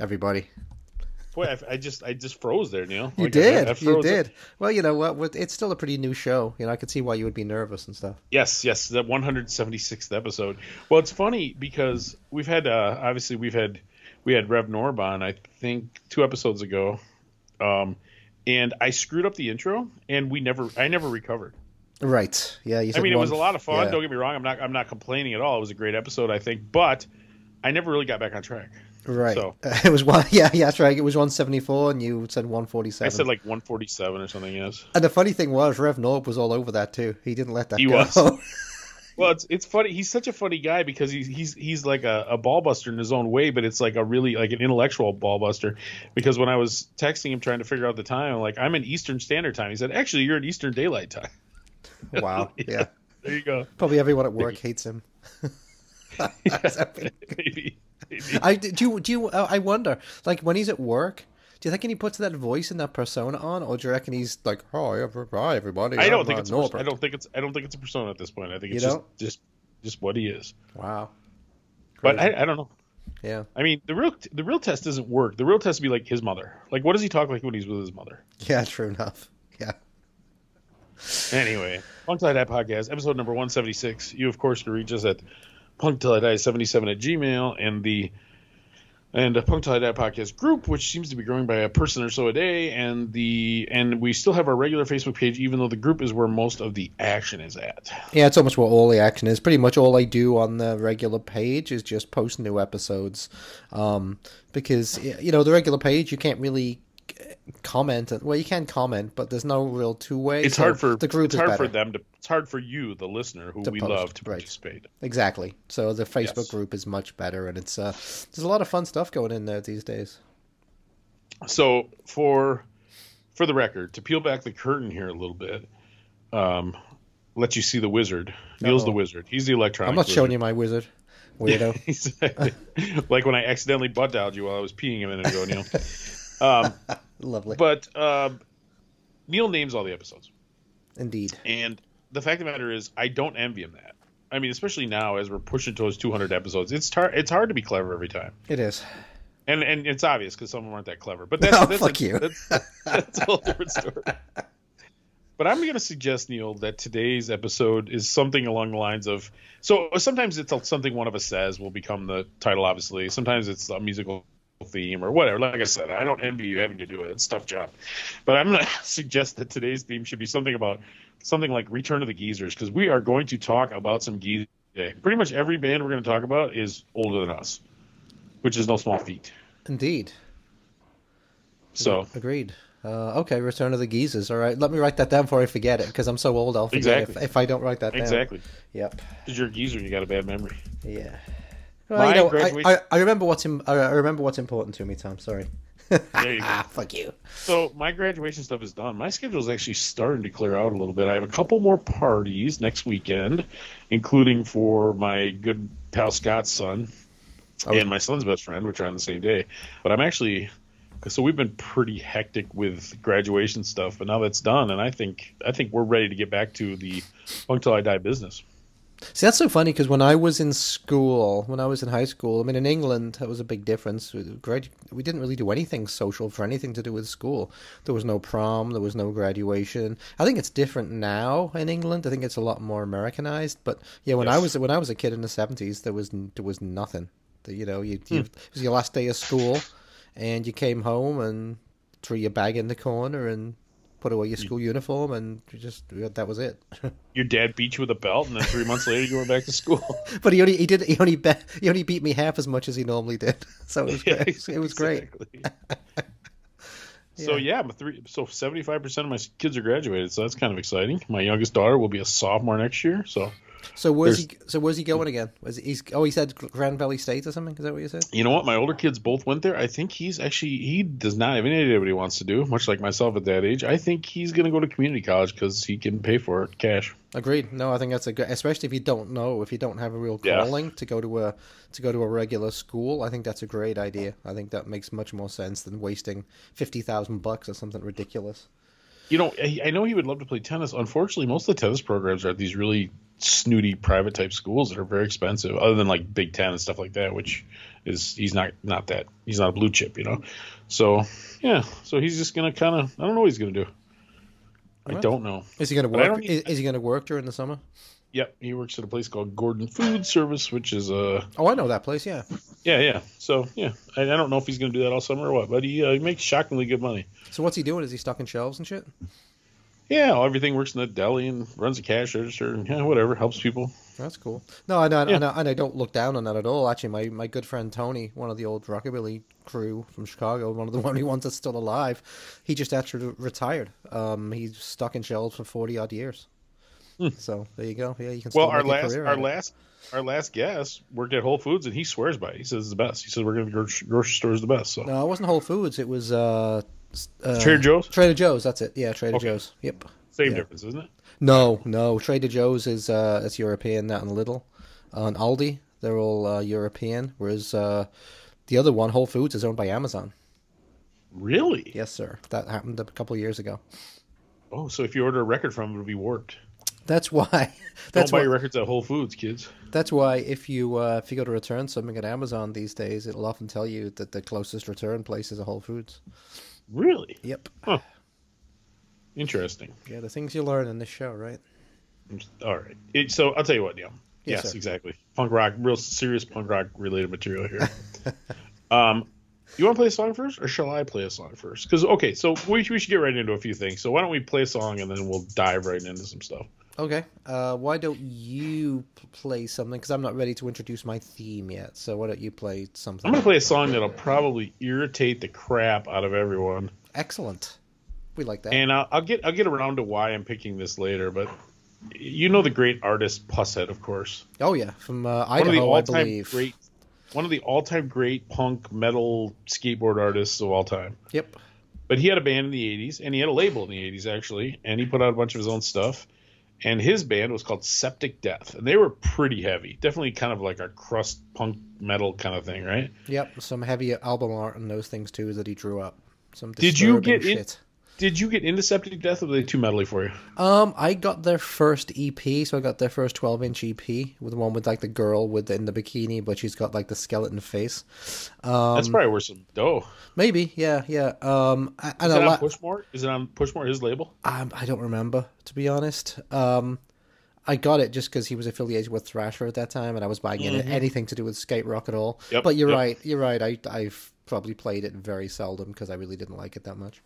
Everybody! Boy, I, I just I just froze there, Neil. You Like, did. I- I you did. it. Well, you know what? It's still a pretty new show. You know, I could see why you would be nervous and stuff. Yes, yes, the 176th episode. Well, it's funny because we've had uh, obviously we've had we had Rev Norban, I think two episodes ago, um, and I screwed up the intro, and we never I never recovered. Right. Yeah. You I mean, it was a lot of fun. yeah. Don't get me wrong. I'm not I'm not complaining at all. It was a great episode, I think, but I never really got back on track. Right. so- it was one. Yeah. Yeah. That's right. It was one seventy four, and you said one forty seven. I said like 147 or something. Yes. And the funny thing was, Rev Norb was all over that too. He didn't let that He go. was. Well, it's it's funny. He's such a funny guy because he's he's he's like a, a ball buster in his own way, but it's like a really like an intellectual ballbuster. Because when I was texting him trying to figure out the time, I'm like, I'm in Eastern Standard Time. He said, Actually, you're in Eastern Daylight Time. wow. Yeah. There you go. Probably everyone at work hates him. maybe. Maybe. I do. You, do you? uh, I wonder. Like when he's at work, do you think he puts that voice and that persona on, or do you reckon he's like, "Hi, hi everybody"? I don't I'm, think uh, it's a pers- Norbert." I don't think it's I don't think it's a persona at this point. I think You it's just just just what he is. Wow. But I, I don't know. Yeah. I mean, the real the real test doesn't work. The real test would be like his mother. Like, what does he talk like when he's with his mother? Yeah. True enough. Yeah. Anyway, I Die podcast, episode number 176. You, of course, can reach us at Punk Till I Die 77 at Gmail and the and a Punk Till I Die podcast group, which seems to be growing by a person or so a day, and the and we still have our regular Facebook page, even though the group is where most of the action is at. Yeah, it's almost what all the action is. Pretty much all I do on the regular page is just post new episodes, um, because you know the regular page you can't really comment. Well, you can comment, but there's no real two way. It's hard for the group. it's hard better. for them to. It's hard for you, the listener, who To we post, love, to right. participate. Exactly. So the Facebook Yes. group is much better, and it's uh, there's a lot of fun stuff going in there these days. So for for the record, to peel back the curtain here a little bit, um, let you see the wizard. Neil's the Uh-oh. wizard. He's the electronic. I'm not wizard. showing you my wizard, weirdo. Exactly. like when I accidentally butt dialed you while I was peeing a minute ago, Neil. Um, Lovely, but um, Neil names all the episodes, indeed. and the fact of the matter is, I don't envy him that. I mean, especially now as we're pushing towards 200 episodes, it's tar- it's hard to be clever every time, It is. and and it's obvious because some of them aren't that clever. But that's, Oh, that's fuck a, you. That's, that's a whole different story. But I'm going to suggest, Neil, that today's episode is something along the lines of. So sometimes it's something one of us says will become the title, obviously. Sometimes it's a musical theme or whatever. Like I said, I don't envy you having to do it. It's a tough job. But I'm going to suggest that today's theme should be something about something like Return of the Geezers because we are going to talk about some geezers today. Pretty much every band we're going to talk about is older than us, which is no small feat. Indeed. So. Agreed. Uh, okay, Return of the Geezers. All right, let me write that down before I forget it because I'm so old. I'll forget Exactly. if, if I don't write that down. Exactly. Yep. Because you're a geezer, you got a bad memory. Yeah. Well, you know, I, graduation- I, I remember what's Im- I remember what's important to me, Tom. Sorry. There you go. ah, fuck you. So my graduation stuff is done. My schedule is actually starting to clear out a little bit. I have a couple more parties next weekend, including for my good pal Scott's son Oh. and my son's best friend, which are on the same day. But I'm actually so we've been pretty hectic with graduation stuff, but now that's done, and I think I think we're ready to get back to the punk till I die business. See, that's so funny because when I was in school, when I was in high school, I mean, in England, that was a big difference. We didn't really do anything social for anything to do with school. There was no prom, there was no graduation. I think it's different now in England. I think it's a lot more Americanized. But yeah, when I was when I was a kid in the seventies, there was there was nothing. You know, you, hmm. you it was your last day of school, and you came home and threw your bag in the corner and put away your school uniform, and you just that was it. Your dad beat you with a belt, and then three months later you went back to school. But he only he did he only be, he only beat me half as much as he normally did. So it was Yeah, great. it was great. So yeah, I'm a three. So 75 percent of my kids are graduated, so that's kind of exciting. My youngest daughter will be a sophomore next year, so So where's he? So where's he going again? Was he, he's oh he said Grand Valley State or something? Is that what you said? you know what? My older kids both went there. I think he's actually he does not have any idea what he wants to do. Much like myself at that age, I think he's going to go to community college because he can pay for it cash. Agreed. No, I think that's a good, especially if you don't know, if you don't have a real Yeah. calling to go to a to go to a regular school. I think that's a great idea. I think that makes much more sense than wasting fifty thousand bucks or something ridiculous. You know, I, I know he would love to play tennis. Unfortunately, most of the tennis programs are at these really snooty private type schools that are very expensive, other than like Big Ten and stuff like that, which is he's not not that he's not a blue chip, you know. So yeah, so he's just gonna kind of I don't know what he's gonna do. I don't know. Is he going to work? don't Is, is he going to work during the summer? Yep, he works at a place called Gordon Food Service, which is a. Oh, I know that place. Yeah. yeah yeah. So yeah, I, I don't know if he's gonna do that all summer or what, but he uh, he makes shockingly good money. So what's he doing? Is he stocking shelves and shit? Yeah, everything works in the deli and runs a cash register and yeah, whatever helps people. That's cool. No, I, I, Yeah. and, I, and I don't look down on that at all. Actually, my, my good friend Tony, one of the old rockabilly crew from Chicago, one of the only ones that's still alive, he just actually retired. Um, he's stuck in shelves for forty odd years. So there you go. Yeah, you can. Hmm. Well, our last our last our last guest worked at Whole Foods and he swears by it. He says it's the best. He says we're gonna grocery, grocery store is the best. So No, it wasn't Whole Foods. It was uh, uh, Trader Joe's, Trader Joe's. That's it. Yeah, Trader Okay. Joe's. Yep. same yeah. difference, isn't it? No, no. Trader Joe's is uh, it's European. That and Lidl, uh, and Aldi. They're all uh, European. Whereas uh, the other one, Whole Foods, is owned by Amazon. Really? Yes, sir. That happened a couple of years ago. Oh, so if you order a record from, it, it'll be warped. That's why. Don't buy why. your records at Whole Foods, kids. That's why if you uh, if you go to return something at Amazon these days, it'll often tell you that the closest return place is a Whole Foods. Really Yep. interesting. Yeah, the things you learn in this show, right? All right. It, so I'll tell you what, Neil. Yes, Yes, exactly. Punk rock, real serious punk rock related material here. um, you want to play a song first, or shall I play a song first? Because okay, so we, we should get right into a few things. So why don't we play a song and then we'll dive right into some stuff. Okay. Uh, why don't you play something? Because I'm not ready to introduce my theme yet. So why don't you play something? I'm gonna play a song that'll probably irritate the crap out of everyone, Excellent. We like that. and I'll, I'll get I'll get around to why I'm picking this later. But you know the great artist Pushead, of course. oh yeah, from uh, one of the I all-time believe. great, one of the all-time great punk metal skateboard artists of all time. Yep. But he had a band in the '80s, and he had a label in the '80s actually, and he put out a bunch of his own stuff. And his band was called Septic Death, and they were pretty heavy, definitely kind of like a crust punk metal kind of thing, right? Yep. Some heavy album art and those things too that he drew up. Some Did you get in- shit. Did you get into Septic Death, or were they too for you? Um, I got their first EP, so I got their first twelve inch EP with the one with like the girl with in the bikini, but she's got like the skeleton face. Um, That's probably worth some dough. maybe, yeah, yeah. Um, and Is it on Pusmort? Is it on Pusmort? His label? um, I don't remember to be honest. Um, I got it just because he was affiliated with Thrasher at that time, and I was buying it anything to do with skate rock at all. Mm-hmm. Yep, but you're yep. right, you're right. I I've probably played it very seldom because I really didn't like it that much.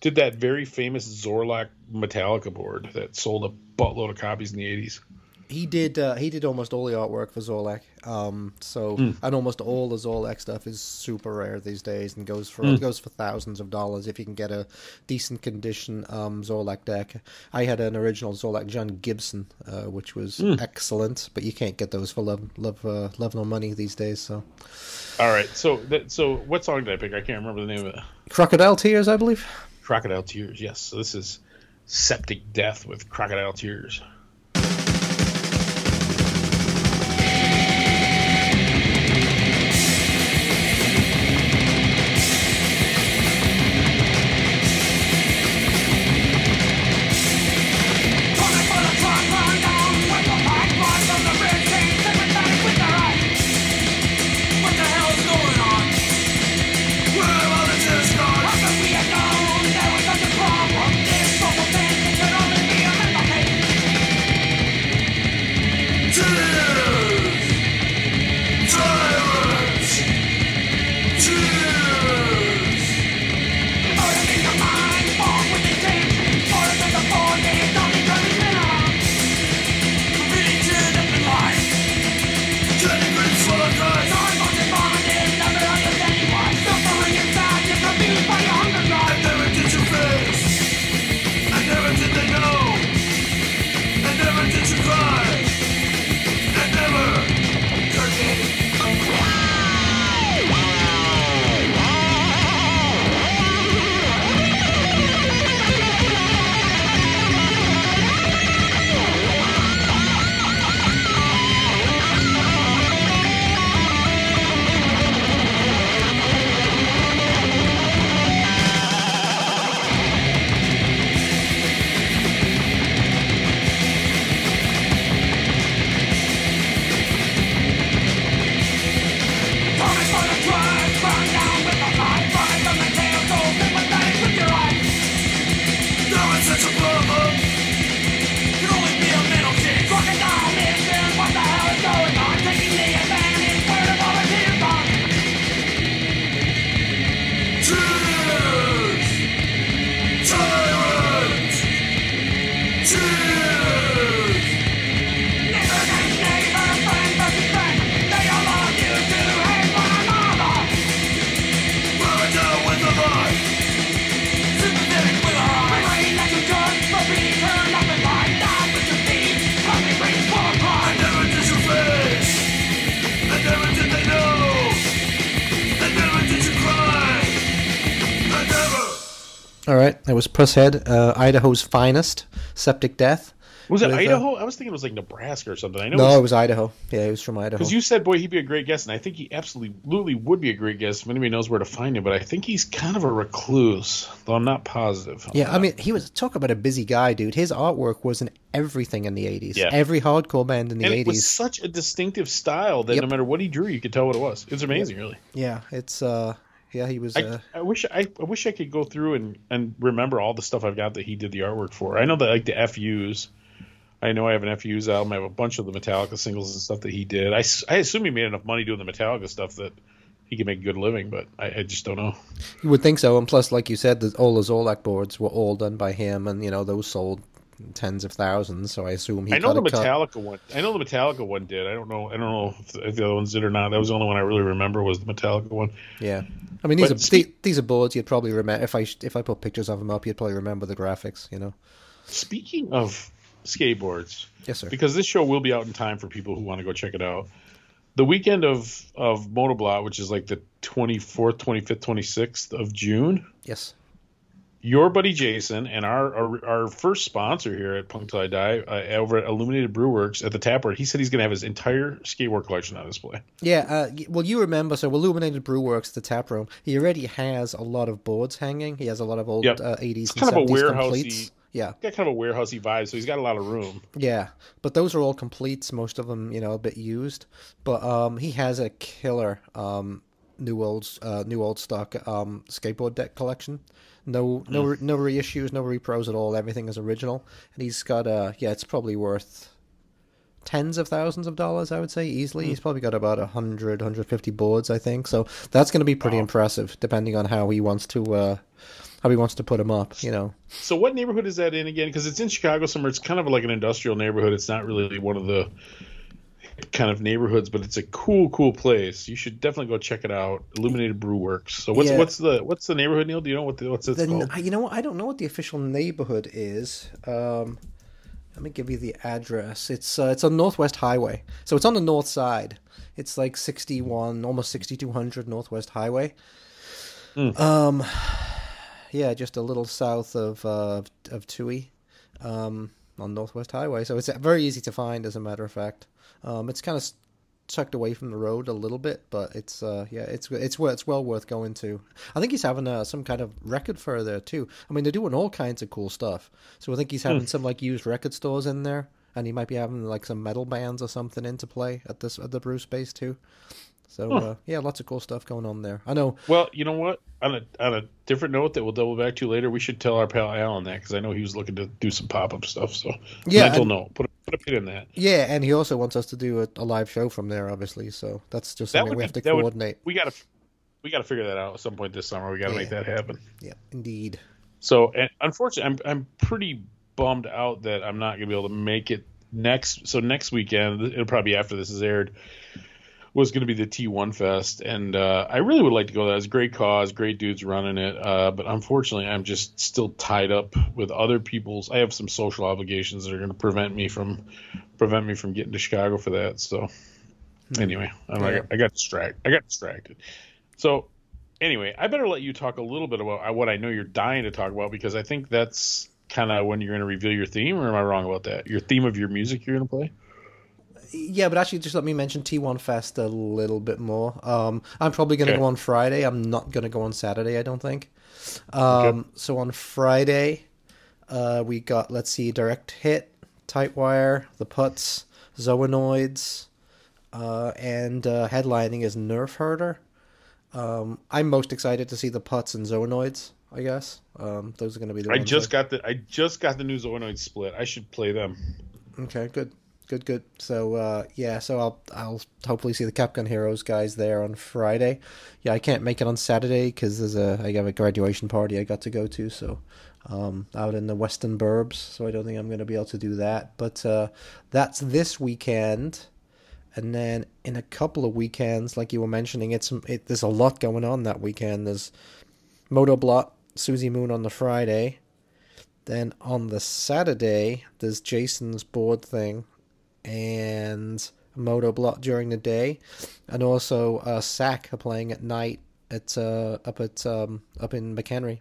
Did that very famous Zorlac Metallica board that sold a buttload of copies in the '80s? He did. Uh, he did almost all the artwork for Zorlac. Um, so Hmm. and almost all the Zorlac stuff is super rare these days and goes for Hmm. goes for thousands of dollars if you can get a decent condition um, Zorlac deck. I had an original Zorlac John Gibson, uh, which was Hmm. excellent, but you can't get those for love love uh, love no money these days. So All right. So that so what song did I pick? I can't remember the name of it. Crocodile Tears, I believe. Crocodile Tears. Yes. So this is Septic Death with Crocodile Tears. Was Pushead, uh, Idaho's finest, Septic Death. Was it With, uh, Idaho? I was thinking it was like Nebraska or something. I know No, it was Idaho. Yeah, it was from Idaho. because you said, boy, he'd be a great guest, and I think he absolutely would be a great guest if anybody knows where to find him. But I think he's kind of a recluse, though I'm not positive. Yeah, I mean, he was talk about a busy guy, dude. His artwork was in everything in the '80s. Yeah. Every hardcore band in the and '80s. it was such a distinctive style that Yep. no matter what he drew, you could tell what it was. It's amazing, really. Yeah, it's uh, yeah, he was. I, Uh, I wish I, I wish I could go through and, and remember all the stuff I've got that he did the artwork for. I know that like the FUs. I know I have an FUs album. I have a bunch of the Metallica singles and stuff that he did. I, I assume he made enough money doing the Metallica stuff that he could make a good living, but I, I just don't know. you would think so, and plus, like you said, the, all the Zorlac boards were all done by him, and you know those sold tens of thousands. So I assume he. I know the a cut. Metallica one. I know the Metallica one did. I don't know. I don't know if the, if the other ones did or not. That was the only one I really remember was the Metallica one. Yeah, I mean these But are spe- these are boards you'd probably remember if I if I put pictures of them up, you'd probably remember the graphics. You know. Speaking of skateboards, Yes, sir. because this show will be out in time for people who want to go check it out. The weekend of of Motoblot, which is like the 24th, 25th, 26th of June, Yes. Your buddy Jason and our our, our first sponsor here at Punk Till I Die uh, over at Illuminated Brew Works at the tap Taproot, he said he's going to have his entire skateboard collection on display. Yeah, uh, well, you remember, so Illuminated Brew Works, the tap room, he already has a lot of boards hanging. He has a lot of old Yep. uh, 80s It's and kind of a 70s warehousey- completes. Yeah, Got kind of a warehousey vibe, so he's got a lot of room. yeah. But those are all completes, most of them, you know, a bit used. But um, he has a killer um, new old uh, new old stock um, skateboard deck collection. No, no, re- no reissues, no repros at all. Everything is original, and he's got a yeah. It's probably worth tens of thousands of dollars, I would say easily. Hmm. He's probably got about 100, 150 boards, I think. So that's going to be pretty impressive, depending on how he wants to uh, how he wants to put them up. You know, So what neighborhood is that in again? Because it's in Chicago somewhere. It's kind of like an industrial neighborhood. It's not really one of the kind of neighborhoods, but it's a cool, cool place. You should definitely go check it out. Illuminated Brew Works. So what's Yeah. what's the what's the neighborhood, Neil? Do you know what the, what's it then called? you know what? I don't know what the official neighborhood is. Um, let me give you the address. It's uh, it's on Northwest Highway, so it's on the north side. It's like sixty one, almost sixty two hundred Northwest Highway. Um, yeah, just a little south of uh, of Touhy, um, on Northwest Highway. So it's very easy to find, as a matter of fact. Um, it's kind of tucked away from the road a little bit, but it's uh, yeah, it's it's well- it's well worth going to. I think he's having uh, some kind of record fair there too. I mean, they're doing all kinds of cool stuff. So I think he's having some like used record stores in there, and he might be having like some metal bands or something into play at this at the Bruce base too. So uh, yeah, lots of cool stuff going on there. I know. Well, you know what? On a on a different note that we'll double back to later, we should tell our pal Alan that because I know he was looking to do some pop up stuff. So Yeah, mental and- note. Put a, put a pin in that. Yeah, and he also wants us to do a, a live show from there, obviously. So that's just That something we have to that would- coordinate. We got to we got to figure that out at some point this summer. We got to make that happen. Yeah, indeed. So, and unfortunately, I'm I'm pretty bummed out that I'm not going to be able to make it next. So next weekend, it'll probably be after this is aired. Was going to be the T1 Fest, and uh, I really would like to go. That it's a great cause, great dudes running it. Uh, but unfortunately, I'm just still tied up with other people's. I have some social obligations that are going to prevent me from prevent me from getting to Chicago for that. So anyway, I'm Yeah. like, I got distracted. I got distracted. So anyway, I better let you talk a little bit about what I know you're dying to talk about because I think that's kind of when you're going to reveal your theme, or am I wrong about that? Your theme of your music you're going to play? Yeah, but actually, just let me mention T1 Fest a little bit more. Um, I'm probably going to Okay. go on Friday. I'm not going to go on Saturday, I don't think. Um, So on Friday, uh, we got, let's see, Direct Hit, Tightwire, The Putts, Zoonoids, uh, and uh, headlining is Nerf Herder. Um, I'm most excited to see The Putts and Zoonoids, I guess. Um, those are going to be the I ones just got the I just got the new Zoonoid split. I should play them. Okay, good, good, good. So uh, yeah, so I'll I'll hopefully see the Capcom Heroes guys there on Friday. Yeah, I can't make it on Saturday because there's a I have a graduation party I got to go to. So um, out in the Western Burbs, so I don't think I'm going to be able to do that. But uh, that's this weekend. And then in a couple of weekends, like you were mentioning, it's it, there's a lot going on that weekend. There's Motoblot, Susie Moon on the Friday. Then on the Saturday, there's Jason's board thing and Motoblot during the day, and also uh, Sack are playing at night at uh, up at um, up in McHenry.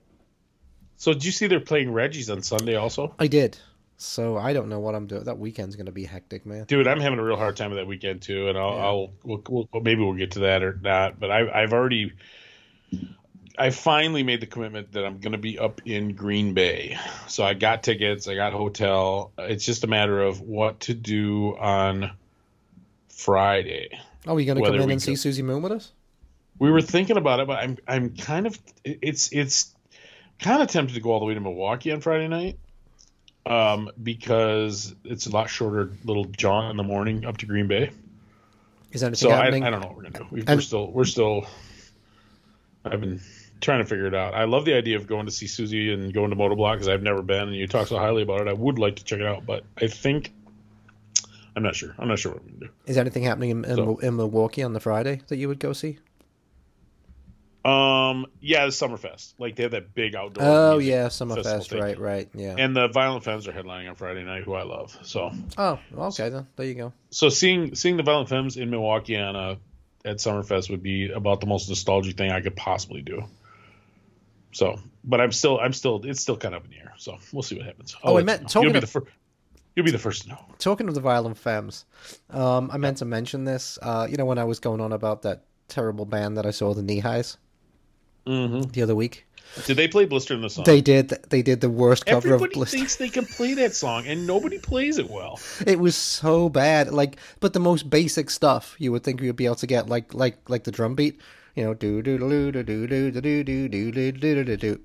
So did you see they're playing Reggie's on Sunday also? I did. So I don't know what I'm doing. That weekend's going to be hectic, man. Dude, I'm having a real hard time with that weekend too, and I'll, Yeah. I'll we'll, we'll, maybe we'll get to that or not. But I, I've already, I finally made the commitment that I'm going to be up in Green Bay. So I got tickets, I got hotel. It's just a matter of what to do on Friday. Oh, you going to come in and see Susie Moon with us? We were thinking about it, but I'm I'm kind of it's it's kind of tempted to go all the way to Milwaukee on Friday night. Um, because it's a lot shorter little jaunt in the morning up to Green Bay. Is anything So I, I don't know what we're gonna do. We, we're still we're still. I've been trying to figure it out. I love the idea of going to see Susie and going to Motoblot because I've never been, and you talk so highly about it. I would like to check it out, but I think I'm not sure. I'm not sure what I'm gonna do. Is anything happening in, in, So- in Milwaukee on the Friday that you would go see? Um, yeah, the Summerfest. Like they have that big outdoor. Oh yeah, Summerfest. Right, right. Yeah. And the Violent Femmes are headlining on Friday night, who I love. So, oh, okay then. There you go. so seeing seeing the Violent Femmes in Milwaukee on a at Summerfest would be about the most nostalgic thing I could possibly do. So, but I'm still I'm still it's still kind of up in the air. So we'll see what happens. I'll Oh, I you meant- know. talking you'll be of- the first. You'll be the first to know. Talking of the violent femmes, um, I meant to mention this. Uh, you know, when I was going on about that terrible band that I saw, the Knee Highs, Mm-hmm. the other week, Did they play Blister in the Sun? they did they did the worst cover Everybody of Blister. thinks they can play that song, and nobody plays it well. It was so bad. Like, but the most basic stuff you would think you would be able to get, like like like the drum beat. You know, do do do do do do do do do do do do do.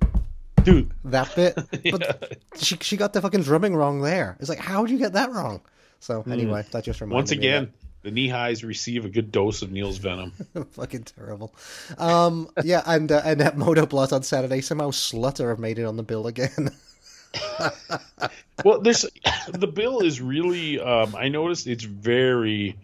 Dude, That bit, yeah. but she she got the fucking drumming wrong there. It's like, how would you get that wrong? So anyway, that just reminded Hmm. once me of again, the knee highs receive a good dose of Neil's venom. fucking terrible. Um, yeah, and uh, and at Motoblot on Saturday, somehow Slutter have made it on the bill again. well, there's the bill is really. Um, I noticed it's very,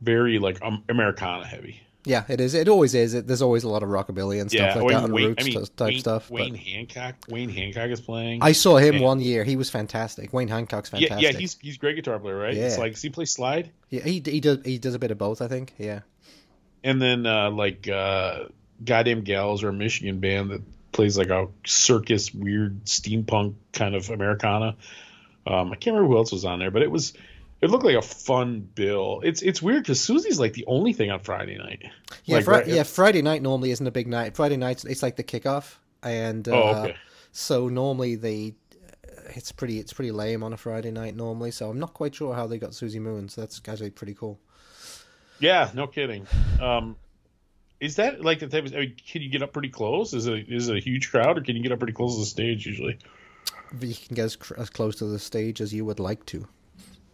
very like um, Americana heavy. Yeah, it is. It always is. It, there's always a lot of rockabilly and stuff Yeah, like that and Wayne, roots I mean, type Wayne, stuff. but- Wayne Hancock. Wayne Hancock is playing. I saw him And- one year. He was fantastic. Wayne Hancock's fantastic. yeah, he's he's a great guitar player, right? Yeah. It's like does he play slide? Yeah, he he does he does a bit of both, I think. Yeah. And then uh, like uh, Goddamn Gallows are a Michigan band that plays like a circus weird steampunk kind of Americana. Um, I can't remember who else was on there, but it was it looked like a fun bill. It's it's weird because Susie's like the only thing on Friday night. Yeah, Like, Fri- right- yeah. Friday night normally isn't a big night. Friday nights it's like the kickoff, and uh, Oh, okay. so normally they it's pretty it's pretty lame on a Friday night normally. So I'm not quite sure how they got Susie Moon. So that's actually pretty cool. Yeah, no kidding. Um, is that like the type of? I mean, can you get up pretty close? Is it is it a huge crowd, or can you get up pretty close to the stage usually? You can get as, cr- as close to the stage as you would like to.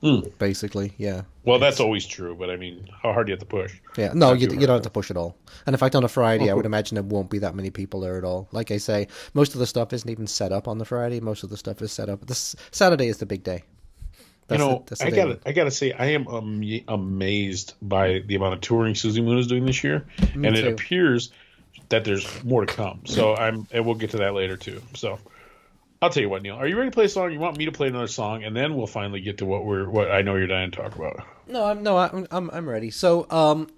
Hmm. Basically, yeah, Well, that's always true, but I mean, how hard do you have to push? yeah. No, you, you don't have to push at all. And in fact, on a Friday, I Oh, would cool. imagine there won't be that many people there at all. Like I say, most of the stuff isn't even set up on the Friday. Most of the stuff is set up. This Saturday is the big day. you That's the- know, that's the I gotta when- I gotta say, I am am- amazed by the amount of touring Susie Moon is doing this year, Me and too. it appears that there's more to come. So I'm, and we'll get to that later too. So. I'll tell you what, Neil. Are you ready to play a song? You want me to play another song, and then we'll finally get to what we're what I know you're dying to talk about. No, I'm no, I'm I'm, I'm ready. So, um,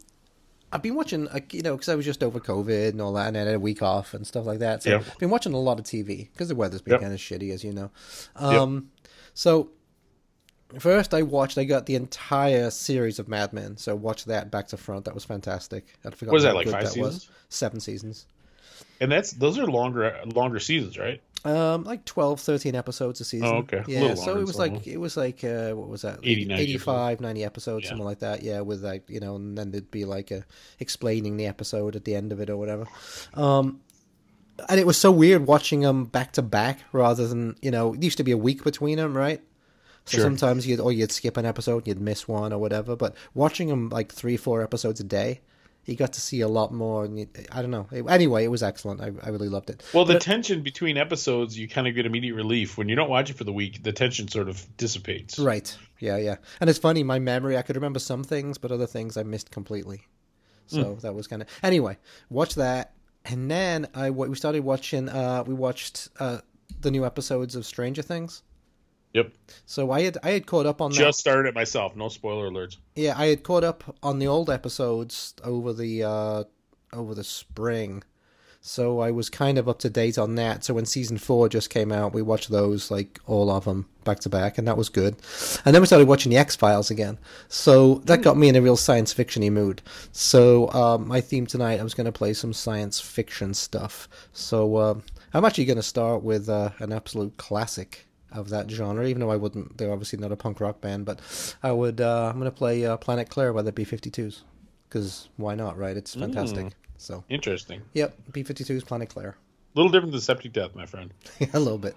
I've been watching, uh, you know, because I was just over COVID and all that, and I had a week off and stuff like that. So, Yep. I've been watching a lot of TV because the weather's been Yep. kind of shitty, as you know. Um, so first I watched, I got the entire series of Mad Men. So watch that back to front. That was fantastic. I forgot Was that like five seasons? Was. Seven seasons. And that's those are longer longer seasons, right? Um, like 12, 13 episodes a season. Oh, okay. Yeah, so it was like it was like uh, what was that? 80, 90 85, 90 episodes, Yeah. something like that. Yeah, with like you know, and then there'd be like a explaining the episode at the end of it or whatever. Um, and it was so weird watching them back to back rather than you know, it used to be a week between them, right? So Sure. sometimes you'd or you'd skip an episode, and you'd miss one or whatever. But watching them like three, four episodes a day. You got to see a lot more, and you, I don't know. Anyway, it was excellent. I, I really loved it. Well, the But- tension between episodes, you kind of get immediate relief. When you don't watch it for the week, the tension sort of dissipates. Right. Yeah, yeah. And it's funny, my memory, I could remember some things, but other things I missed completely. So that was kind of. Anyway, watch that. And then I we started watching, uh, we watched uh, the new episodes of Stranger Things. Yep. So I had I had caught up on that. Just started it myself. No spoiler alerts. Yeah, I had caught up on the old episodes over the uh, over the spring. So I was kind of up to date on that. So when season four just came out, we watched those, like all of them, back to back, and that was good. And then we started watching the X Files again. So that got me in a real science fictiony mood. So um, my theme tonight, I was going to play some science fiction stuff. So uh, I'm actually going to start with uh, an absolute classic of that genre, even though I wouldn't. They're obviously not a punk rock band, but I would. Uh, I'm going to play uh, Planet Claire by the B52s because why not, right? It's fantastic. Mm. So Interesting. yep, B52s, Planet Claire. A little different than Septic Death, my friend. a little bit.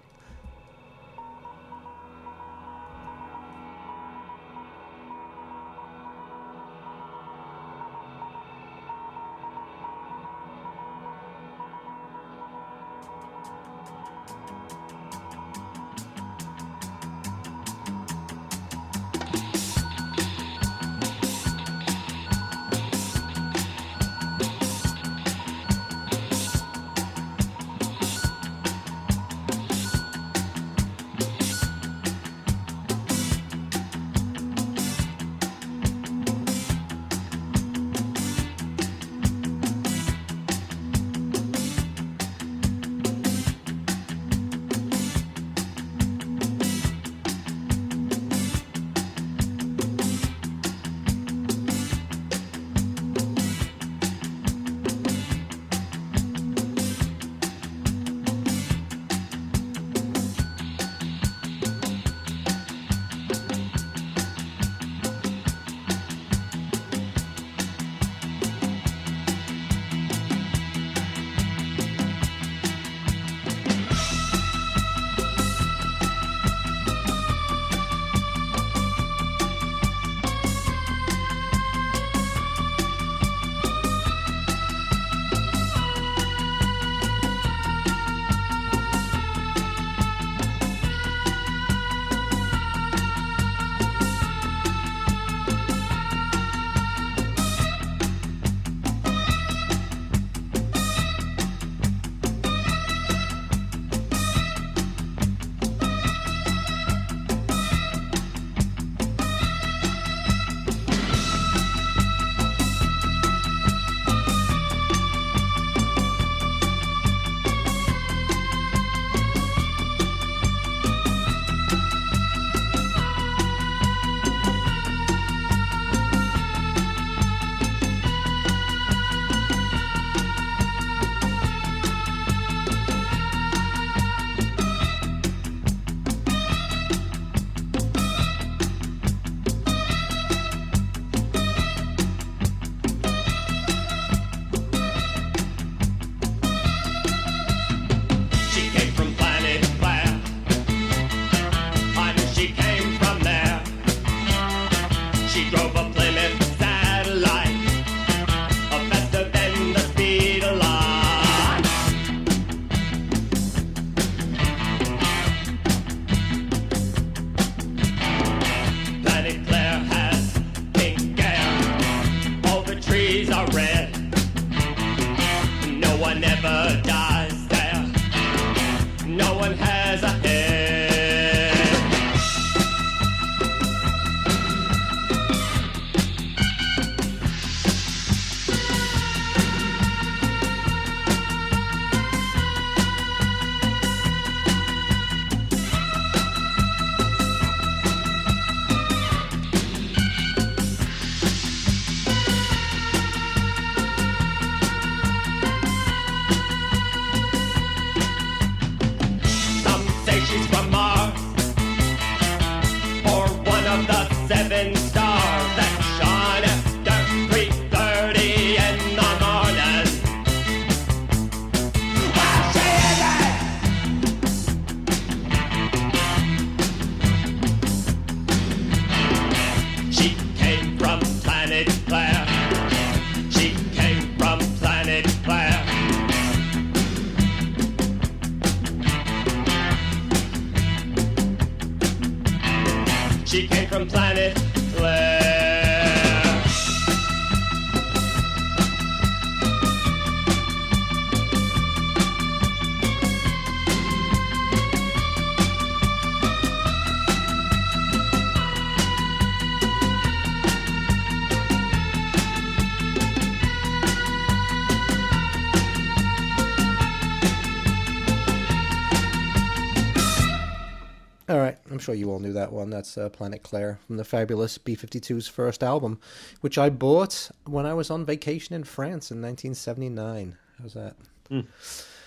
Sure you all knew that one. That's uh, Planet Claire from the fabulous B52's first album, which I bought when I was on vacation in France in 1979. How's that?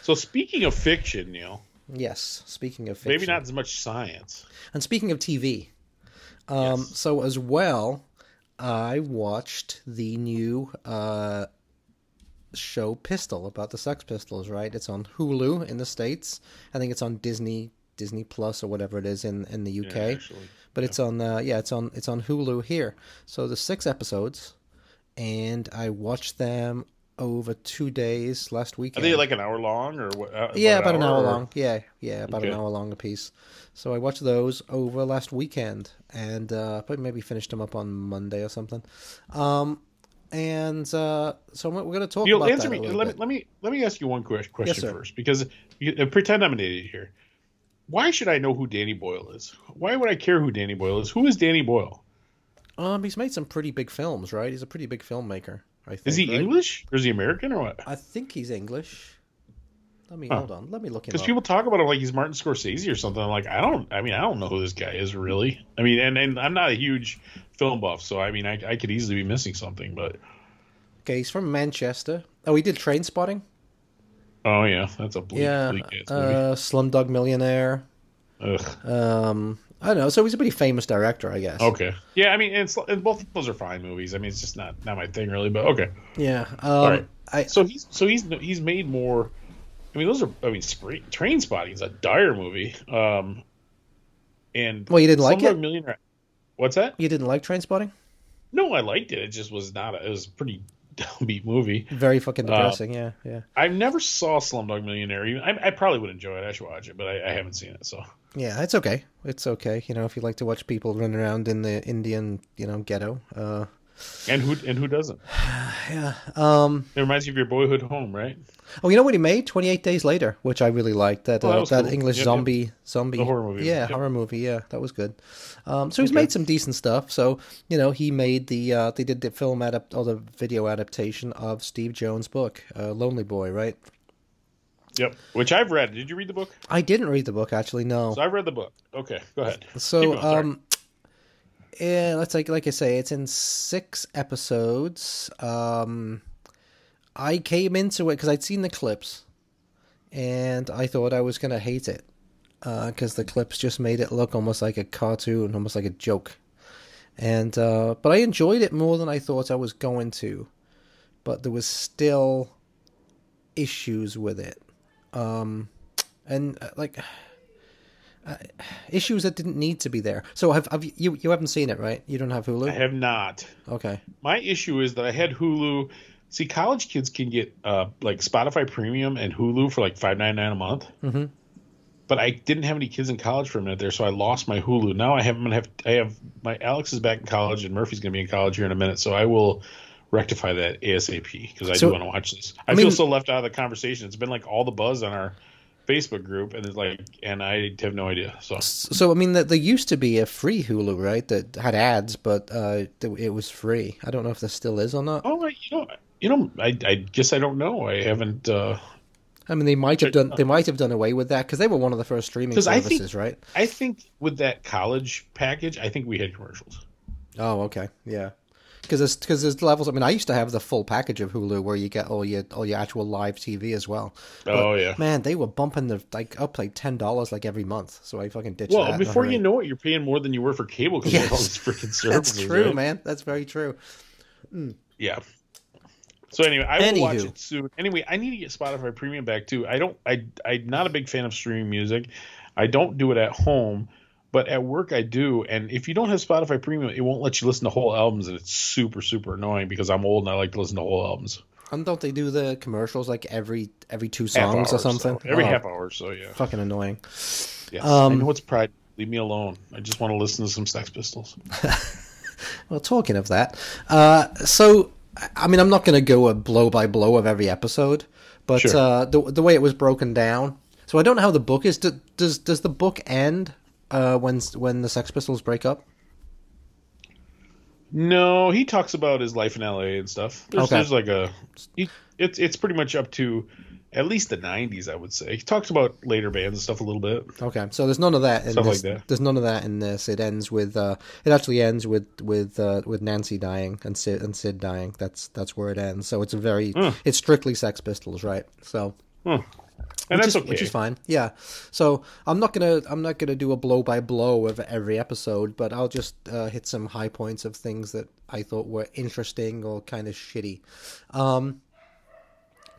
So speaking of fiction, Neil, Yes. Speaking of fiction, maybe not as much science. And speaking of TV, um, Yes. so as well, I watched the new uh, show Pistol about the Sex Pistols. Right, it's on Hulu in the states. I think it's on Disney Disney Plus or whatever it is in in the UK. Yeah, but it's on uh, yeah, it's on it's on Hulu here. So there's six episodes, and I watched them over two days last weekend. Are they like an hour long or what? uh, Yeah, about an hour or- long. Yeah, yeah, about an hour long a piece. So I watched those over last weekend, and uh, probably maybe finished them up on Monday or something. Um, and uh, so we're going to talk Neil, about answer that me. Let bit. me let me let me ask you one question sir. first, because you, uh, pretend I'm an idiot here. Why should I know who Danny Boyle is? Why would I care who Danny Boyle is? Who is Danny Boyle? Um, he's made some pretty big films, right? He's a pretty big filmmaker. I think. Is he right? English or is he American or what? I think he's English. Let me Huh. hold on. Let me look him Because people talk about him like he's Martin Scorsese or something. I'm like, I don't. I mean, I don't know who this guy is really. I mean, and, and I'm not a huge film buff, so I mean, I, I could easily be missing something. But Okay, he's from Manchester. Oh, he did Trainspotting. Oh yeah, that's a bleak, Yeah, bleak uh, Slumdog Millionaire. Ugh. Um, I don't know. So he's a pretty famous director, I guess. Okay. Yeah, I mean, it's and both of those are fine movies. I mean, it's just not not my thing really. But okay. Yeah. Um, right. I, So he's so he's he's made more. I mean, those are. I mean, Spring, Trainspotting is a dire movie. Um, and Well, you didn't like it? Millionaire. What's that? you didn't like Trainspotting? No, I liked it. It just was not. A, it was pretty downbeat movie. Very fucking Uh, depressing. yeah, yeah, I never saw Slumdog Millionaire. I, I probably would enjoy it. I should watch it, but I, I haven't seen it. So yeah. It's okay. It's okay. You know, if you like to watch people run around in the Indian, you know, ghetto. Uh, and who and who doesn't? yeah. Um. It reminds you of your boyhood home, right? Oh, you know what he made? Twenty Eight Days Later, which I really liked. That Oh, that uh, that cool. English Yep, yep. zombie zombie The horror movie. Yeah, Yep. horror movie. Yeah, that was good. Um, so he's Okay. made some decent stuff. So you know, he made the uh, they did the film adapt or the video adaptation of Steve Jones' book, uh, Lonely Boy, right? Yep. Which I've read. Did you read the book? I didn't read the book actually. No. So I've read the book. Okay, go ahead. So, going, um, yeah, let's like like I say, it's in six episodes. Um, I came into it because I'd seen the clips, and I thought I was gonna hate it because the clips just made it look almost like a cartoon, almost like a joke. And uh, but I enjoyed it more than I thought I was going to, but there was still issues with it, um, and uh, issues that didn't need to be there. So have, have you you haven't seen it, right? You don't have Hulu. I have not. Okay. My issue is that I had Hulu. See, college kids can get uh, like Spotify Premium and Hulu for like five ninety nine a month. Mm-hmm. But I didn't have any kids in college for a minute there, so I lost my Hulu. Now I have I'm gonna have I have my Alex is back in college and Murphy's gonna be in college here in a minute, so I will rectify that ASAP because I So- do want to watch this. I, I feel so left out of the conversation. It's been like all the buzz on our Facebook group, and it's like, and I have no idea. So So I mean, that there used to be a free Hulu, right? That had ads, but uh, it was free. I don't know if there still is or not. oh, I- you know, you know, I, I guess I don't know. I haven't. uh I mean, they might have done they might have done away with that because they were one of the first streaming 'Cause I services, think- right? I think with that college package, I think we had commercials. Oh, okay, yeah. Because there's because there's levels. I mean, I used to have the full package of Hulu where you get all your all your actual live TV as well. Oh yeah. Man, they were bumping the like up like ten dollars like every month. So I fucking ditched Well, before you know it, you're paying more than you were for cable because of all Yes. these freaking services. that's true, right? man. That's very true. Hmm. Yeah. So anyway, I will watch it soon. Anyway, I need to get Spotify Premium back too. I don't. I I'm not a big fan of streaming music. I don't do it at home, but at work I do. And if you don't have Spotify Premium, it won't let you listen to whole albums, and it's super super annoying because I'm old and I like to listen to whole albums. And don't they do the commercials like every every two songs or something? so. Every Oh, half hour, so yeah. Fucking annoying. Yes. Um, I know it's pride. Leave me alone. I just want to listen to some Sex Pistols. Well, talking of that, uh, so I mean, I'm not going to go a blow by blow of every episode, but Sure. uh, the the way it was broken down. So I don't know how the book is. Do- Does does the book end uh, when when the Sex Pistols break up? No, he talks about his life in LA and stuff. There's, Okay. there's like a, he, it's it's pretty much up to at least the '90s, I would say. He talks about later bands and stuff a little bit. Okay, so there's none of that in Stuff this. like that. There's none of that in this. It ends with uh, it actually ends with with uh, with Nancy dying and Sid and Sid dying. That's that's where it ends. So it's a very Hmm. it's strictly Sex Pistols, right? So And which that's is, okay. which is fine. Yeah. So I'm not gonna I'm not gonna do a blow by blow of every episode, but I'll just uh, hit some high points of things that I thought were interesting or kind of shitty. Um,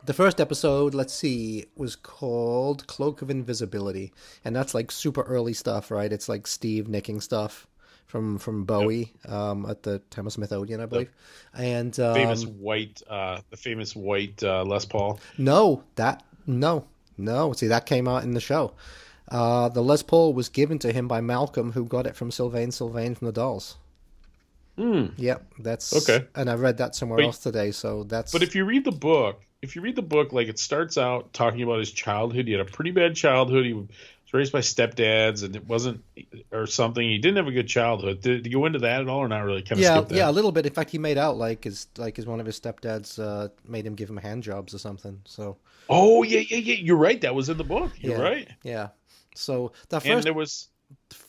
the first episode, let's see, was called Cloak of Invisibility, and that's like super early stuff, right? It's like Steve nicking stuff from from Bowie um, at the Hammersmith Odeon, I believe. And um, famous white, uh, the famous white uh, Les Paul. no, that no, no. See, that came out in the show. Uh, the Les Paul was given to him by Malcolm, who got it from Sylvain Sylvain from the Dolls. Hmm. Yep, that's Okay. And I read that somewhere But- else today, so that's. But if you read the book, if you read the book, like it starts out talking about his childhood. He had a pretty bad childhood. He was raised by stepdads, and it wasn't or something. He didn't have a good childhood. Did, did you go into that at all, or not really? Kind of yeah, that. yeah, a little bit. In fact, he made out like his like his one of his stepdads uh, made him give him hand jobs or something. So Oh yeah, yeah, yeah. You're right. That was in the book. You're yeah, right. Yeah. So the and first there was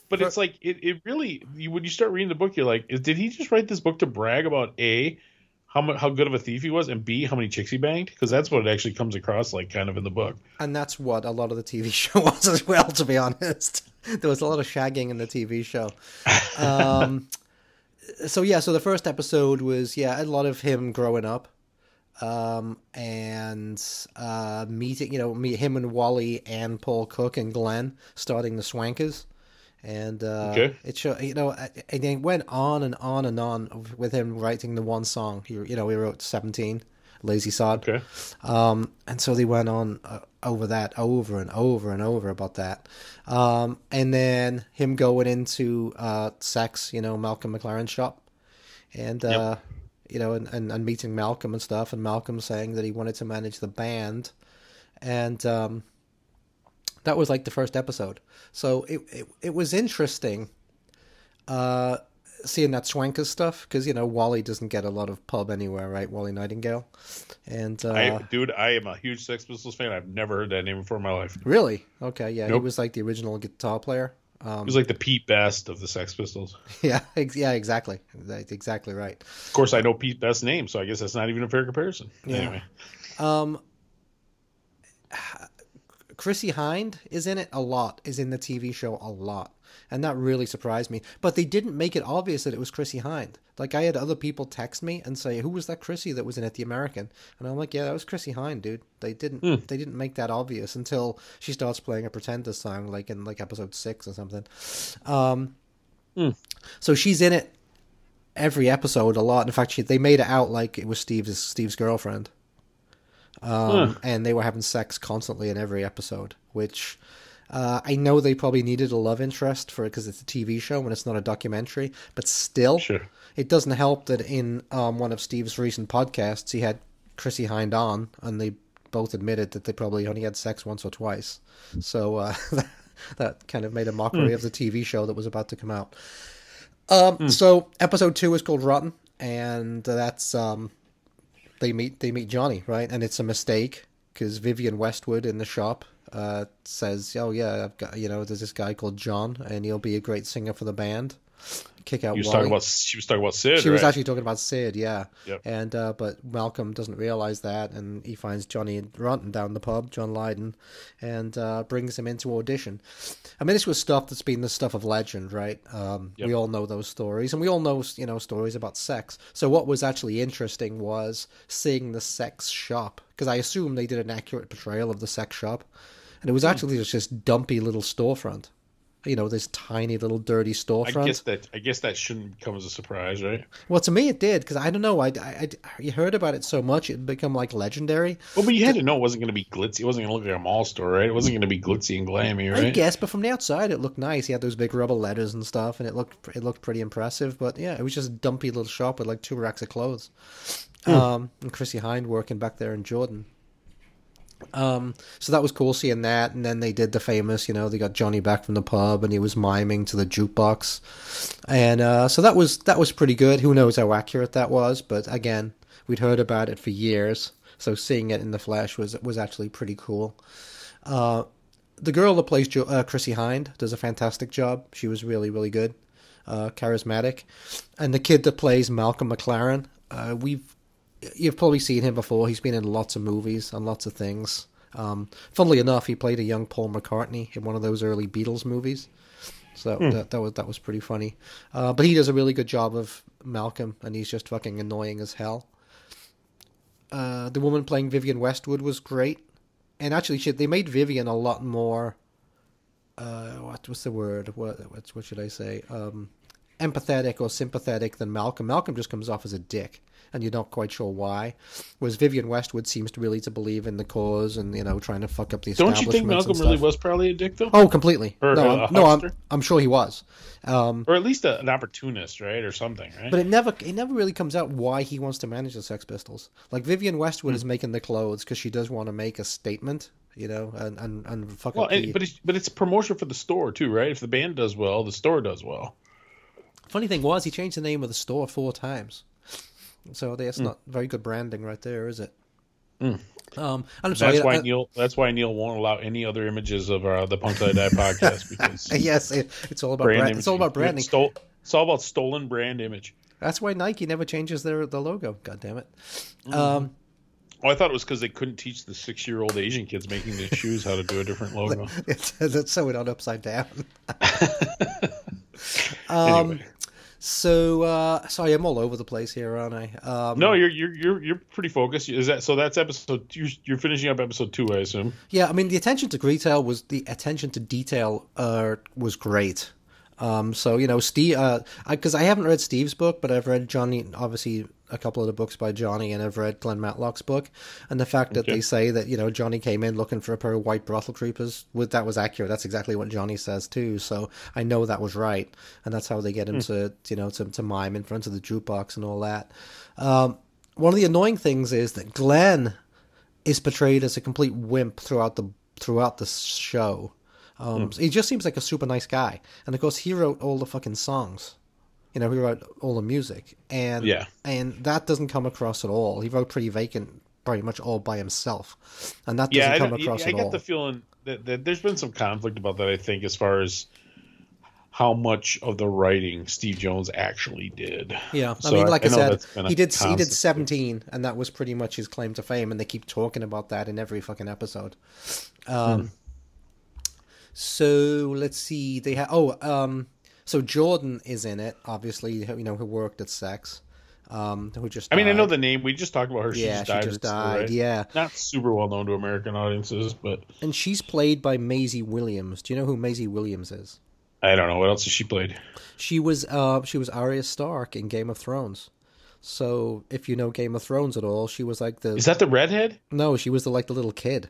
but it's like it, it really you, when you start reading the book you're like did he just write this book to brag about a how mu- how good of a thief he was and b how many chicks he banged because that's what it actually comes across like kind of in the book And that's what a lot of the TV show was as well, to be honest. There was a lot of shagging in the TV show. Um, so yeah, so the first episode was yeah a lot of him growing up, um, and uh, meeting you know meet him and Wally and Paul Cook and Glenn starting the Swankers, and uh, Okay. it show you know and it went on and on and on with him writing the one song. He you know he wrote seventeen, Lazy Sod. okay Um, and so they went on uh, over that over and over and over about that. Um, and then him going into uh, sex, you know, Malcolm McLaren's shop, and uh, you know, and, and, and meeting Malcolm and stuff, and Malcolm saying that he wanted to manage the band, and um, that was like the first episode. So it it, it was interesting. Uh, seeing that Swanker stuff because you know Wally doesn't get a lot of pub anywhere, right? Wally Nightingale, and uh, I, dude i am a huge sex pistols fan i've never heard that name before in my life Really? Okay, yeah. He was like the original guitar player. he Um, was like the pete best of the sex pistols yeah, ex- yeah, exactly. That's exactly right. of course i know pete best's name so i guess that's not even a fair comparison Yeah. anyway Um, Chrissie Hynde is in it a lot. Is in the TV show a lot, and that really surprised me. But they didn't make it obvious that it was Chrissie Hynde. Like I had other people text me and say, "Who was that Chrissy that was in it, the American?" And I'm like, "Yeah, that was Chrissie Hynde, dude." They didn't. They didn't make that obvious until she starts playing a Pretender song, like in like episode six or something. Um, so she's in it every episode a lot. In fact, she, they made it out like it was Steve's Steve's girlfriend, um, and they were having sex constantly in every episode. Which uh, I know they probably needed a love interest for it because it's a TV show and it's not a documentary. But still, Sure. it doesn't help that in um, one of Steve's recent podcasts he had Chrissie Hynde on, and they both admitted that they probably only had sex once or twice. So uh, that kind of made a mockery of the TV show that was about to come out. Um, So episode two is called Rotten, and that's um, they meet they meet Johnny right, and it's a mistake because Vivienne Westwood in the shop uh, says, "Oh yeah, I've got you know there's this guy called John, and he'll be a great singer for the band." Kick out He was Wally. talking about she was talking about Sid. She was actually talking about Sid, yeah. Yep. And uh, but Malcolm doesn't realize that, and he finds Johnny Rotten down the pub, John Lydon, and uh, brings him into audition. I mean, this was stuff that's been the stuff of legend, right? Um, Yep. We all know those stories, and we all know you know stories about sex. So what was actually interesting was seeing the sex shop, because I assume they did an accurate portrayal of the sex shop, and it was actually just this dumpy little storefront. You know, this tiny little dirty storefront. I guess that I guess that shouldn't come as a surprise, right? Well, to me, it did because I don't know. I, I, I- you heard about it so much, it become like legendary. Well, but you had to know it wasn't going to be glitzy. It wasn't going to look like a mall store, right? It wasn't going to be glitzy and glammy, right? I guess, but from the outside, it looked nice. He had those big rubber letters and stuff, and it looked it looked pretty impressive. But yeah, it was just a dumpy little shop with like two racks of clothes. Um, and Chrissie Hynde working back there in Jordan. Um, so that was cool seeing that, and then they did the famous, you know, they got Johnny back from the pub, and he was miming to the jukebox, and uh, so that was that was pretty good. Who knows how accurate that was, but again, we'd heard about it for years. So seeing it in the flesh was was actually pretty cool. Uh, the girl that plays jo- uh, Chrissie Hynde does a fantastic job. She was really really good, uh, charismatic, and the kid that plays Malcolm McLaren, uh, we've you've probably seen him before. He's been in lots of movies and lots of things. Um, funnily enough, he played a young Paul McCartney in one of those early Beatles movies. So that, that was that was pretty funny. Uh, but he does a really good job of Malcolm, and he's just fucking annoying as hell. Uh, the woman playing Vivienne Westwood was great, and actually, shit, they made Vivienne a lot more. Uh, what what's the word? What what's, what should I say? Um, empathetic or sympathetic than Malcolm. Malcolm just comes off as a dick, and you're not quite sure why. Whereas Vivienne Westwood seems to really to believe in the cause and you know trying to fuck up the Don't you think Malcolm really was probably a dick though, Oh, completely. Or no, I'm, no, I'm. I'm sure he was. Um, or at least a, an opportunist, right, or something, right? but it never, it never really comes out why he wants to manage the Sex Pistols. Like Vivienne Westwood Hmm. is making the clothes because she does want to make a statement, you know, and and and fuck well, up the. and, but it's, but it's promotion for the store too, right? If the band does well, the store does well. Funny thing was, he changed the name of the store four times. So that's Hmm. not very good branding right there, is it? Um, and I'm sorry. That's why uh, Neil. That's why Neil won't allow any other images of uh, the Punk Till I Die podcast because yes, it, it's all about brand brand, it's all about branding. It's, stole, it's all about stolen brand image. That's why Nike never changes their the logo. God damn it. Mm-hmm. Um, Well, I thought it was because they couldn't teach the six-year-old Asian kids making the shoes how to do a different logo. it's, that's sew it on upside down. um, anyway, So uh, sorry, I'm all over the place here, aren't I? Um, no, you're you're you're you're pretty focused. Is that so? That's episode. You're, you're finishing up episode two, I assume. Yeah, I mean the attention to detail was the attention to detail uh, was great. Um, so you know, Steve, because I, haven't read Steve's book, but I've read Johnny, obviously a couple of the books by Johnny, and I've read Glenn Matlock's book, and the fact that Okay. they say that you know Johnny came in looking for a pair of white brothel creepers, with that was accurate. That's exactly what Johnny says too. So I know that was right, and that's how they get him to you know to, to mime in front of the jukebox and all that. Um, one of the annoying things is that Glenn is portrayed as a complete wimp throughout the throughout the show. Um, He just seems like a super nice guy, and of course he wrote all the fucking songs. You know, he wrote all the music, and Yeah. and that doesn't come across at all. He wrote Pretty Vacant pretty much all by himself, and that doesn't Yeah, I, come across I at get all. the feeling that, that there's been some conflict about that. I think as far as how much of the writing Steve Jones actually did. Yeah, I So mean, like I, know said, that's been a he did he did constant. seventeen, and that was pretty much his claim to fame. And they keep talking about that in every fucking episode. Um, Hmm. So let's see. They have oh, um, so Jordan is in it. Obviously, you know who worked at Sex. Um, who just I mean, I know the name. We just talked about her. She yeah, just she died. just died. right? Yeah, Not super well known to American audiences, but and she's played by Maisie Williams. Do you know who Maisie Williams is? I don't know what else has she played. She was uh she was Arya Stark in Game of Thrones. So if you know Game of Thrones at all, she was like the Is that the redhead? No, she was the like the little kid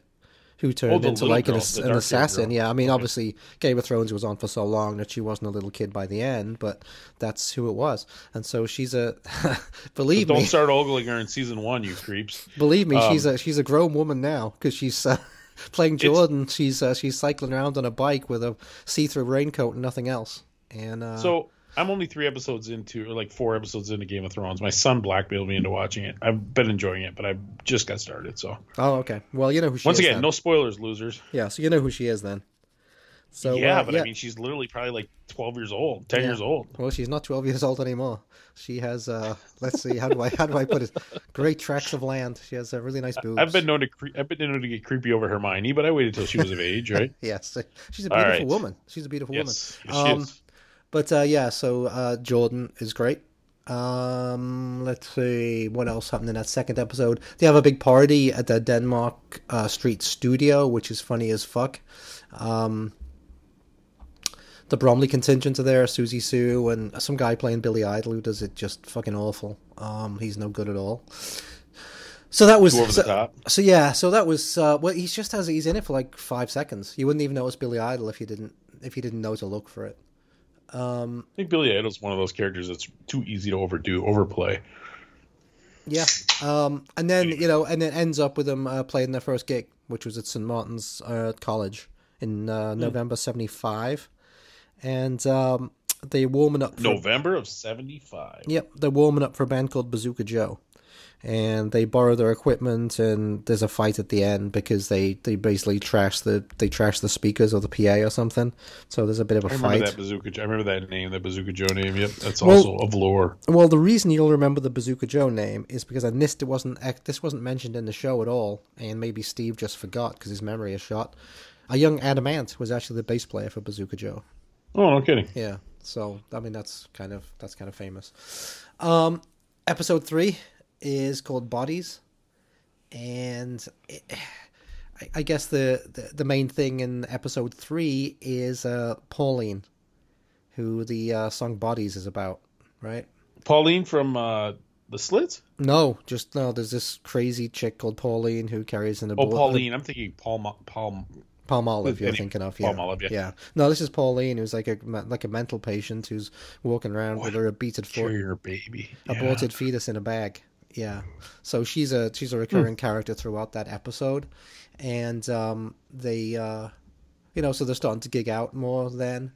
who turned Oh, into like an, girl, the an assassin. girl. Yeah, I mean, obviously Game of Thrones was on for so long that she wasn't a little kid by the end, but that's who it was. And so she's a believe me. Don't me, start ogling her in season one, you creeps. believe me, she's um, a she's a grown woman now because she's uh, playing Jordan. She's uh, she's cycling around on a bike with a see-through raincoat and nothing else. And uh, So I'm only three episodes into, or like four episodes into Game of Thrones. My son blackmailed me into watching it. I've been enjoying it, but I just got started. So oh, okay. Well, you know who she once is. again, then. no spoilers, losers. Yeah, so you know who she is then. So yeah, uh, but I mean, she's literally probably like 12 years old, 10 Yeah. years old. Well, she's not 12 years old anymore. She has, uh, let's see, how do I how do I put it? Great tracts of land. She has a really nice boobs. I've been known to cre- I've been known to get creepy over Hermione, but I waited till she was of age, right? Yes, she's a beautiful right. woman. She's a beautiful yes, woman. yes, she Um, is. But uh, yeah, so uh, Jordan is great. Um, let's see what else happened in that second episode. They have a big party at the Denmark uh, Street Studio, which is funny as fuck. Um, the Bromley contingent are there, Siouxsie Sioux, and some guy playing Billy Idol who does it just fucking awful. Um, he's no good at all. So that was so, so yeah, so that was uh, well. He's just has he's in it for like five seconds. You wouldn't even know it's Billy Idol if you didn't if you didn't know to look for it. Um, I think Billy Idol's one of those characters that's too easy to overdo, overplay. yeah, um, and then you know, and it ends up with them uh, playing their first gig, which was at St Martin's uh, College in uh, November '75, and um, they're warming up. For, November of '75. Yep, they're warming up for a band called Bazooka Joe. And they borrow their equipment, and there's a fight at the end because they, they basically trash the they trash the speakers or the PA or something. So there's a bit of a I remember fight. that Bazooka. I remember that name, that Bazooka Joe name. Yep, that's Well- also of lore. Well, the reason you'll remember the Bazooka Joe name is because I missed it wasn't this wasn't mentioned in the show at all, and maybe Steve just forgot because his memory is shot. A young Adam Ant was actually the bass player for Bazooka Joe. Oh, no kidding. Yeah, so I mean that's kind of that's kind of famous. Um, episode three is called Bodies, and it, I, I guess the, the the main thing in episode three is uh, Pauline, who the uh, song Bodies is about, right? Pauline from uh, the Slits. No, just no. There's this crazy chick called Pauline who carries an Oh, Pauline. I'm thinking Paul. Paul. Palmolive. You're thinking of yeah. Palmolive, yeah. No, this is Pauline, who's like a like a mental patient who's walking around with her beated foot, Carrier baby. Yeah. aborted fetus in a bag. Yeah. So she's a she's a recurring character throughout that episode, and um, they, uh, you know, so they're starting to gig out more then,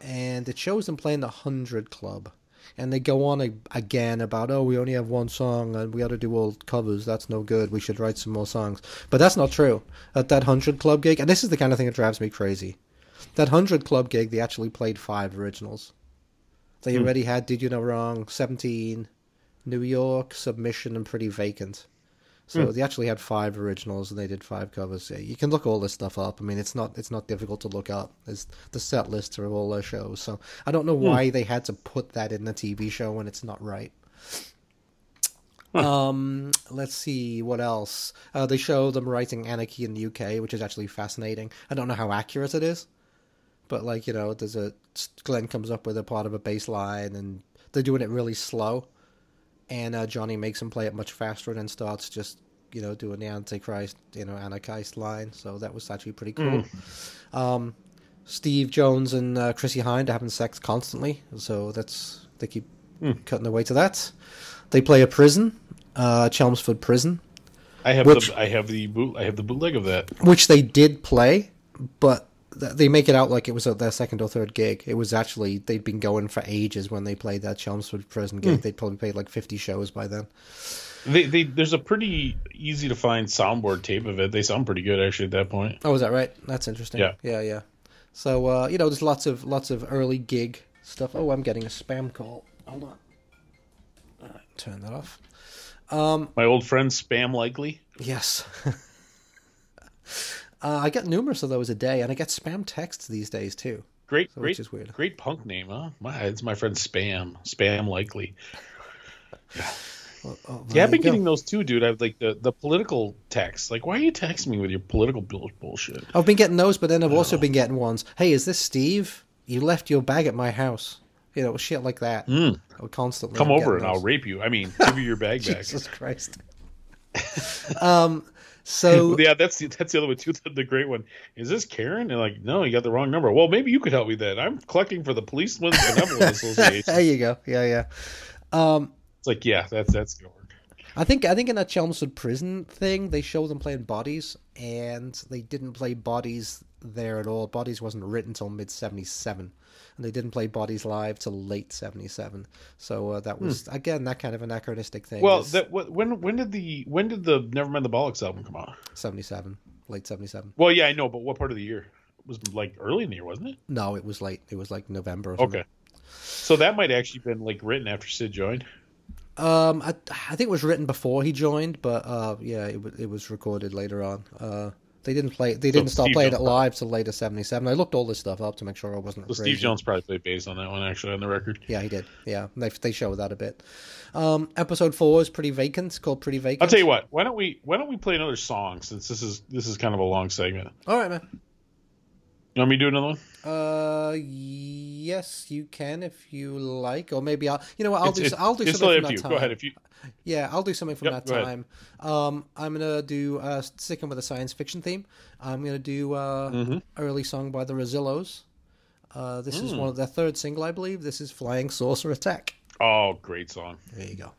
and it shows them playing the Hundred Club, and they go on a, again about oh we only have one song and we ought to do all covers. That's no good. We should write some more songs. But that's not true. At that Hundred Club gig, and this is the kind of thing that drives me crazy. That Hundred Club gig, they actually played five originals. They already had Did You No Wrong, Seventeen, New York, Submission, and Pretty Vacant. So they actually had five originals and they did five covers. Yeah, you can look all this stuff up. I mean, it's not it's not difficult to look up. There's the set lists of all their shows. So I don't know why they had to put that in the TV show when it's not right. Um, let's see what else. Uh, they show them writing Anarchy in the UK, which is actually fascinating. I don't know how accurate it is, but like you know, there's a Glenn comes up with a part of a bass line, and they're doing it really slow, and uh, Johnny makes him play it much faster, and then starts just you know doing the Antichrist, you know, Anarchist line. So that was actually pretty cool. Um, Steve Jones and uh, Chrissie Hynde are having sex constantly, so that's they keep cutting their way to that. They play a prison, uh, Chelmsford Prison, I have Which- the I have the boot I have the bootleg of that. which they did play, but they make it out like it was their second or third gig. It was actually they'd been going for ages when they played that Chelmsford Prison gig. They'd probably played like fifty shows by then. They, they there's a pretty easy to find soundboard tape of it. They sound pretty good actually at that point. Oh, is that right? That's interesting. Yeah. yeah, yeah. So uh, you know, there's lots of lots of early gig stuff. Oh, I'm getting a spam call. Hold on. All right, turn that off. My old friend Spam Likely. Yes. uh, I get numerous of those a day, and I get spam texts these days too. Great, So, great, which is weird. great punk name, huh? My, it's my friend Spam, Spam Likely. Oh, Yeah, I've been go. getting those too, dude. I've like the the political texts. Like, why are you texting me with your political bullshit? I've been getting those, but then I've also been getting ones. Hey, is this Steve? You left your bag at my house. You know, shit like that. Mm. Constantly. Come over and I'll rape you. I mean, give you your bag back. Jesus Christ. um. So yeah, that's the, that's the other one too. The, the great one is this Karen? And like, no, you got the wrong number. Well, maybe you could help me then. I'm collecting for the Benevolent Association. there you go. Yeah, yeah. Um, it's like, yeah, that's that's gonna work. I think I think in that Chelmsford prison thing, they show them playing Bodies, and they didn't play Bodies there at all. Bodies wasn't written until mid '77, and they didn't play Bodies live till late '77. So uh, that was again that kind of anachronistic thing. Hmm. Well, is that when when did the when did the Nevermind the Bollocks album come out? '77, late '77. Well, yeah, I know, but what part of the year? It was like early in the year, wasn't it? No, it was late. It was like November. Or. Okay. So that might actually been like written after Sid joined. Um, I, I think it was written before he joined, but uh, yeah, it was it was recorded later on. Uh, they didn't play. They didn't start Steve playing it live till later '77. I looked all this stuff up to make sure I wasn't. So. Steve Jones probably played bass on that one actually on the record. Yeah, he did. Yeah, they they show that a bit. Um, episode four is pretty vacant. It's called Pretty Vacant. I'll tell you what. Why don't we why don't we play another song since this is this is kind of a long segment. All right, man. You want me to do another one? Uh, yes, you can if you like, or maybe I'll. You know what? I'll It's- do. it's- I'll do something from that you. time. Go ahead if you. Yeah, I'll do something from Yep, that time. Um, I'm gonna do uh, sticking with a science fiction theme. I'm gonna do uh, Mm-hmm. early song by the Rezillos. Uh, this Mm. is one of their third single, I believe. This is "Flying Saucer Attack." Oh, great song. There you go.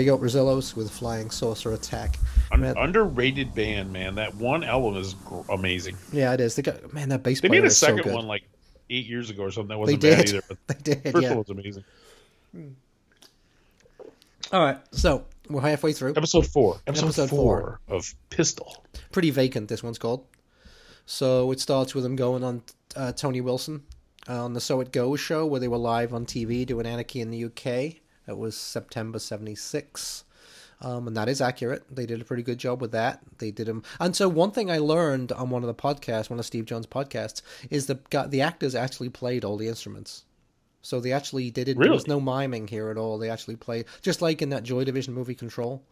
You go, Rezillos with Flying Saucer Attack. Un- Man, underrated band, man. That one album is gr- amazing. yeah, it is. They got man, that bass They made a is so second one like eight years ago or something. That they wasn't bad did. either. But they did. first Yeah. one was amazing. All right, so we're halfway through. Episode four. Episode, Episode four, of Pistol. Pretty vacant. This one's called. So it starts with them going on uh, Tony Wilson uh, on the So It Goes show, where they were live on TV doing Anarchy in the UK. That was September '76. Um, and that is accurate. They did a pretty good job with that. They did them, and so one thing I learned on one of the podcasts, one of Steve Jones' podcasts, is the the actors actually played all the instruments. So they actually they did. There was no miming here at all. They actually played just like in that Joy Division movie Control.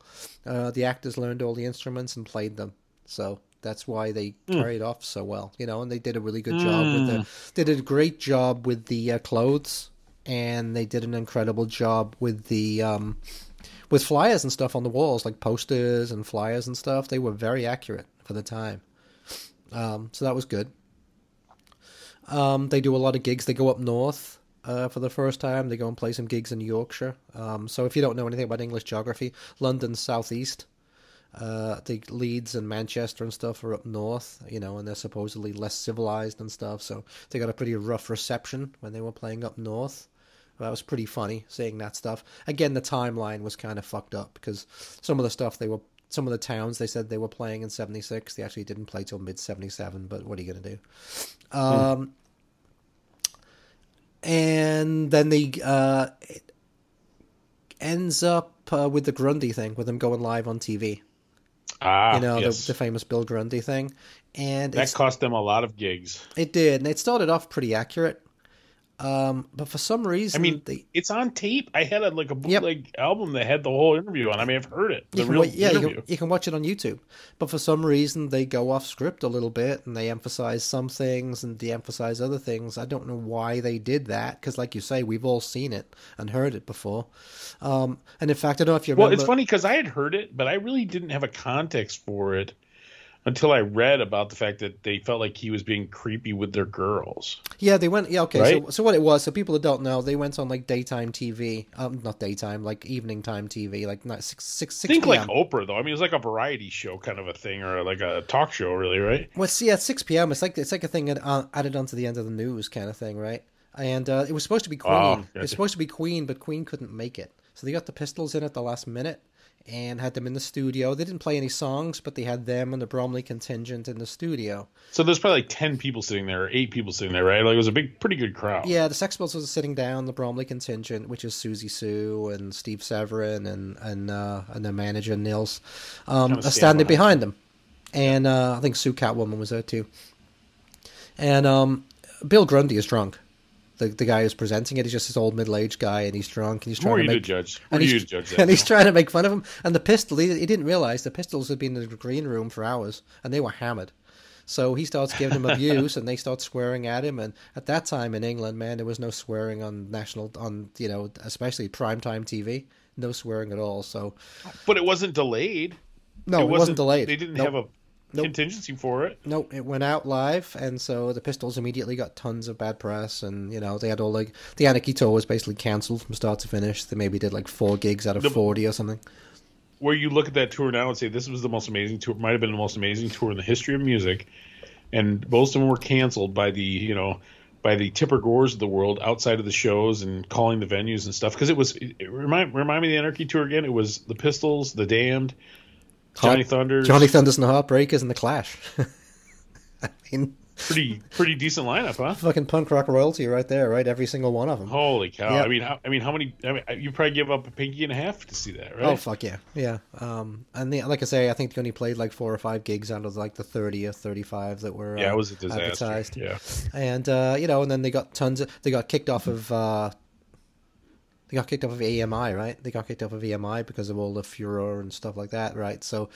Uh, the actors learned all the instruments and played them. So that's why they carried off so well, you know. And they did a really good job with the. They did a great job with the uh, clothes, and they did an incredible job with the. Um, with flyers and stuff on the walls, like posters and flyers and stuff, they were very accurate for the time. Um, so that was good. Um, they do a lot of gigs. They go up north uh, for the first time. They go and play some gigs in Yorkshire. Um, so if you don't know anything about English geography, London's southeast. Uh, the Leeds and Manchester and stuff are up north, you know, and they're supposedly less civilized and stuff. So they got a pretty rough reception when they were playing up north. That was pretty funny seeing that stuff. Again, the timeline was kind of fucked up because some of the stuff they were, some of the towns they said they were playing in '76, they actually didn't play till mid '77. But what are you gonna do? Um, and then they uh, it ends up uh, with the Grundy thing, with them going live on TV. Ah, You know, yes. the, the famous Bill Grundy thing, and that cost them a lot of gigs. it did, and it started off pretty accurate. Um, but for some reason, I mean, they, it's on tape. I had a, like a Yep. bootleg album that had the whole interview on. I mean, I've heard it. The you can, yeah, you interview. can, you can watch it on YouTube. But for some reason, they go off script a little bit and they emphasize some things and de-emphasize other things. I don't know why they did that because, like you say, we've all seen it and heard it before. Um, and in fact, I don't know if you Well, it's funny because I had heard it, but I really didn't have a context for it until I read about the fact that they felt like he was being creepy with their girls. Yeah, they went. Yeah, okay. So, Right? so what it was? So people that don't know, they went on like daytime TV. Um, not daytime, like evening time TV, like not six six six Think p.m. like Oprah though. I mean, it was like a variety show kind of a thing, or like a talk show, really, right? Well, see, at six p.m., it's like it's like a thing uh, added onto the end of the news kind of thing, right? And uh, it was supposed to be Queen. Oh, It was supposed to be Queen, but Queen couldn't make it, so they got the Pistols in at the last minute and had them in the studio. They didn't play any songs, but they had them and the Bromley contingent in the studio. So there's probably like ten people sitting there, or eight people sitting there, right? Like it was a big, pretty good crowd. Yeah, the Sex Pistols was sitting down. The Bromley contingent, which is Siouxsie Sioux and Steve Severin and and uh, and their manager Nils, um, Kinda are standing behind behind them, and uh, I think Sue Catwoman was there too. And um, Bill Grundy is drunk. The the guy who's presenting it, he's just this old middle aged guy, and he's drunk, and he's trying to make judge? Who and he's, judge and he's trying to make fun of him. And the pistol, he, he didn't realize the pistols had been in the green room for hours, and they were hammered. So he starts giving them abuse, and they start swearing at him. And at that time in England, man, there was no swearing on national, on you know, especially primetime TV. No swearing at all. So but it wasn't delayed. no, it, wasn't, delayed. They didn't Nope. have a Nope. contingency for it. No, it went out live, and so the Pistols immediately got tons of bad press, and you know they had all like the Anarchy tour was basically cancelled from start to finish. They maybe did like four gigs out of The- forty or something. Where you look at that tour now and say this was the most amazing tour, might have been the most amazing tour in the history of music, and most of them were canceled by the you know by the Tipper Gores of the world outside of the shows and calling the venues and stuff because it was it remind remind me of the Anarchy tour again. It was the Pistols, the Damned, Johnny Thunders, Johnny Thunders and the Heartbreakers and the Clash. I mean, pretty pretty decent lineup, huh? fucking punk rock royalty right there, right? Every single one of them. Holy cow! Yep. I mean, how, I mean, how many? I mean, you probably give up a pinky and a half to see that, right? Oh fuck yeah, yeah. Um, and the, like I say, I think they only played like four or five gigs out of like the thirty or thirty-five that were yeah, uh, it was a disaster. advertised. Yeah, and uh, you know, and then they got tons of they got kicked off of uh, they got kicked off of EMI, right? They got kicked off of EMI because of all the furor and stuff like that, right? So,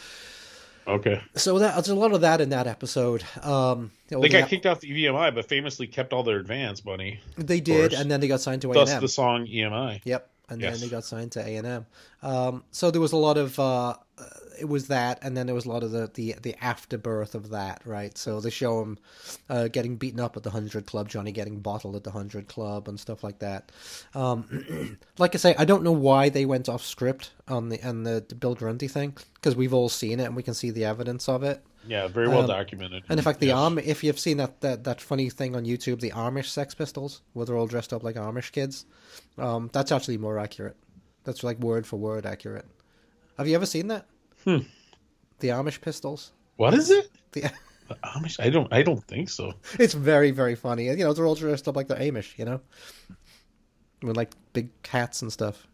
okay. so that there's a lot of that in that episode. Um, They the- got kicked off the EMI, but famously kept all their advance money. They did, course. and then they got signed to Thus A&M. the song EMI. Yep. and Yes. then they got signed to A and M. Um, so there was a lot of uh, it was that, and then there was a lot of the the, the afterbirth of that, right? So they show him uh, getting beaten up at the hundred club, Johnny getting bottled at the hundred club, and stuff like that. Um, like I say, I don't know why they went off script on the on the, the Bill Grundy thing because we've all seen it and we can see the evidence of it. Yeah, very well Um, documented. And in fact, the Yes. Arm if you've seen that, that that funny thing on YouTube, the Amish Sex Pistols, where they're all dressed up like Amish kids, um, that's actually more accurate. That's like word for word accurate. Have you ever seen that? Hmm. The Amish Pistols. What is it? The, The Amish? I don't. I don't think so. it's very very funny. You know, they're all dressed up like they're Amish. You know, with like big hats and stuff.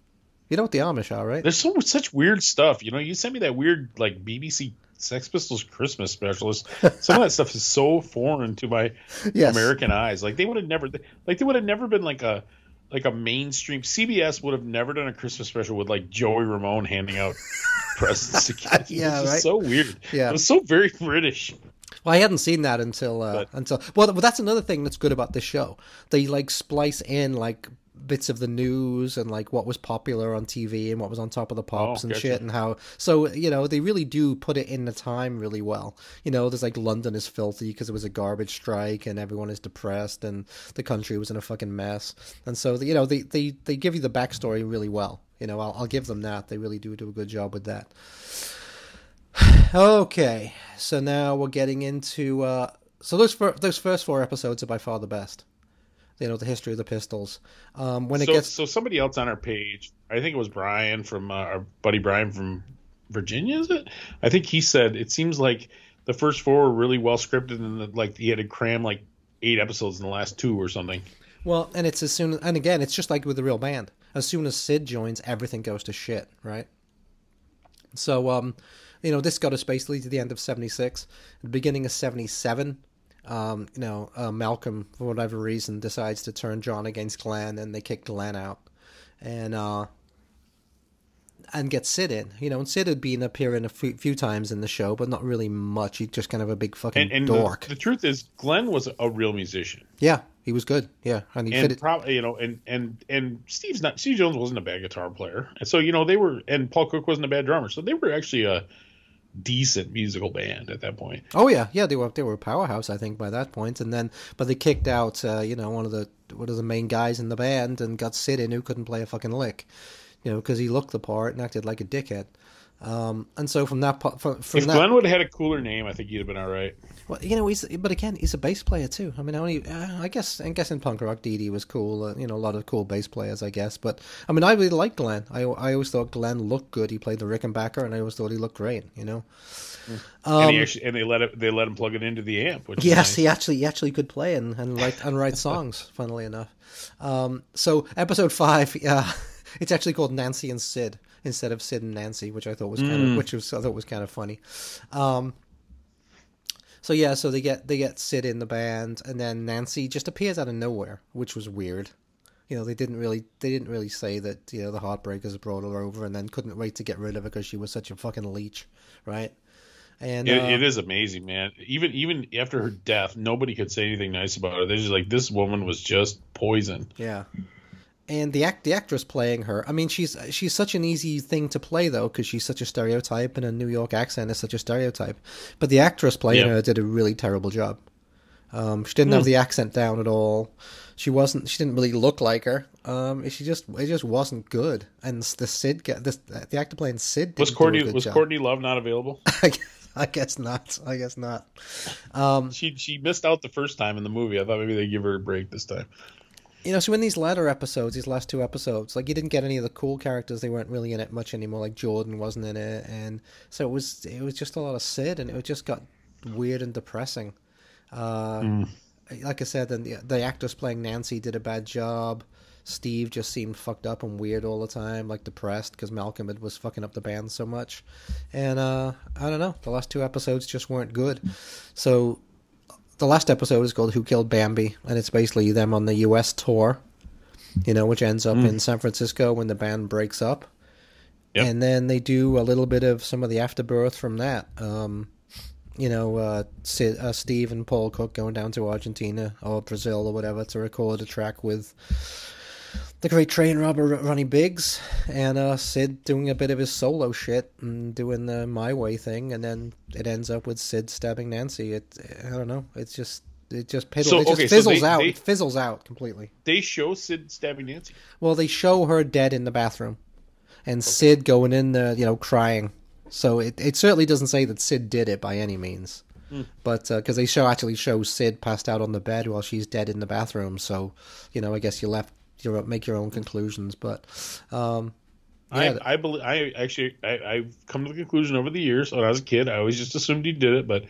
You know what the Amish are, right? There's so such weird stuff. You know, you sent me that weird like BBC Sex Pistols Christmas specialist. Some of that stuff is so foreign to my Yes. American eyes. Like they would have never, like they would have never been like a like a mainstream. CBS would have never done a Christmas special with like Joey Ramone handing out presents to kids. Yeah, it was right. so weird. Yeah. it was so very British. Well, I hadn't seen that until uh, But- until well, that's another thing that's good about this show. They like splice in like bits of the news and like what was popular on TV and what was on top of the pops Oh, and shit and how so you know they really do put it in the time really well. You know, there's like London is filthy because it was a garbage strike and everyone is depressed and the country was in a fucking mess. And so you know they they they give you the backstory really well. You know, I'll, I'll give them that. They really do do a good job with that. Okay, so now we're getting into uh, so those fir- those first four episodes are by far the best. You know the history of the Pistols. Um, when it so, gets so somebody else on our page, I think it was Brian from uh, our buddy Brian from Virginia. Is it? I think he said it seems like the first four were really well scripted, and that, like he had to cram like eight episodes in the last two or something. well, and it's as soon and again it's just like with the real band. As soon as Sid joins, everything goes to shit, right? So um, you know this got us basically to the end of '76, the beginning of '77. Um, you know, uh, Malcolm, for whatever reason, decides to turn John against Glenn, and they kick Glenn out, and uh, and get Sid in. You know, and Sid had been appearing a few, few times in the show, but not really much. He's just kind of a big fucking And, and the, dork. the truth is, Glenn was a real musician, yeah, he was good. Yeah, and he and fitted. you know, and and and Steve's not Steve Jones wasn't a bad guitar player, and so you know they were, and Paul Cook wasn't a bad drummer, so they were actually a decent musical band at that point. Oh yeah, yeah, they were they were a powerhouse, I think, by that point. And then, but they kicked out, uh, you know, one of the one of the main guys in the band, and got Sid in, who couldn't play a fucking lick, you know, because he looked the part and acted like a dickhead. Um, and so from that po- from, from If that, Glenn would have had a cooler name, I think he'd have been all right. well, you know, he's but again, he's a bass player too. I mean, only uh, I guess I guess in punk rock, Dee Dee was cool. Uh, you know, a lot of cool bass players, I guess. But I mean, I really liked Glenn. I I always thought Glenn looked good. He played the Rickenbacker, and I always thought he looked great. You know. and he actually, and they let it, they let him plug it into the amp. Which Yes, nice. he actually he actually could play and, and write and write songs. funnily enough, um, so episode five, yeah, it's actually called Nancy and Sid instead of Sid and Nancy, which I thought was kind of which was I thought was kind of funny. Um, so yeah, so they get they get Sid in the band, and then Nancy just appears out of nowhere, which was weird. You know, they didn't really they didn't really say that you know the Heartbreakers brought her over, and then couldn't wait to get rid of her because she was such a fucking leech, right? And It, uh, it is amazing, man. Even even after her death, nobody could say anything nice about her. They're just like, this woman was just poison. Yeah. And the act, the actress playing her, I mean, she's she's such an easy thing to play though, because she's such a stereotype, and a New York accent is such a stereotype. But the actress playing Yeah. her did a really terrible job. Um, she didn't have the accent down at all. She wasn't. She didn't really look like her. Um, she just it just wasn't good. And the Sid, this the actor playing Sid, didn't Was Courtney good was job. Courtney Love not available? I guess, I guess not. I guess not. Um, she she missed out the first time in the movie. I thought maybe they'd give her a break this time. You know, so in these latter episodes, these last two episodes, like you didn't get any of the cool characters. They weren't really in it much anymore. Like Jordan wasn't in it, and so it was it was just a lot of Sid, and it just got weird and depressing. Uh, Like I said, then the, the actress playing Nancy did a bad job. Steve just seemed fucked up and weird all the time, like depressed because Malcolm had, was fucking up the band so much. And uh, I don't know, the last two episodes just weren't good. So the last episode is called "Who Killed Bambi," and it's basically them on the U.S. tour. You know, which ends up in San Francisco when the band breaks up, Yep. and then they do a little bit of some of the afterbirth from that. Um, you know, uh, Sid, uh, Steve and Paul Cook going down to Argentina or Brazil or whatever to record a track with the great train robber Ronnie Biggs and uh, Sid doing a bit of his solo shit and doing the my way thing, and then it ends up with Sid stabbing Nancy. It I don't know. It's just it just piddle, So, it just okay, so fizzles they- out. they- it fizzles out completely. They show Sid stabbing Nancy. Well, they show her dead in the bathroom, and Sid going in there, you know, crying. So it it certainly doesn't say that Sid did it by any means, Hmm. but because they show actually show Sid passed out on the bed while she's dead in the bathroom. So you know, I guess you left you make your own conclusions, but um, yeah, I I believe I actually I, I've come to the conclusion over the years when I was a kid I always just assumed he did it, but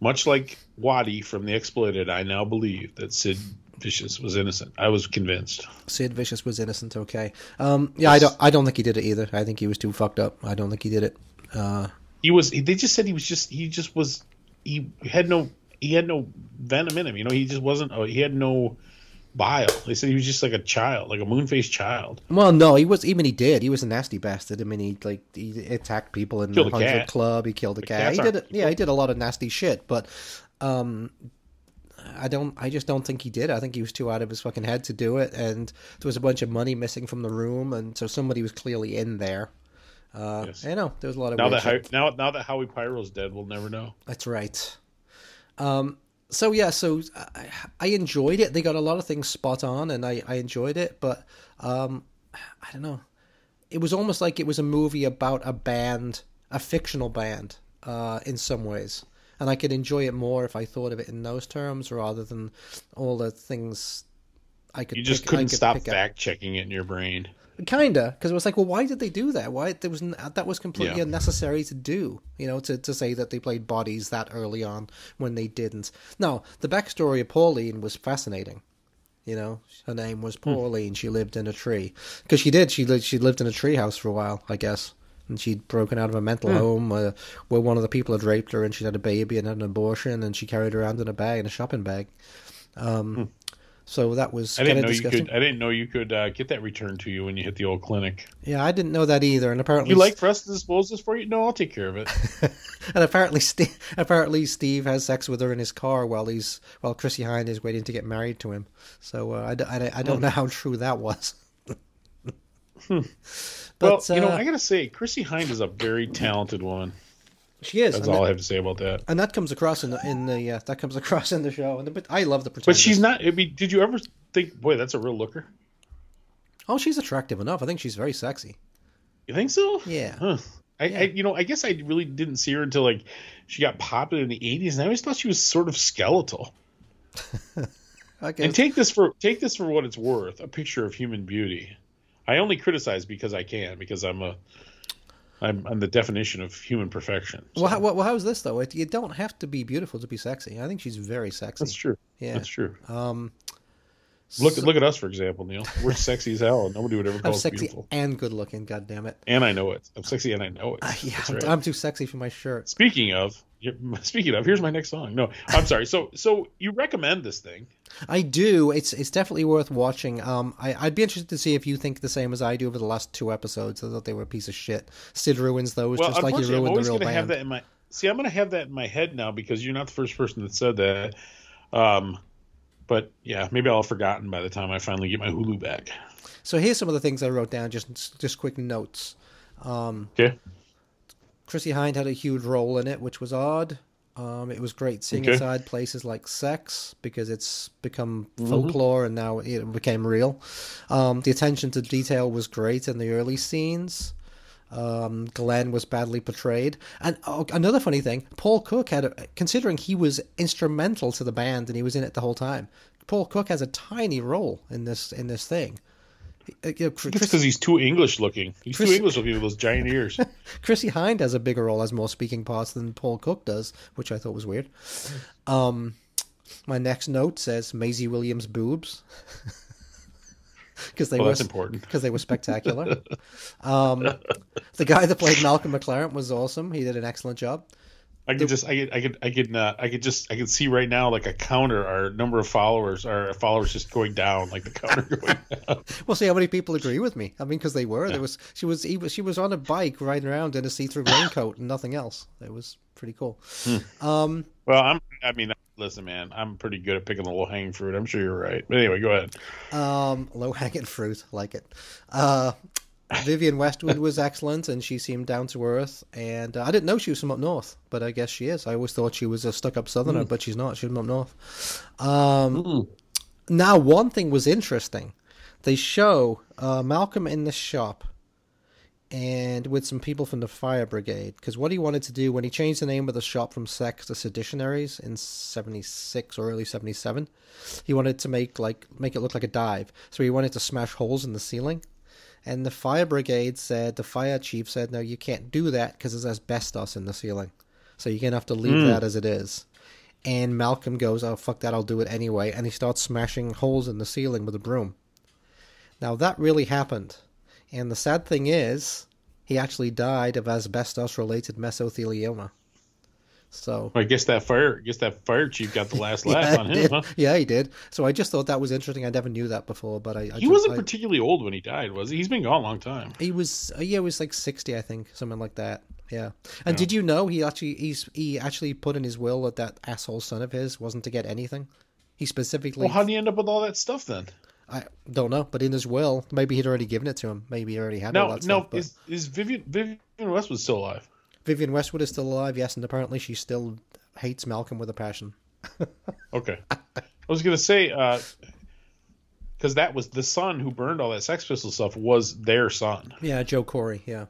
much like Wattie from The Exploited, I now believe that Sid Vicious was innocent. I was convinced. Sid Vicious was innocent. Okay, um, yeah, I don't I don't think he did it either. I think he was too fucked up. I don't think he did it. Uh, He was. They just said he was just. He just was. He had no. He had no venom in him. You know. He just wasn't. oh, He had no bile. They said he was just like a child, like a moon faced child. Well, no, he was. Even he did. He was a nasty bastard. I mean, he like he attacked people in Killed the hundred club. He killed a cat. He did. aren't Yeah, he did a lot of nasty shit. But um, I don't. I just don't think he did. I think he was too out of his fucking head to do it. And there was a bunch of money missing from the room, and so somebody was clearly in there. Uh, Yes. I know there was a lot of Now that. Howie, now now that Howie Pyro's dead, we'll never know. That's right. Um, so yeah, so I, I enjoyed it. They got a lot of things spot on, and I, I enjoyed it. But um, I don't know. It was almost like it was a movie about a band, a fictional band, uh, in some ways. And I could enjoy it more if I thought of it in those terms rather than all the things I could. You just pick- couldn't could stop up. fact checking it in your brain. Kinda, because it was like, well, why did they do that? Why there was that was completely Yeah. unnecessary to do. You know, to to say that they played bodies that early on when they didn't. now the backstory of Pauline was fascinating. You know, her name was Hmm. Pauline. She lived in a tree because she did. She lived. She lived in a tree house for a while, I guess. And she'd broken out of a mental home uh, where one of the people had raped her, and she'd had a baby and had an abortion, and she carried around in a bag, in a shopping bag. Um, So that was Hmm. I didn't kind know of you disgusting. could. I didn't know you could uh, get that returned to you when you hit the old clinic. Yeah, I didn't know that either. And apparently, You like for us to dispose this for you? No, I'll take care of it. And apparently, Steve, apparently Steve has sex with her in his car while he's while Chrissie Hynde is waiting to get married to him. So uh, I, I, I don't know how true that was. well, But, you know, uh, I gotta say, Chrissie Hynde is a very talented woman. She is, That's all I have to say about that. and that comes across in the in the uh, that comes across in the show. And the, but I love the But she's not. I mean, did you ever think, boy, that's a real looker? Oh, she's attractive enough. I think she's very sexy. You think so? Yeah. Huh. I, I, you know, I guess I really didn't see her until like she got popular in the '80s, and I always thought she was sort of skeletal. Okay. And take this for take this for what it's worth—a picture of human beauty. I only criticize because I can, because I'm a, I'm, I'm the definition of human perfection. So well, how, well, how's this though? It, you don't have to be beautiful to be sexy. I think she's very sexy. that's true. Yeah. That's true. Um, Look, look at us, for example, Neil. We're sexy as hell, nobody would ever call I'm us sexy beautiful. and good looking. God damn it. And I know it. I'm sexy, and I know it. Yeah, I'm, right. I'm too sexy for my shirt. Speaking of, speaking of, here's my next song. No, I'm sorry. So, so you recommend this thing? I do. It's it's definitely worth watching. Um, I, I'd be interested to see if you think the same as I do over the last two episodes. I thought they were a piece of shit. Sid ruins those Well, just like you unfortunately, I'm ruined the always real going to have that in my. See, I'm going to have that in my head now because you're not the first person that said that. Um, but yeah, maybe I'll have forgotten by the time I finally get my Hulu back. So here's some of the things I wrote down. Just just quick notes. Okay. Chrissie Hynde had a huge role in it, which was odd. Um, it was great seeing Okay. inside places like sex because it's become folklore and now it became real. Um, the attention to detail was great in the early scenes. Um, Glenn was badly portrayed, and oh, another funny thing: Paul Cook had, a, considering he was instrumental to the band and he was in it the whole time. Paul Cook has a tiny role in this in this thing. Uh, you know, It's Chris- because he's too English looking. He's Chris- too English looking with those giant ears. Chrissie Hynde has a bigger role, has more speaking parts than Paul Cook does, which I thought was weird. Um, my next note says Maisie Williams' boobs because they Well, were important. because they were spectacular. um, the guy that played Malcolm McLaren was awesome. He did an excellent job. I could just, I could, I could, I could, uh, I could just, I could see right now like a counter, our number of followers, our followers just going down, like the counter going down. We'll see how many people agree with me. I mean, because they were. There was she was he was she was on a bike riding around in a see-through raincoat and nothing else. It was pretty cool. Um, Well, I'm, I mean, listen, man, I'm pretty good at picking the low hanging fruit. I'm sure you're right. But anyway, go ahead. Um, low hanging fruit, like it. Uh, Vivienne Westwood was excellent, and she seemed down to earth. And uh, I didn't know she was from up north, but I guess she is. I always thought she was a stuck up southerner, but she's not. She's from up north. Um, Now, one thing was interesting. They show uh, Malcolm in the shop and with some people from the fire brigade because what he wanted to do when he changed the name of the shop from sex to seditionaries in 76 or early 77 he wanted to make like make it look like a dive so he wanted to smash holes in the ceiling and the fire brigade said the fire chief said no you can't do that because there's asbestos in the ceiling. So you're gonna have to leave hmm. that as it is. And malcolm goes oh fuck that i'll do it anyway. And he starts smashing holes in the ceiling with a broom. Now that really happened. And the sad thing is, he actually died of asbestos-related mesothelioma. So I guess that fire, I guess that fire chief got the last laugh yeah, on him, did. huh? yeah, he did. So I just thought that was interesting. I never knew that before, but I, I He just- wasn't I- particularly old when he died, was he? He's been gone a long time. He was uh, yeah, he was like sixty, I think, something like that. Yeah. And did you know he actually he's he actually put in his will that that asshole son of his wasn't to get anything. He specifically. Well, how do you end up with all that stuff then? I don't know, but in his will, maybe he'd already given it to him. Maybe he already had all No, that no. stuff. but- Is is Vivienne Vivienne Westwood still alive? Vivienne Westwood is still alive, yes, and apparently she still hates Malcolm with a passion. Okay. I was gonna say because that was the son who burned all that Sex Pistol stuff was their son. Yeah, Joe Corré, yeah.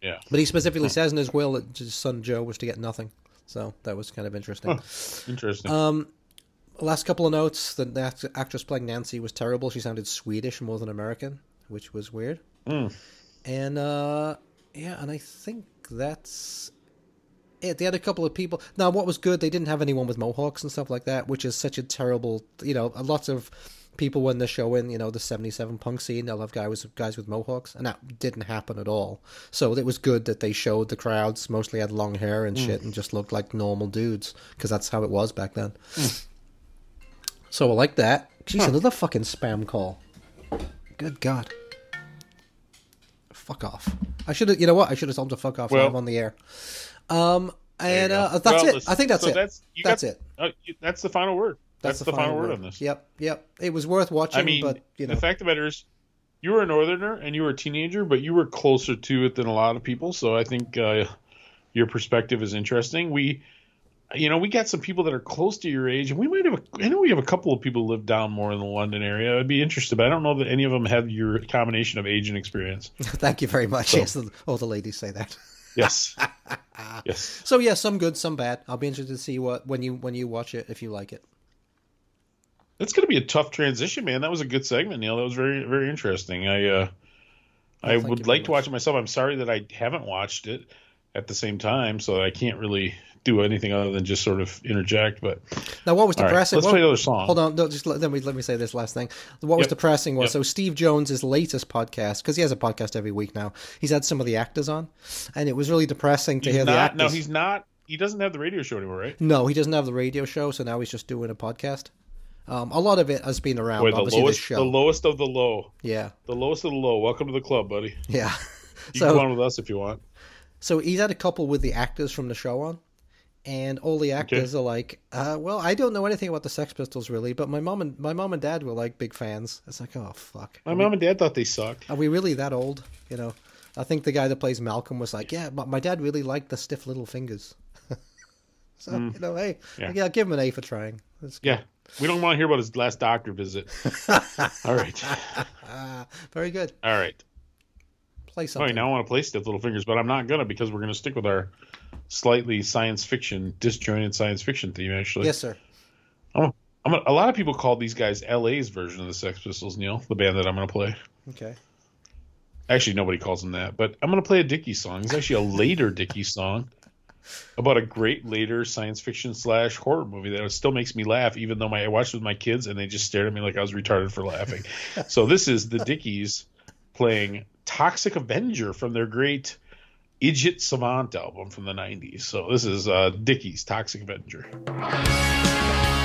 Yeah. But he specifically says in his will that his son Joe was to get nothing. So that was kind of interesting. Interesting. Um, last couple of notes: the, the actress playing Nancy was terrible. She sounded Swedish more than American, which was weird. Mm. And uh, yeah, and I think that's it. They had a couple of people. Now, what was good? They didn't have anyone with mohawks and stuff like that, which is such a terrible. You know, a lot of people when they're showing, you know, the '77 punk scene, they'll have guys with guys with mohawks, and that didn't happen at all. So it was good that they showed the crowds mostly had long hair and mm. shit and just looked like normal dudes because that's how it was back then. Mm. So I like that. Jeez, another fucking spam call. Good God. Fuck off. I should have, you know what? I should have told him to fuck off Well- live on the air. Um, and uh, that's Well, it. I think that's so it. That's, That's got- it. uh, you- that's the final word. That's, the, final word on this. Yep, yep. It was worth watching, I mean, but you know, the fact of the matter is, you were a northerner and you were a teenager, but you were closer to it than a lot of people. So I think uh, your perspective is interesting. We, you know, we got some people that are close to your age, and we might have. A, I know we have a couple of people who live down more in the London area. I'd be interested, but I don't know that any of them have your combination of age and experience. thank you very much. Yes, all the ladies say that. Yes, yes. So yeah, some good, some bad. I'll be interested to see what when you when you watch it if you like it. It's going to be a tough transition, man. That was a good segment, Neil. That was very, very interesting. I, uh, I would like to watch it myself. I'm sorry that I haven't watched it at the same time, so I can't really do anything other than just sort of interject. But Now, what was All right, depressing? let's what- play another song. Hold on, no, just let, let me let me say this last thing. What was Yep. depressing was Yep. so Steve Jones's latest podcast because he has a podcast every week now. He's had some of the actors on, and it was really depressing to he's hear the actors. No, he's not. He doesn't have the radio show anymore, right? No, he doesn't have the radio show, so now he's just doing a podcast. Um, a lot of it has been around, Boy, the obviously, lowest, the lowest of the low, yeah, the lowest of the low. Welcome to the club, buddy. yeah. You can come on with us if you want. so he's had a couple with the actors from the show on, and all the actors are like, uh, "Well, I don't know anything about the Sex Pistols really, but my mom and my mom and dad were like big fans." It's like, oh fuck. My mom and dad thought they sucked. Are we really that old? You know, I think the guy that plays Malcolm was like, yeah, but my dad really liked the stiff little fingers. so you know, hey, Yeah. yeah. give him an A for trying. Yeah, we don't want to hear about his last doctor visit. All right, Ah, very good. all right. Play All something. right, now I want to play Stiff Little Fingers, but I'm not gonna because we're gonna stick with our slightly science fiction, disjointed science fiction theme. Actually, yes, sir. I'm, I'm a, a lot of people call these guys LA's version of the Sex Pistols. Neil, the band that I'm gonna play. Okay. Actually, nobody calls them that, but I'm gonna play a Dickies song. It's actually a later Dickies song about a great later science fiction slash horror movie that still makes me laugh, even though my, I watched it with my kids and they just stared at me like I was retarded for laughing. so this is the Dickies playing Toxic Avenger from their great Idiot Savant album from the 90s. So this is uh, Dickies Toxic Avenger. Avenger.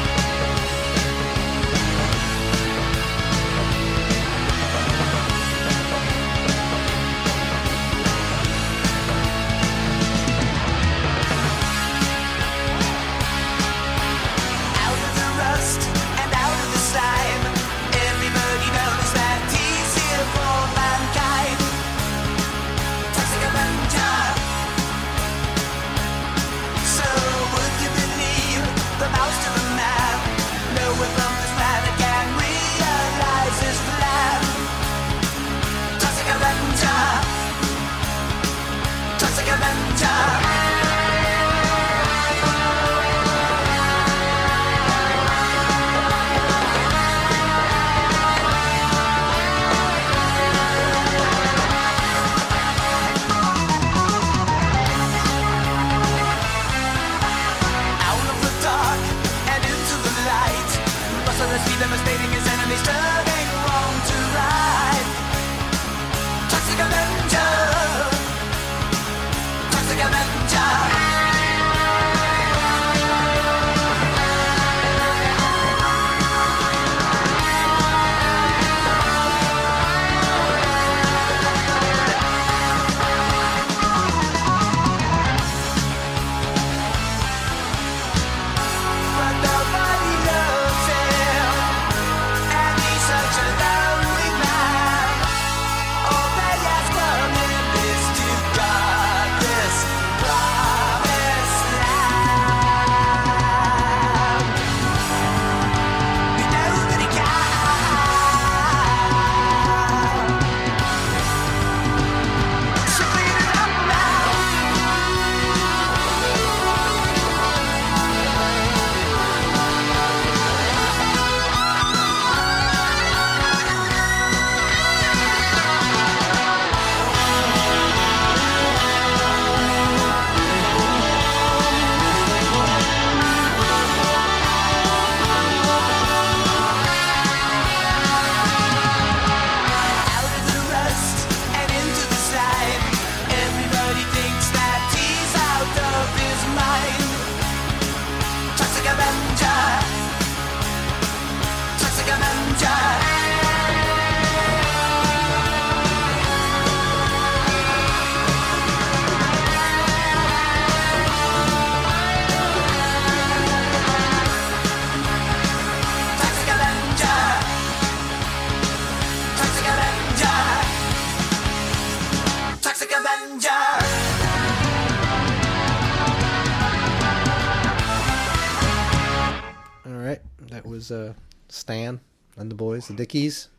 The Dickies.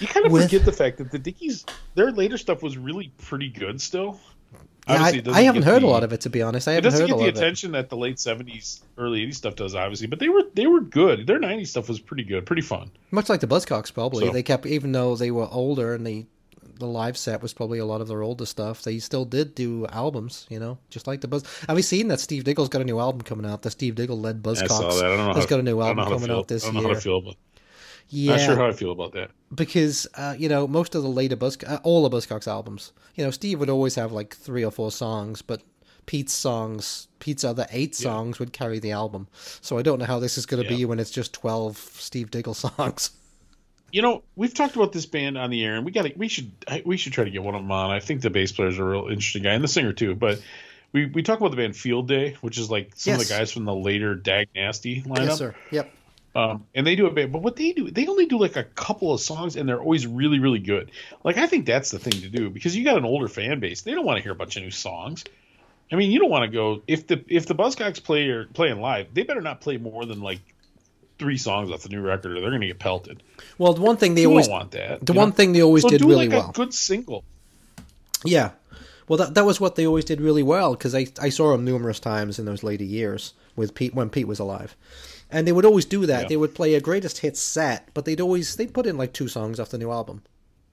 You kind of With- forget the fact that the Dickies, their later stuff was really pretty good still. Yeah, I, I haven't heard the- a lot of it to be honest. I haven't doesn't heard get a the it. attention that the late '70s, early '80s stuff does, obviously. But they were they were good. Their '90s stuff was pretty good, pretty fun. Much like the Buzzcocks, probably So- they kept even though they were older and they the live set was probably a lot of their older stuff. They still did do albums, you know, just like the Buzz. Have you seen that Steve Diggle's got a new album coming out? The Steve Diggle led Buzzcocks I saw that. I don't know. has got a new album know how to coming out this I don't know year. how to feel about. Yeah, Not sure how I feel about that. because uh, you know most of the later Buzz, uh, all of Buzzcocks albums, you know, Steve would always have like three or four songs, but Pete's songs, Pete's other eight songs would carry the album. So I don't know how this is going to be when it's just twelve Steve Diggle songs. You know, we've talked about this band on the air, and we got to we should we should try to get one of them on. I think the bass player's a real interesting guy, and the singer too. But we we talk about the band Field Day, which is like some of the guys from the later Dag Nasty lineup. Yes, sir. Yep. Um, and they do a band, but what they do, they only do like a couple of songs, and they're always really, really good. Like I think that's the thing to do because you got an older fan base; they don't want to hear a bunch of new songs. I mean, you don't want to go if the if the Buzzcocks play or playing live, they better not play more than like three songs off the new record, or they're going to get pelted. Well, the one thing they You always want that. the one know? thing they always so did do really like well. a good single. Yeah. Well, that that was what they always did really well because I I saw them numerous times in those later years with Pete when Pete was alive, and they would always do that. Yeah. They would play a greatest hits set, but they'd always they put in like two songs off the new album,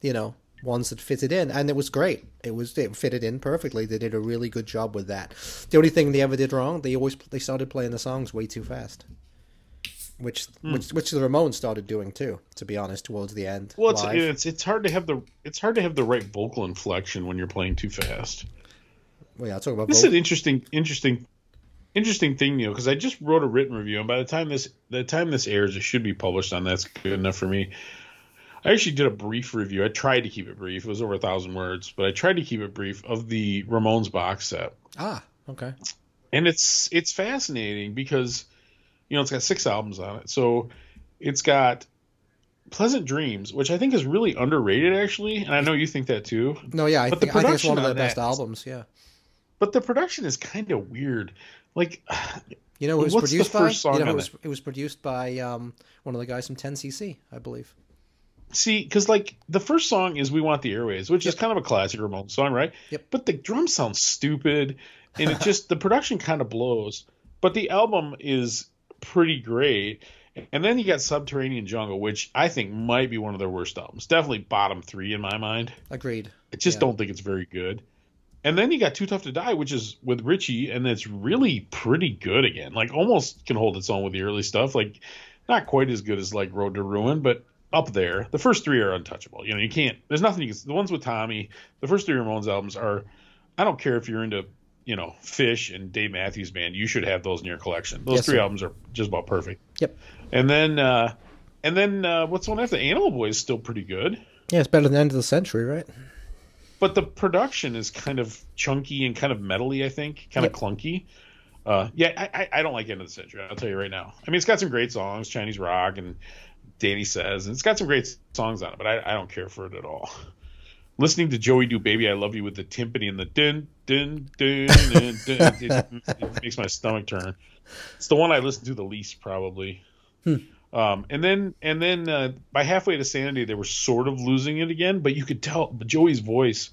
you know, ones that fitted in, and it was great. It was it fitted in perfectly. They did a really good job with that. The only thing they ever did wrong, they always they started playing the songs way too fast. Which, Hmm. which which the Ramones started doing too, to be honest, towards the end. Well, it's, live. it's it's hard to have the it's hard to have the right vocal inflection when you're playing too fast. well, yeah, I'll talk about This is an interesting, interesting, interesting thing, know, because I just wrote a written review, and by the time this, the time this airs, it should be published on. That's good enough for me. I actually did a brief review. I tried to keep it brief. It was over a thousand words, but I tried to keep it brief of the Ramones box set, ah okay and it's it's fascinating because, you know, it's got six albums on it. So, it's got Pleasant Dreams, which I think is really underrated, actually, and I know you think that too. no yeah I But the think I think it's one of production their best that- albums yeah. But the production is kind of weird. Like, You know, it was produced by. you know, it was, it was produced by um, one of the guys from 10cc, I believe. See, because like the first song is "We Want the Airways," which is kind of a classic Ramones song, right? Yep. But the drums sounds stupid, and it just the production kind of blows. But the album is pretty great. And then you got Subterranean Jungle, which I think might be one of their worst albums. Definitely bottom three in my mind. Agreed. I just Yeah. don't think it's very good. And then you got Too Tough to Die, which is with Richie, and it's really pretty good again. Like almost can hold its own with the early stuff. Like not quite as good as like Road to Ruin, but up there. The first three are untouchable. You know, you can't. There's nothing you can. The ones with Tommy, the first three Ramones albums are. I don't care if you're into you know Phish and Dave Matthews Band. You should have those in your collection. Those Yes, three sir. albums are just about perfect. Yep. And then. uh and then uh, what's the one after Animal Boy is still pretty good. Yeah, it's better than end of the century, right? But the production is kind of chunky and kind of metally. I think, kind Yep. of clunky. Uh, yeah, I, I, don't like End of the Century. I'll tell you right now. I mean, it's got some great songs, Chinese rock and Danny says, and it's got some great songs on it, but I, I don't care for it at all. Listening to Joey do "Baby I Love You" with the timpani and the din din din din, din it, it makes my stomach turn. It's the one I listen to the least, probably. Um, and then and then uh, by halfway to Sanity, they were sort of losing it again, but you could tell Joey's voice.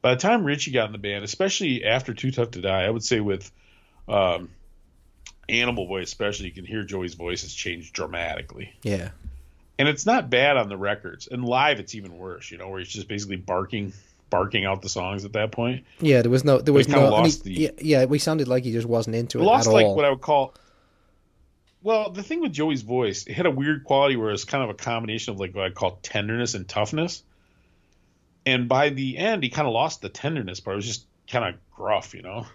By the time Richie got in the band, especially after Too Tough to Die, I would say with um, Animal Boy, especially, you can hear Joey's voice has changed dramatically. Yeah. And it's not bad on the records, and live it's even worse. You know, where he's just basically barking, barking out the songs at that point. Yeah, there was no, there was no, lost he- the- yeah, yeah, we sounded like he just wasn't into it lost like all. what I would call. Well, the thing with Joey's voice, it had a weird quality where it's kind of a combination of like what I call tenderness and toughness. And by the end, he kind of lost the tenderness part. It was just kind of gruff, you know.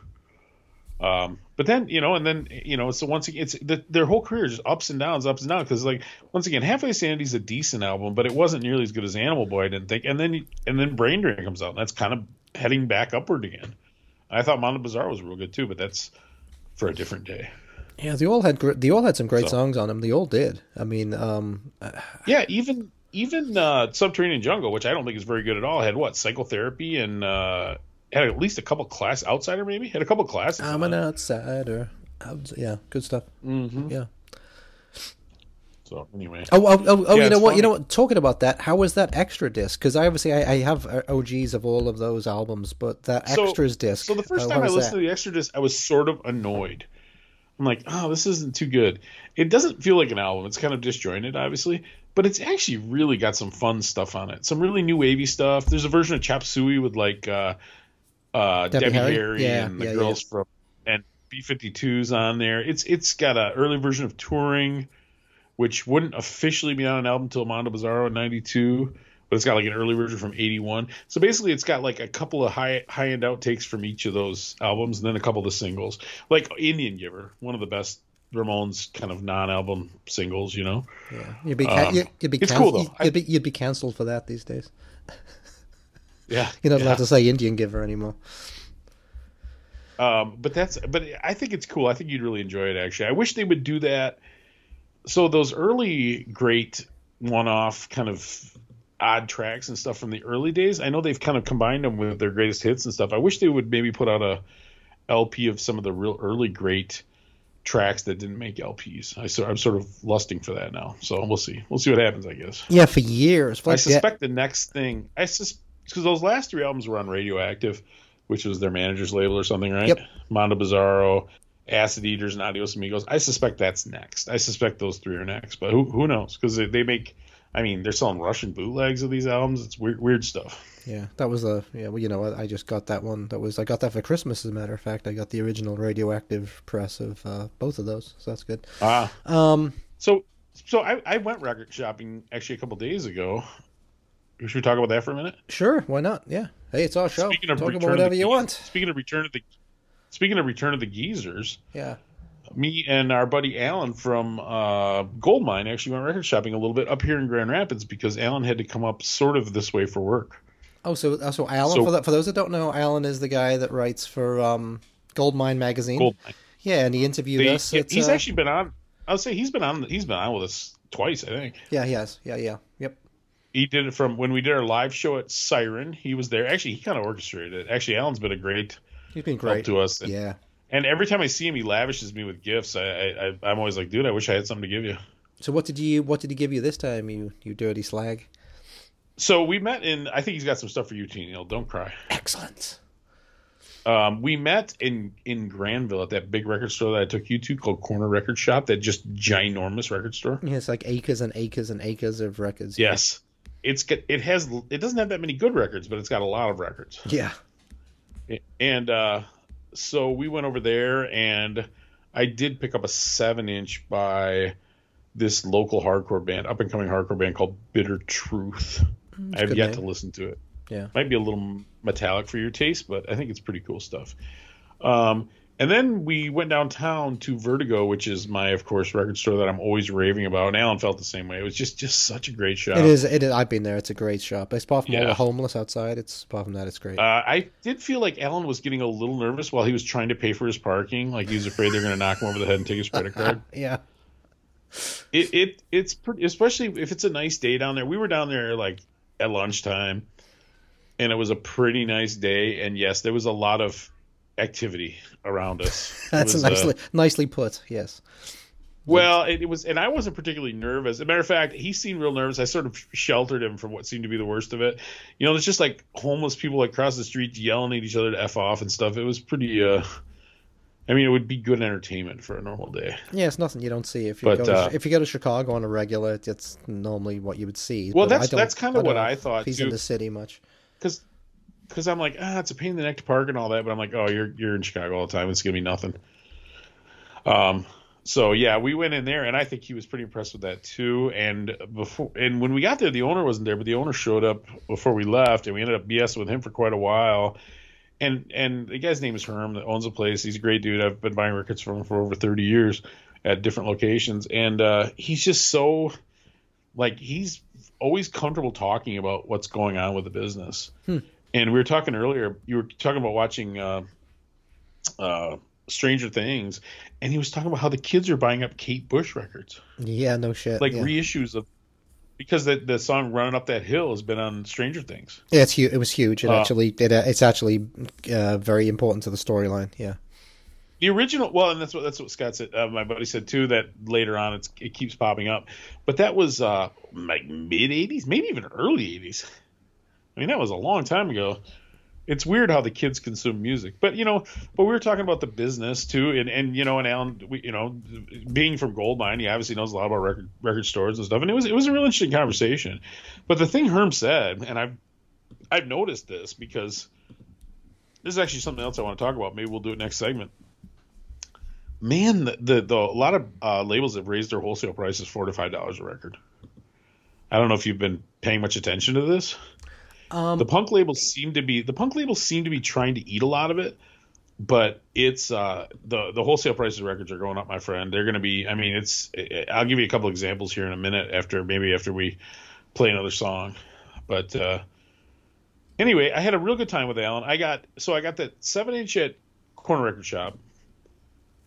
Um, but then you know, and then you know, so once again, it's the, their whole career is just ups and downs, ups and downs. Because like once again, Halfway Sanity's a decent album, but it wasn't nearly as good as Animal Boy. I didn't think. And then and then Brain Drain comes out, and that's kind of heading back upward again. I thought Mondo Bizarro was real good too, but that's for a different day. Yeah, they all had, they all had some great So- songs on them. They all did. I mean, um, Yeah, even even uh, Subterranean Jungle, which I don't think is very good at all, had what psychotherapy and uh, had at least a couple class outsider maybe had a couple classes. I'm an outsider. Outs- Yeah, good stuff. Mhm. Yeah. So anyway, Oh, oh, oh, oh Yeah, you know what? You know what? Talking about that, how was that extra disc? Because I obviously I, I have uh, OGs of all of those albums, but that So- extras disc. So the first uh, time I listened that? to the extra disc, I was sort of annoyed. I'm like, oh, this isn't too good. It doesn't feel like an album. It's kind of disjointed, obviously, but it's actually really got some fun stuff on it. Some really new wavy stuff. There's a version of Chop Suey with like uh, uh, Debbie Debbie, Harry? Harry, Yeah, and the yeah, girls from and B52s on there. It's it's got an early version of Touring, which wouldn't officially be on an album until Mondo Bizarro in '92 but it's got like an early version from 81 so basically it's got like a couple of high high end outtakes from each of those albums and then a couple of the singles like indian giver one of the best ramones kind of non-album singles you know Yeah. You'd be, ca- Um, you- you'd be it's cool, though. You'd be, you'd be cancelled for that these days. yeah You're not yeah. allowed to say Indian Giver anymore. Um, but that's but I think it's cool. I think you'd really enjoy it actually. I wish they would do that. So those early great one-off kind of odd tracks and stuff from the early days, I know they've kind of combined them with their greatest hits and stuff. I wish they would maybe put out a LP of some of the real early great tracks that didn't make LPs. I I'm sort of lusting for that now. So we'll see. We'll see what happens, I guess. Yeah, for years. I that- suspect the next thing I suspect because those last three albums were on Radioactive, which was their manager's label or something, right? Yep. Mondo Bizarro, Acid Eaters, and Adios Amigos. I suspect that's next. I suspect those three are next, but who who knows? Because they, they make. I mean, they're selling Russian bootlegs of these albums. It's weird, weird stuff. Yeah, that was a yeah. Well, you know, I, I just got that one. That was I got that for Christmas. As a matter of fact, I got the original radioactive press of uh, both of those, so that's good. Ah, Um, so so I, I went record shopping actually a couple days ago. Should we talk about that for a minute? sure, why not? Yeah. Hey, it's our show. Speaking of Talk Return about whatever you want. Speaking of Return of the Speaking of Return of the Geezers, Yeah. Me and our buddy Alan from uh, Goldmine actually went record shopping a little bit up here in Grand Rapids because Alan had to come up sort of this way for work. Oh, so uh, so Alan. So- for that, for those that don't know, Alan is the guy that writes for um, Goldmine magazine. Goldmine. Yeah, and he interviewed They- us. yeah, he's uh, actually been on. I'll say he's been on. He's been on with us twice. I think yeah, he has. Yeah, yeah, yep. he did it from when we did our live show at Siren. He was there. Actually, he kind of orchestrated it. Actually, Alan's been a great He's been help great. to us. And, Yeah. And every time I see him, he lavishes me with gifts. I, I, I'm always like, dude, I wish I had something to give you. So what did you what did he give you this time? You you dirty slag. So we met in. I think he's got some stuff for you, T. Neil. Don't cry. Excellent. Um, we met in in Grandville at that big record store that I took you to called Corner Record Shop. That just ginormous record store. Yeah, it's like acres and acres and acres of records. Yes, it's got it has it doesn't have that many good records, but it's got a lot of records. Yeah. And uh, so we went over there, and I did pick up a seven inch by this local hardcore band, up and coming hardcore band called Bitter Truth. I have yet name. to listen to it. Yeah. might be a little metallic for your taste, but I think it's pretty cool stuff. Um, and then we went downtown to Vertigo, which is my, of course, record store that I'm always raving about. And Alan felt the same way. It was just just such a great shop. It is. It is. I've been there. It's a great shop. Apart from all Yeah. the homeless outside, it's apart from that, it's great. Uh, I did feel like Alan was getting a little nervous while he was trying to pay for his parking. Like he was afraid they're going to knock him over the head and take his credit card. yeah. it, it it's pretty, especially if it's a nice day down there. We were down there like at lunchtime, and it was a pretty nice day. And yes, there was a lot of activity around us. That's was, uh, nicely nicely put. Yes. well, it, it was, and I wasn't particularly nervous. As a matter of fact, he seemed real nervous. I sort of sheltered him from what seemed to be the worst of it. You know, there's just like homeless people across the street yelling at each other to f off and stuff. It was pretty. uh I mean, it would be good entertainment for a normal day. Yeah, it's nothing you don't see if you But, go. To, uh, if you go to Chicago on a regular, it's normally what you would see. Well, that's- that's kinda don't what I if thought, He's too. in the city much. because because I'm like ah it's a pain in the neck to park and all that, but I'm like oh you're you're in Chicago all the time it's gonna be nothing. Um. So yeah, we went in there, and I think he was pretty impressed with that too. And before, and when we got there, the owner wasn't there, but the owner showed up before we left, and we ended up BSing with him for quite a while. And and the guy's name is Herm that owns the place. He's a great dude. I've been buying records from him for over 30 years at different locations, and uh, he's just so like he's always comfortable talking about what's going on with the business. Hmm. And we were talking earlier. You were talking about watching uh, uh, Stranger Things, and he was talking about how the kids are buying up Kate Bush records, Yeah, no shit. like yeah. reissues of because the the song "Running Up That Hill" has been on Stranger Things. Yeah, it's huge. It was huge. It Uh, actually, it, uh, it's actually uh, very important to the storyline. Yeah. The original, well, and that's what that's what Scott said. Uh, my buddy said too that later on it's, it keeps popping up, but that was uh, like mid '80s, maybe even early '80s. I mean, that was a long time ago. It's weird how the kids consume music, but you know, but we were talking about the business too, and and you know, and Alan, we, you know, being from Goldmine, he obviously knows a lot about record record stores and stuff, and it was it was a real interesting conversation. But the thing Herm said, and I've I've noticed this because this is actually something else I want to talk about. Maybe we'll do it next segment man, the, the, the a lot of uh, labels have raised their wholesale prices four to five dollars a record. I don't know if you've been paying much attention to this. Um, the punk labels seem to be the punk labels seem to be trying to eat a lot of it, but it's uh, the the wholesale prices of records are going up, my friend. They're going to be. I mean, it's. I'll give you a couple examples here in a minute after maybe after we play another song, but. uh Anyway, I had a real good time with Alan. I got so I got that seven inch at Corner Record Shop.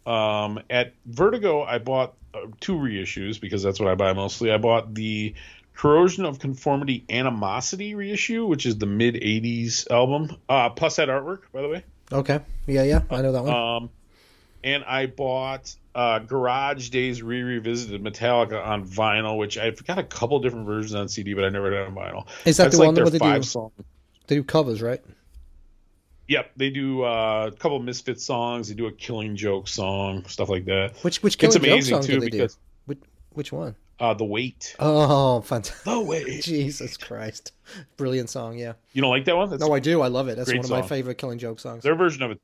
Um, at Vertigo, I bought uh, two reissues because that's what I buy mostly. I bought the Corrosion of Conformity Animosity reissue, which is the mid '80s album. Uh, plus that artwork, by the way. okay. Yeah, yeah. I know that one. Um, and I bought uh, Garage Days Re Revisited Metallica on vinyl, which I've got a couple different versions on CD, but I never did on vinyl. Is that That's the like one where they do- song. they do covers, right? Yep, they do uh, a couple of Misfit songs. They do a Killing Joke song, stuff like that. Which which It's Killing Joke amazing song too do they because do? Which which one? Uh, the weight, Oh, fantastic! the weight. Jesus Christ, brilliant song. Yeah. You don't like that one? That's, No, I do. I love it. That's one of my favorite Killing Joke songs. their version of it.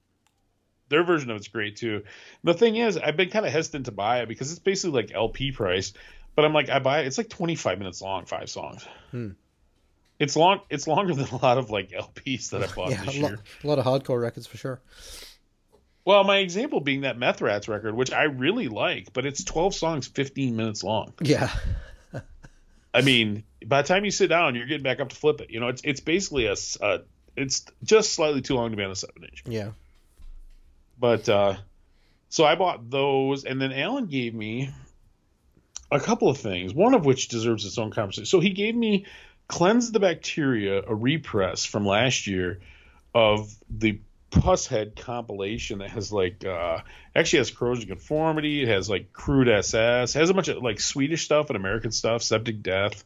Their version of it's great too. The thing is, I've been kind of hesitant to buy it because it's basically like LP price. But I'm like, I buy it. It's like 25 minutes long, five songs. Hmm. It's long. It's longer than a lot of like LPs that I bought Yeah, this a lot, year. a lot of hardcore records for sure. Well, my example being that Meth Rats record, which I really like, but it's 12 songs, 15 minutes long. Yeah. I mean, by the time you sit down, you're getting back up to flip it. You know, it's it's basically a, it's just slightly too long to be on a seven inch. Yeah. But uh, so I bought those, and then Alan gave me a couple of things. One of which deserves its own conversation. So he gave me "Cleanse the Bacteria," a repress from last year of the Pushead compilation that has like uh actually has corrosion conformity, it has like crude SS, has a bunch of like Swedish stuff and American stuff, septic death.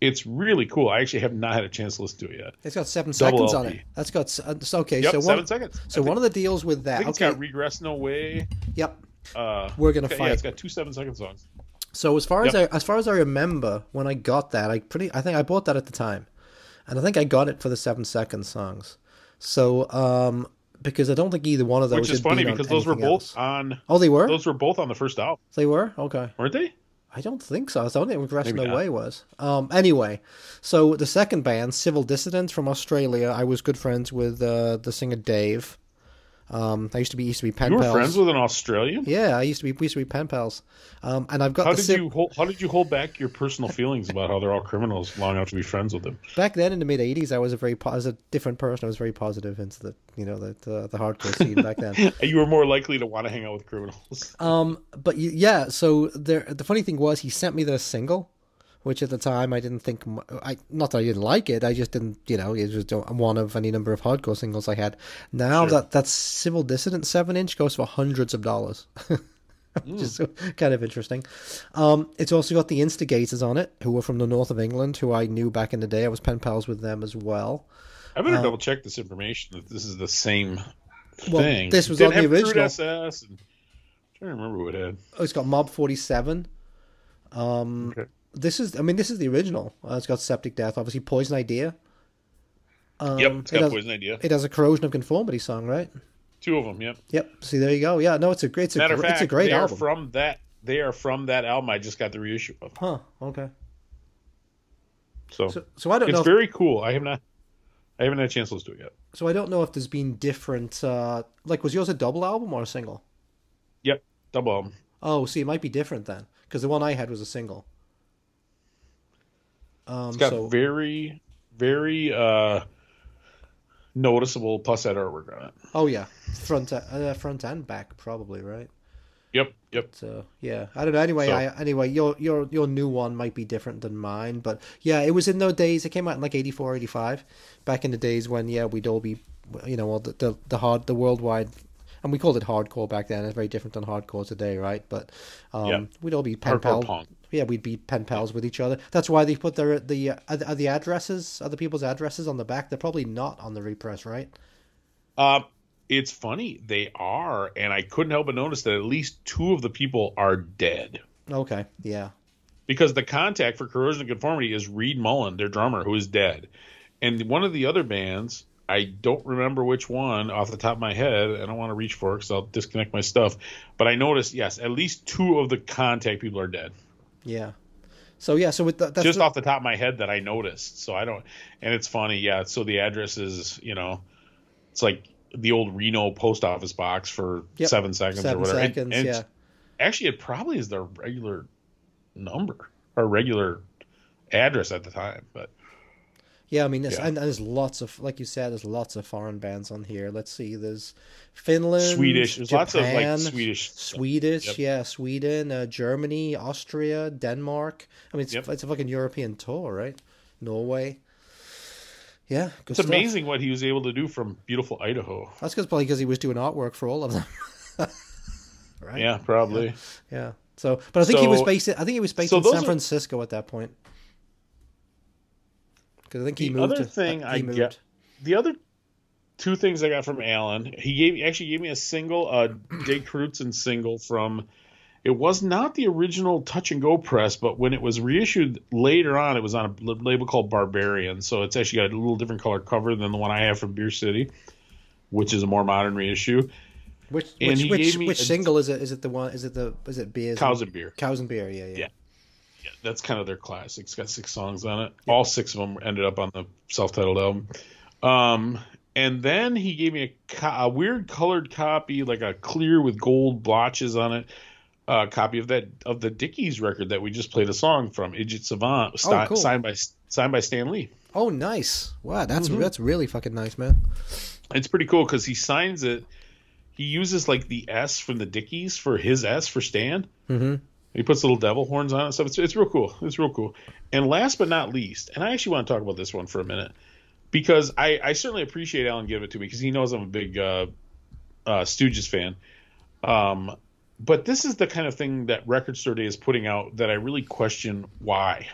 It's really cool. I actually have not had a chance to listen to it yet. It's got seven Double seconds on it. That's got uh, okay. Yep, so seven one, seconds. so I one of the deals with I that. think it's Okay. got regress no way. Yep. Uh, We're gonna okay, fight. Yeah, it's got two seven second songs. So as far as Yep. I as far as I remember, when I got that, I pretty I think I bought that at the time, and I think I got it for the seven second songs. So um because I don't think either one of those Which is funny on because those were both else. on. Oh, they were. Those were both on the first album, They were okay. weren't they? I don't think so. I don't think Regress Maybe No not. Way was. Um, anyway, so the second band, Civil Dissidents from Australia, I was good friends with uh, the singer Dave. Um, I used to be used to be pen You were pals. friends with an Australian. Yeah, I used to be we used to be pen pals. Um, and I've got How did civ- you hold, how did you hold back your personal feelings about how they're all criminals long enough to be friends with them? back then in the mid '80s. I was a very po- as a different person. I was very positive into the you know the the, the hardcore scene back then. You were more likely to want to hang out with criminals. Um, but y- yeah, so there. The funny thing was, he sent me the single, which at the time I didn't think. I not that I didn't like it. I just didn't. You know, it was one of any number of hardcore singles I had. Now Sure. that that Civil Dissident seven inch goes for hundreds of dollars. Which is kind of interesting. Um, it's also got the Instigators on it, who were from the north of England, who I knew back in the day. I was pen pals with them as well. I better Uh, double check this information that this is the same Well, thing. this was on the original. SS. And, I'm trying to remember what it had. Oh, it's got Mob Forty Seven. Um, Okay. This is. I mean, this is the original. Uh, it's got Septic Death, obviously Poison Idea. Um, yep, it's it got has, Poison Idea. It has a Corrosion of Conformity song, right? Two of them. Yep. Yep. See, there you go. Yeah, no, it's a great. It's a, Matter of gr- fact, it's a great they are album. from that. They are from that album. I just got the reissue of. Huh. Okay. So, So, so I don't it's know. If, very cool. I have not. I haven't had a chance to listen to it yet. so I don't know if there's been different. Uh, like, was yours a double album or a single? Yep, double album. Oh, see, it might be different then, because the one I had was a single. Um, It's got so very, very uh noticeable plus that artwork on it. oh yeah, front uh, front and back probably right. Yep, yep. So yeah, I don't know. Anyway, So- I, anyway, your your your new one might be different than mine, but yeah, it was in those days. It came out in like 84, 85, back in the days when yeah, we'd all be, you know, all the the, the hard the worldwide, and we called it hardcore back then. It's very different than hardcore today, right? But um, Yeah. we'd all be pen Hardcore pals. punk. Yeah, we'd be pen pals with each other. That's why they put their the uh, are the- are the addresses, other people's addresses on the back. They're probably not on the repress, right? Uh, it's funny they are, and I couldn't help but notice that at least two of the people are dead Okay, yeah, because the contact for Corrosion of Conformity is Reed Mullin, their drummer, who is dead, and one of the other bands. I don't remember which one off the top of my head. I don't want to reach for it because I'll disconnect my stuff. But I noticed, yes, at least two of the contact people are dead. Yeah. So yeah, so with the, that's just the- off the top of my head that I noticed. So I don't, and it's funny, yeah. So the address is, you know, it's like the old Reno post office box for Yep. seven seconds seven or whatever. And- seconds, and yeah. Actually, it probably is their regular number or regular address at the time, but Yeah, I mean, there's, Yeah. and there's lots of, like you said, there's lots of foreign bands on here. Let's see, there's Finland, Swedish. There's lots of Japan, like Swedish. Swedish, Yep. yeah, Sweden, uh, Germany, Austria, Denmark. I mean, it's, Yep. it's a fucking European tour, right? Norway. Yeah, It's stuff. amazing what he was able to do from beautiful Idaho. That's cause, probably because he was doing artwork for all of them. right? Yeah, probably. Yeah. So, but I think he was based. In, I think he was based so in San are- Francisco at that point. Because I think he The moved. other to- thing I moved. get- The other two things I got from Alan, he gave actually gave me a single, uh, Die Kreuzen single from. It was not the original Touch and Go press, but when it was reissued later on, it was on a label called Barbarian. So it's actually got a little different color cover than the one I have from Beer City, which is a more modern reissue. Which And which which, which a- single is it? Is it the one? Is it the? Is it beers? Cows and Beer. Cows and beer. Yeah, yeah. Yeah. Yeah, that's kind of their classic. It's got six songs on it. All six of them ended up on the self-titled album. Um, and then he gave me a, co- a weird colored copy, like a clear with gold blotches on it, uh, copy of that of the Dickies record that we just played a song from, Idiot Savant, sti- Oh, cool. signed by signed by Stan Lee. Oh, nice! Wow, that's Mm-hmm. that's really fucking nice, man. It's pretty cool because he signs it. He uses like the S from the Dickies for his S for Stan. Mm-hmm. He puts little devil horns on it. So it's, it's real cool. It's real cool. And last but not least, and I actually want to talk about this one for a minute because I, I certainly appreciate Alan giving it to me because he knows I'm a big uh, uh, Stooges fan. Um, but this is the kind of thing that Record Store Day is putting out that I really question why.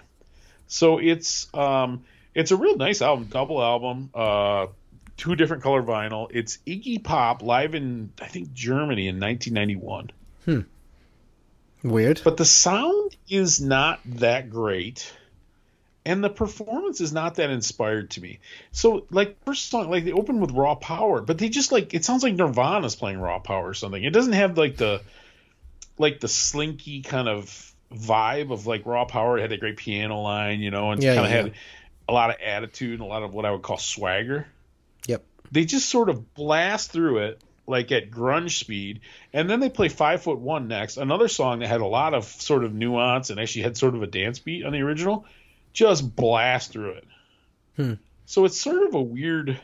So it's um, it's a real nice album, double album, uh, two different color vinyl. It's Iggy Pop live in I think Germany in 1991 Weird. but the sound is not that great and the performance is not that inspired to me so like first song like they open with raw power but they just like it sounds like nirvana's playing raw power or something it doesn't have like the like the slinky kind of vibe of like raw power it had a great piano line you know and Yeah, kind of yeah, had a lot of attitude and a lot of what i would call swagger Yep. they just sort of blast through it like at grunge speed and then they play five foot one next another song that had a lot of sort of nuance and actually had sort of a dance beat on the original just blast through it Hmm. so it's sort of a weird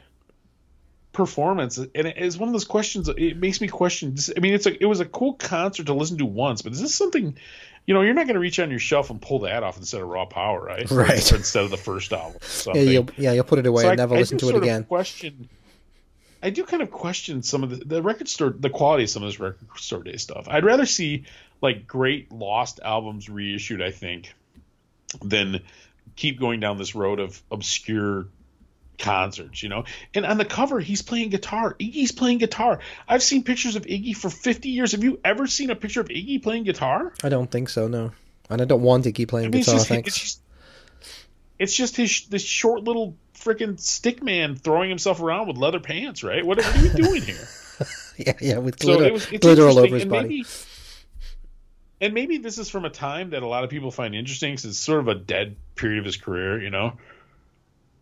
performance and it is one of those questions it makes me question i mean it's a it was a cool concert to listen to once but is this something you know you're not going to reach on your shelf and pull that off instead of raw power right Right. instead of the first album Yeah, you'll yeah you'll put it away So and I- never I listen to it again. Question. I do kind of question some of the, the record store, the quality of some of this record store day stuff. I'd rather see like great lost albums reissued. I think than keep going down this road of obscure concerts. You know, and on the cover he's playing guitar. Iggy's playing guitar. I've seen pictures of Iggy for 50 years. Have you ever seen a picture of Iggy playing guitar? I don't think so. No, and I don't want Iggy playing I mean, guitar. it's just, thanks. it's just it's just his this short little freaking stick man throwing himself around with leather pants, right? What, what are you doing here? yeah, yeah, with so glitter, it was glitter all over his and body. Maybe, and maybe this is from a time that a lot of people find interesting because it's sort of a dead period of his career. You know,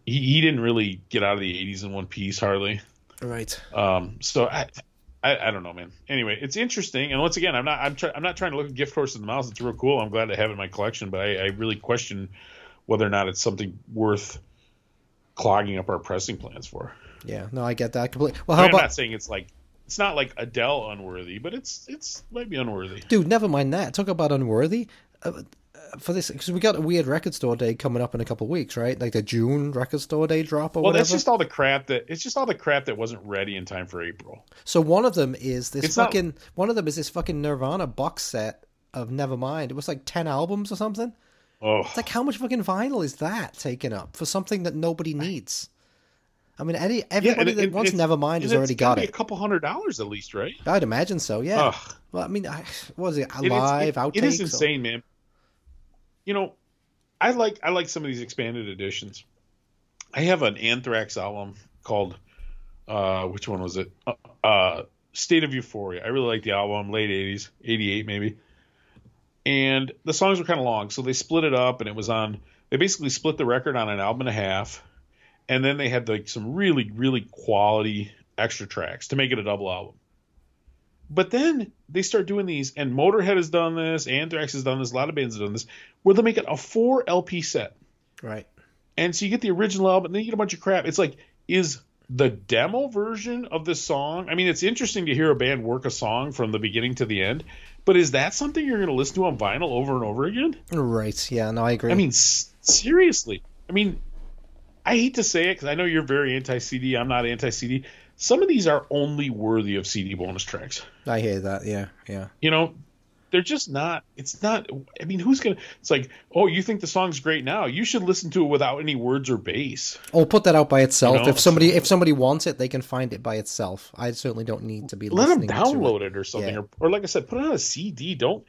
he he didn't really get out of the '80s in one piece hardly. Right. Um, so I, I, I don't know, man. Anyway, it's interesting, and once again, I'm not, I'm, try, I'm not trying to look a gift horse in the mouth. It's real cool. I'm glad to have it in my collection, but I, I really question whether or not it's something worth clogging up our pressing plans for. Yeah. No, I get that completely. Well, I how I'm about not saying it's like it's not like Adele unworthy, but it's it's might be unworthy. Dude, never mind that. Talk about unworthy. Uh, for this, because we got a weird record store day coming up in a couple of weeks, right? Like the June record store day drop or Well, whatever. that's just all the crap that it's just all the crap that wasn't ready in time for April. So one of them is this It's not- fucking. One of them is this fucking Nirvana box set of Nevermind. It was like ten albums or something. Oh, It's like how much fucking vinyl is that taken up for something that nobody needs? I mean, any everybody that wants Nevermind has already got be it. A couple hundred dollars at least, right? I'd imagine so. Yeah. Ugh. Well, I mean, I, what was it It live it- outtakes? It is or- insane, man. You know, I like I like some of these expanded editions. I have an Anthrax album called uh which one was it? Uh, uh State of Euphoria. I really like the album, late 80s, 88 maybe. And the songs were kind of long, so they split it up and it was on they basically split the record on an album and a half. And then they had like some really really quality extra tracks to make it a double album. But then they start doing these, and Motorhead has done this, Anthrax has done this, a lot of bands have done this, where they make it a four LP set. Right. And so you get the original album, and then you get a bunch of crap. It's like, is the demo version of this song? I mean, it's interesting to hear a band work a song from the beginning to the end, but is that something you're going to listen to on vinyl over and over again? Right. Yeah. No, I agree. I mean, s- seriously. I mean, I hate to say it because I know you're very anti CD. I'm not anti CD. Some of these are only worthy of CD bonus tracks. I hear that. Yeah. Yeah. you know they're just not it's not i mean who's gonna it's like oh you think the song's great now. You should listen to it without any words or bass. Or put that out by itself. You know, if somebody if somebody wants it, they can find it by itself. I certainly don't need to be let them listening to download it or something Yeah. or, or like i said put it on a cd don't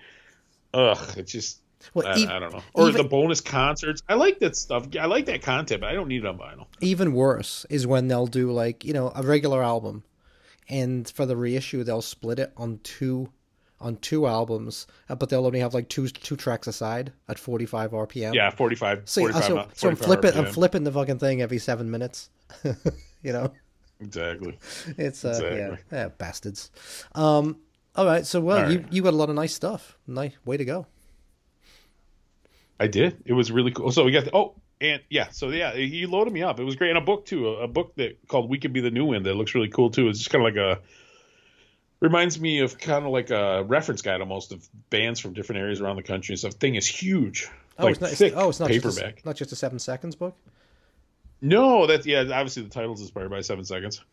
ugh it's just Well, I, don't know. Or even- the bonus concerts. I like that stuff. I like that content but i don't need it on vinyl. Even worse is when they'll do like you know a regular album, and for the reissue they'll split it on two on two albums, uh, but they'll only have like two two tracks aside at 45 RPM. yeah 45 So, 45 so, so I'm 45 flipping I'm flipping the fucking thing every seven minutes. you know, exactly it's uh, Exactly. yeah, yeah, bastards. Um, all right, so well, All you you got a lot of nice stuff. Nice way to go. I did. It was really cool. So we got the, oh and yeah, so yeah, he loaded me up. It was great. And a book too, a, a book that called "We Could Be the New Wind" that looks really cool too. It's just kind of like a reminds me of kind of like a reference guide almost of bands from different areas around the country and stuff. Thing is huge, Oh, like it's not. thick oh, it's not Just paperback. a, not just a seven seconds book. No, that's yeah. Obviously, the title's inspired by Seven Seconds.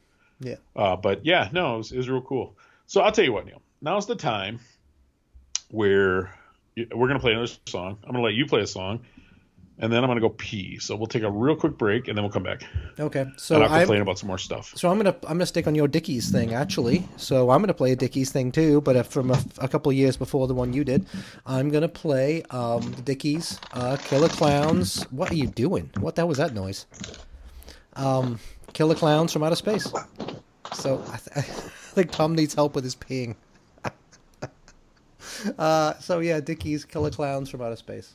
Yeah. Uh, but yeah, no, it was, it was real cool. So I'll tell you what, Neil. Now's the time where we're gonna play another song. I'm gonna let you play a song, and then I'm gonna go pee. So we'll take a real quick break, and then we'll come back. Okay, so and I'll I'm complain about some more stuff. so I'm gonna I'm gonna stick on your Dickies thing actually. So I'm gonna play a Dickies thing too, but from a, a couple of years before the one you did. I'm gonna play um, the Dickies uh, Killer Clowns. What are you doing? What the hell was that noise? Um, Killer Clowns from Outer Space. So I, th- I think Tom needs help with his peeing. uh, so yeah, Dickies Killer Clowns from Outer Space.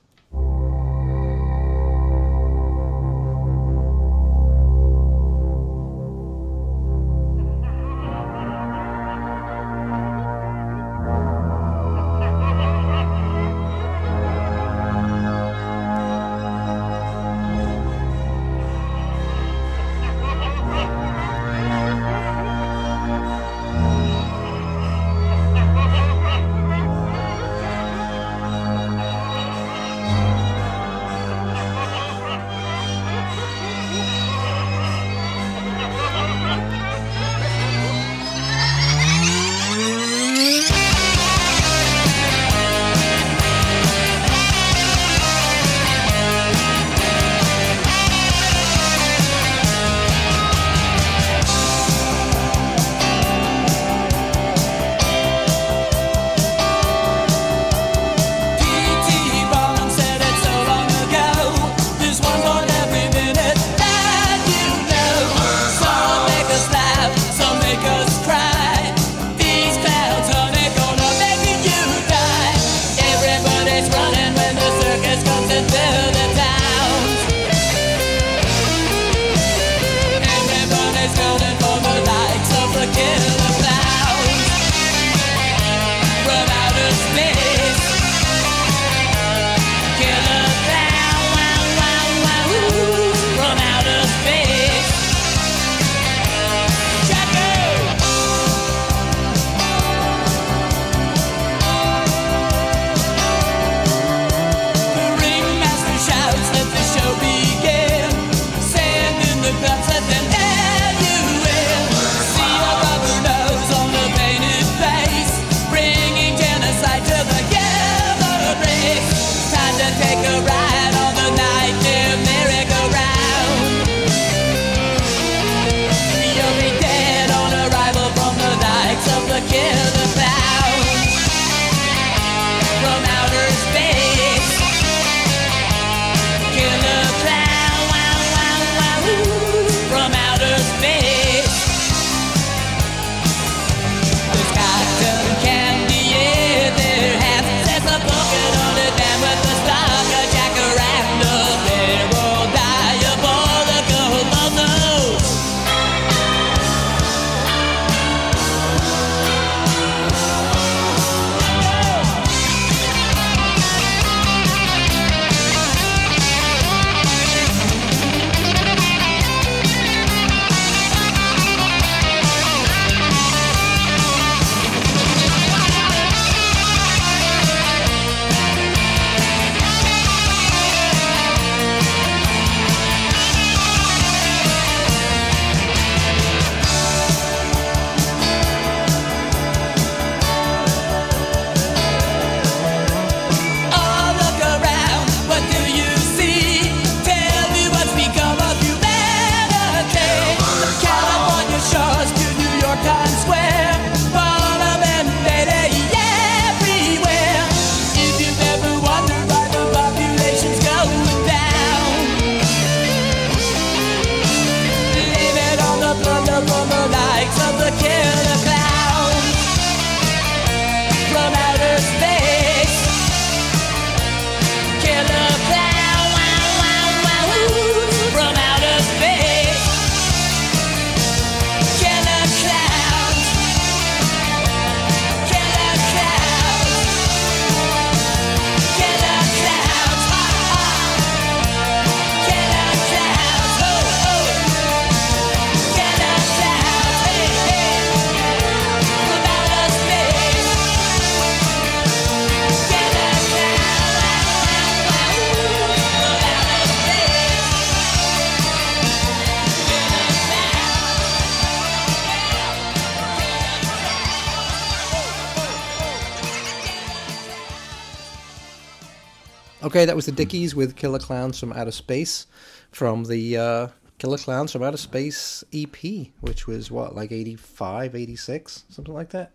That was the Dickies with Killer Clowns from Outer Space from the uh, Killer Clowns from Outer Space EP, which was what, like 85, 86, something like that?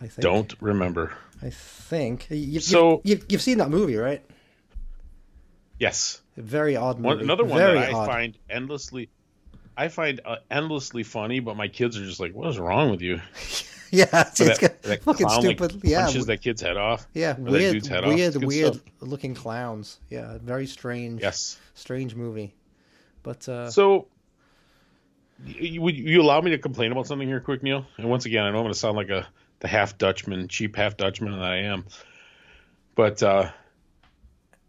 I think. Don't remember. I think. You, So- you, you've, you've seen that movie, right? Yes. A very odd movie. One, another one very that I odd. find endlessly, I find uh, endlessly funny, but my kids are just like, "What is wrong with you?" Yeah, it's, So it's that, got- that fucking clown, like, stupid. yeah, punches that kid's head off. yeah, weird, head weird, good weird stuff. looking clowns. Yeah, very strange. Yes. strange movie. But uh, So, you, would you allow me to complain about something here, quick, Neil? And once again, I know I'm going to sound like a the half Dutchman, cheap half Dutchman that I am, but uh,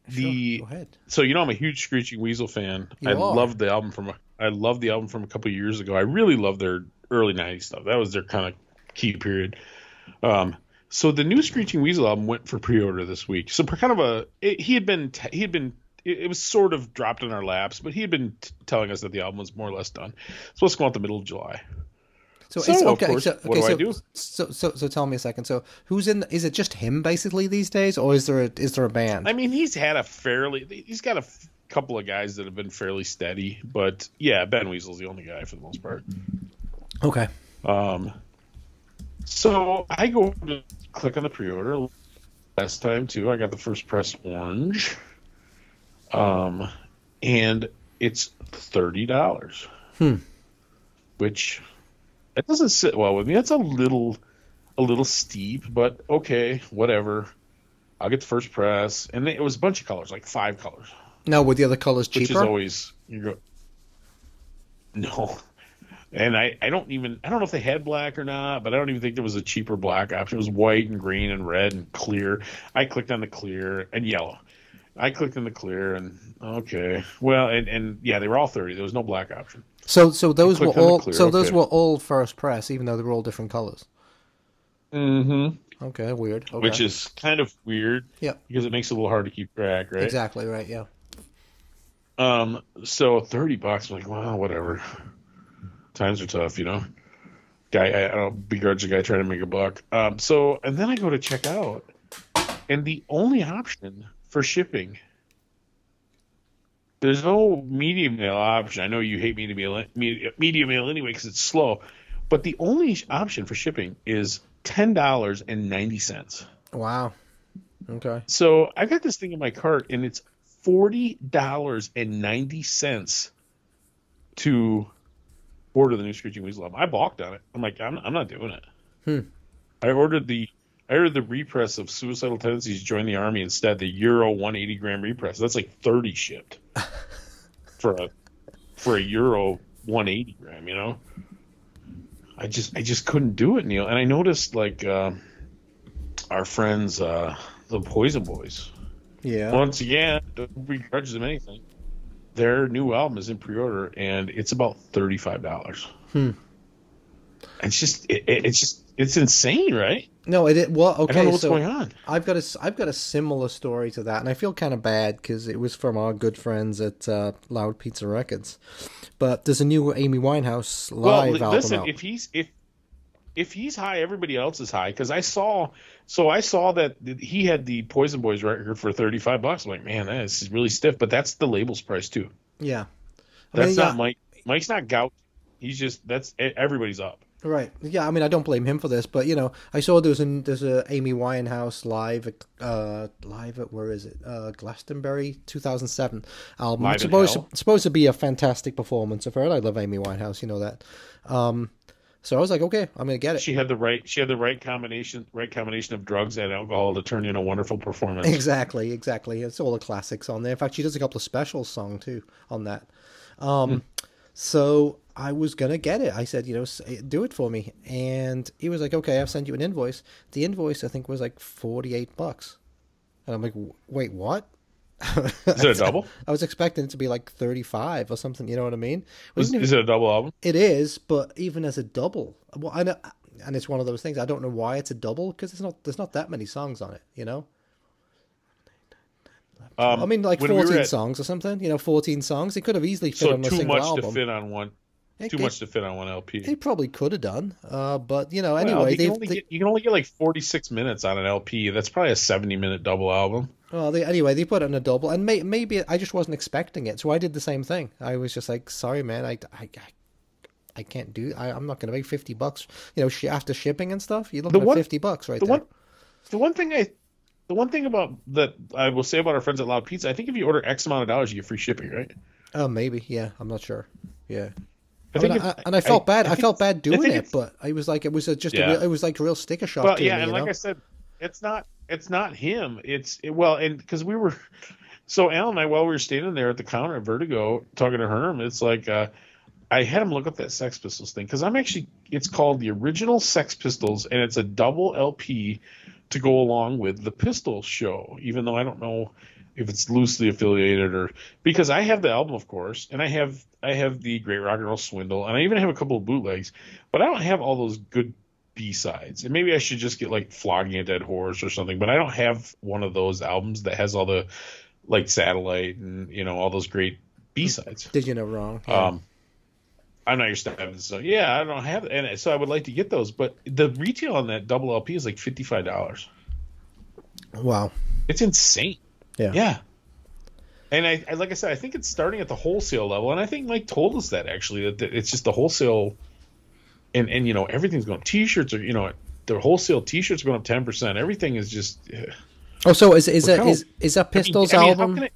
the sure, go ahead. so you know I'm a huge Screeching Weasel fan. You I are. love the album from I love the album from a couple of years ago. I really love their early '90s stuff. That was their kind of key period. Um, so the new Screeching Weasel album went for pre-order this week. So kind of a it, he had been he had been it, it was sort of dropped in our laps, but he had been t- telling us that the album was more or less done. So let's go out the middle of July. So, So, it's, of okay, course, so, what okay, do I do? So, so, so, tell me a second. So, who's in? Is it just him basically these days, or is there a, is there a band? I mean, he's had a fairly he's got a f- couple of guys that have been fairly steady, but yeah, Ben Weasel's the only guy for the most part. okay. Um, so I go to click on the pre-order. Last time too, I got the first press orange. Um, and it's thirty dollars. Hmm. Which it doesn't sit well with me. That's a little, a little steep, but okay, whatever. I'll get the first press, and it was a bunch of colors, like five colors Now, were the other colors cheaper? which is always you go no and I, I don't even I don't know if they had black or not, but I don't even think there was a cheaper black option. It was white and green and red and clear. I clicked on the clear and yellow. I clicked on the clear and okay. Well and, and yeah, they were all thirty. There was no black option. so, so those were clicked on the all. clear, so those okay. were all first press, even though they were all different colors. Mm-hmm. Okay, weird. Okay. Which is kind of weird Yeah. because it makes it a little hard to keep track, right? exactly right. Yeah. Um, so thirty bucks. I'm like, well, whatever. Times are tough, you know. Guy, I, I don't begrudge the guy trying to make a buck. Um, so and then I go to check out, and the only option for shipping, there's no medium mail option. I know you hate medium mail, me- medium mail anyway because it's slow, but the only option for shipping is ten dollars and ninety cents. Wow. Okay. So I got this thing in my cart, and it's forty dollars and ninety cents to order the new Screeching Weasel album. I balked on it. I'm like, I'm, I'm not doing it. Hmm. I ordered the I ordered the repress of Suicidal Tendencies Join the Army instead. The Euro 180 gram repress. That's like 30 shipped for a for a Euro 180 gram. You know. I just I just couldn't do it, Neil. And I noticed like uh, our friends, uh, the Poison Boys. Yeah. Once again, don't begrudge them anything. Their new album is in pre-order, and it's about thirty-five dollars. Hmm. It's just, it, it- it's just, it's insane, right? No, it. Well, okay. I don't know what's so going on. I've got a I've got a similar story to that, and I feel kind of bad because it was from our good friends at uh, Loud Pizza Records. But there's a new Amy Winehouse Well, live album out. if he's if if he's high, everybody else is high. Because I saw, so I saw that he had the Poison Boys record for thirty-five bucks. I'm like, man, that is really stiff. But that's the label's price too. yeah, I That's mean, not yeah, Mike. Mike's not gout. He's just that's everybody's up. right. Yeah, I mean, I don't blame him for this, but you know, I saw there's a there's a Amy Winehouse live at, uh live at where is it uh Glastonbury 2007 album. Live it's in supposed to, supposed to be a fantastic performance of her. I love Amy Winehouse, you know that. Um, so I was like, okay, I'm gonna get it. She had the right. She had the right combination. Right combination of drugs and alcohol to turn in a wonderful performance. Exactly, exactly. It's all the classics on there. In fact, she does a couple of special song too on that. Um, so I was gonna get it. I said, you know, do it for me, and he was like, okay, I'll send you an invoice. The invoice I think was like forty eight bucks, and I'm like, wait, what? Is it a double? I was expecting it to be like thirty five or something. You know what I mean? Is, even- is it a double album? it is, but even as a double, well, I know, and it's one of those things. I don't know why it's a double because it's not. There's not that many songs on it. You know. Um, I mean, like when we 14 at- songs or something. You know, 14 songs. It could have easily fit So on a too single much album. to fit on one. It- Too much to fit on one LP. It probably could have done, uh, but you know, Well, anyway, you, can only they, get, you can only get like 46 minutes on an LP. That's probably a 70 minute double album. Well, they, anyway, they put it in a double, and may, maybe I just wasn't expecting it, so I did the same thing. I was just like, "Sorry, man, I, I, I, I can't do. I, I'm not going to make fifty bucks. You know, after shipping and stuff, you're looking The at fifty bucks right the there. one the one thing I the one thing about that I will say about our friends at Loud Pizza, I think if you order X amount of dollars, you get free shipping, right? Oh, maybe. Yeah, I'm not sure. Yeah. I I mean, if- I, and I felt bad. I, think felt bad doing it, but I was like, it was a, just a real, it was like a real sticker shock well, yeah, me. and like know? I said, it's not it's not him. It's it, well, and because we were so Alan and I while we were standing there at the counter at Vertigo talking to Herm, it's like uh, I had him look up that Sex Pistols thing because I'm actually it's called the original Sex Pistols and it's a double LP to go along with the Pistol show, even though I don't know if it's loosely affiliated or because I have the album, of course, and I have I have the Great Rock and Roll Swindle, and I even have a couple of bootlegs, but I don't have all those good B sides. And maybe I should just get like Flogging a Dead Horse or something, but I don't have one of those albums that has all the like Satellite and you know all those great B sides. Did You No Wrong? Yeah. Um, I'm not your step, so yeah, I don't have, and so I would like to get those, but the retail on that double LP is like fifty five dollars. wow. It's insane. Yeah. Yeah. And I, I, like I said, I think it's starting at the wholesale level, and I think Mike told us that actually that, that it's just the wholesale, and and you know everything's going. T-shirts are you know the wholesale T-shirts are going up ten percent. Everything is just. Oh, so is is that kind of- is is that I mean- Pistols I mean, album? How can, it,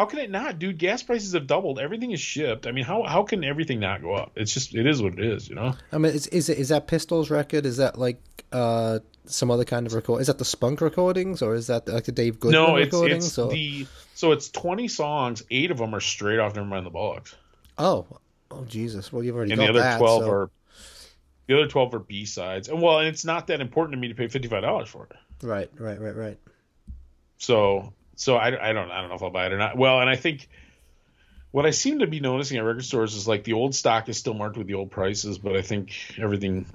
how can it not, dude? Gas prices have doubled. Everything is shipped. I mean, how how can everything not go up? It's just it is what it is, you know. I mean, is is it is that Pistols record? Is that like uh some other kind of record? Is that the Spunk recordings or is that like the Dave Goodman no, it's recordings? it's or... the so it's twenty songs. Eight of them are straight off. Never mind the Bollocks. Oh, oh Jesus! Well, you've already and got the other that. 12 so- are the other 12 are b-sides and well and it's not that important to me to pay $55 for it right, right, right, right. so so I, I don't i don't know if i'll buy it or not well and i think what i seem to be noticing at record stores is like the old stock is still marked with the old prices but i think everything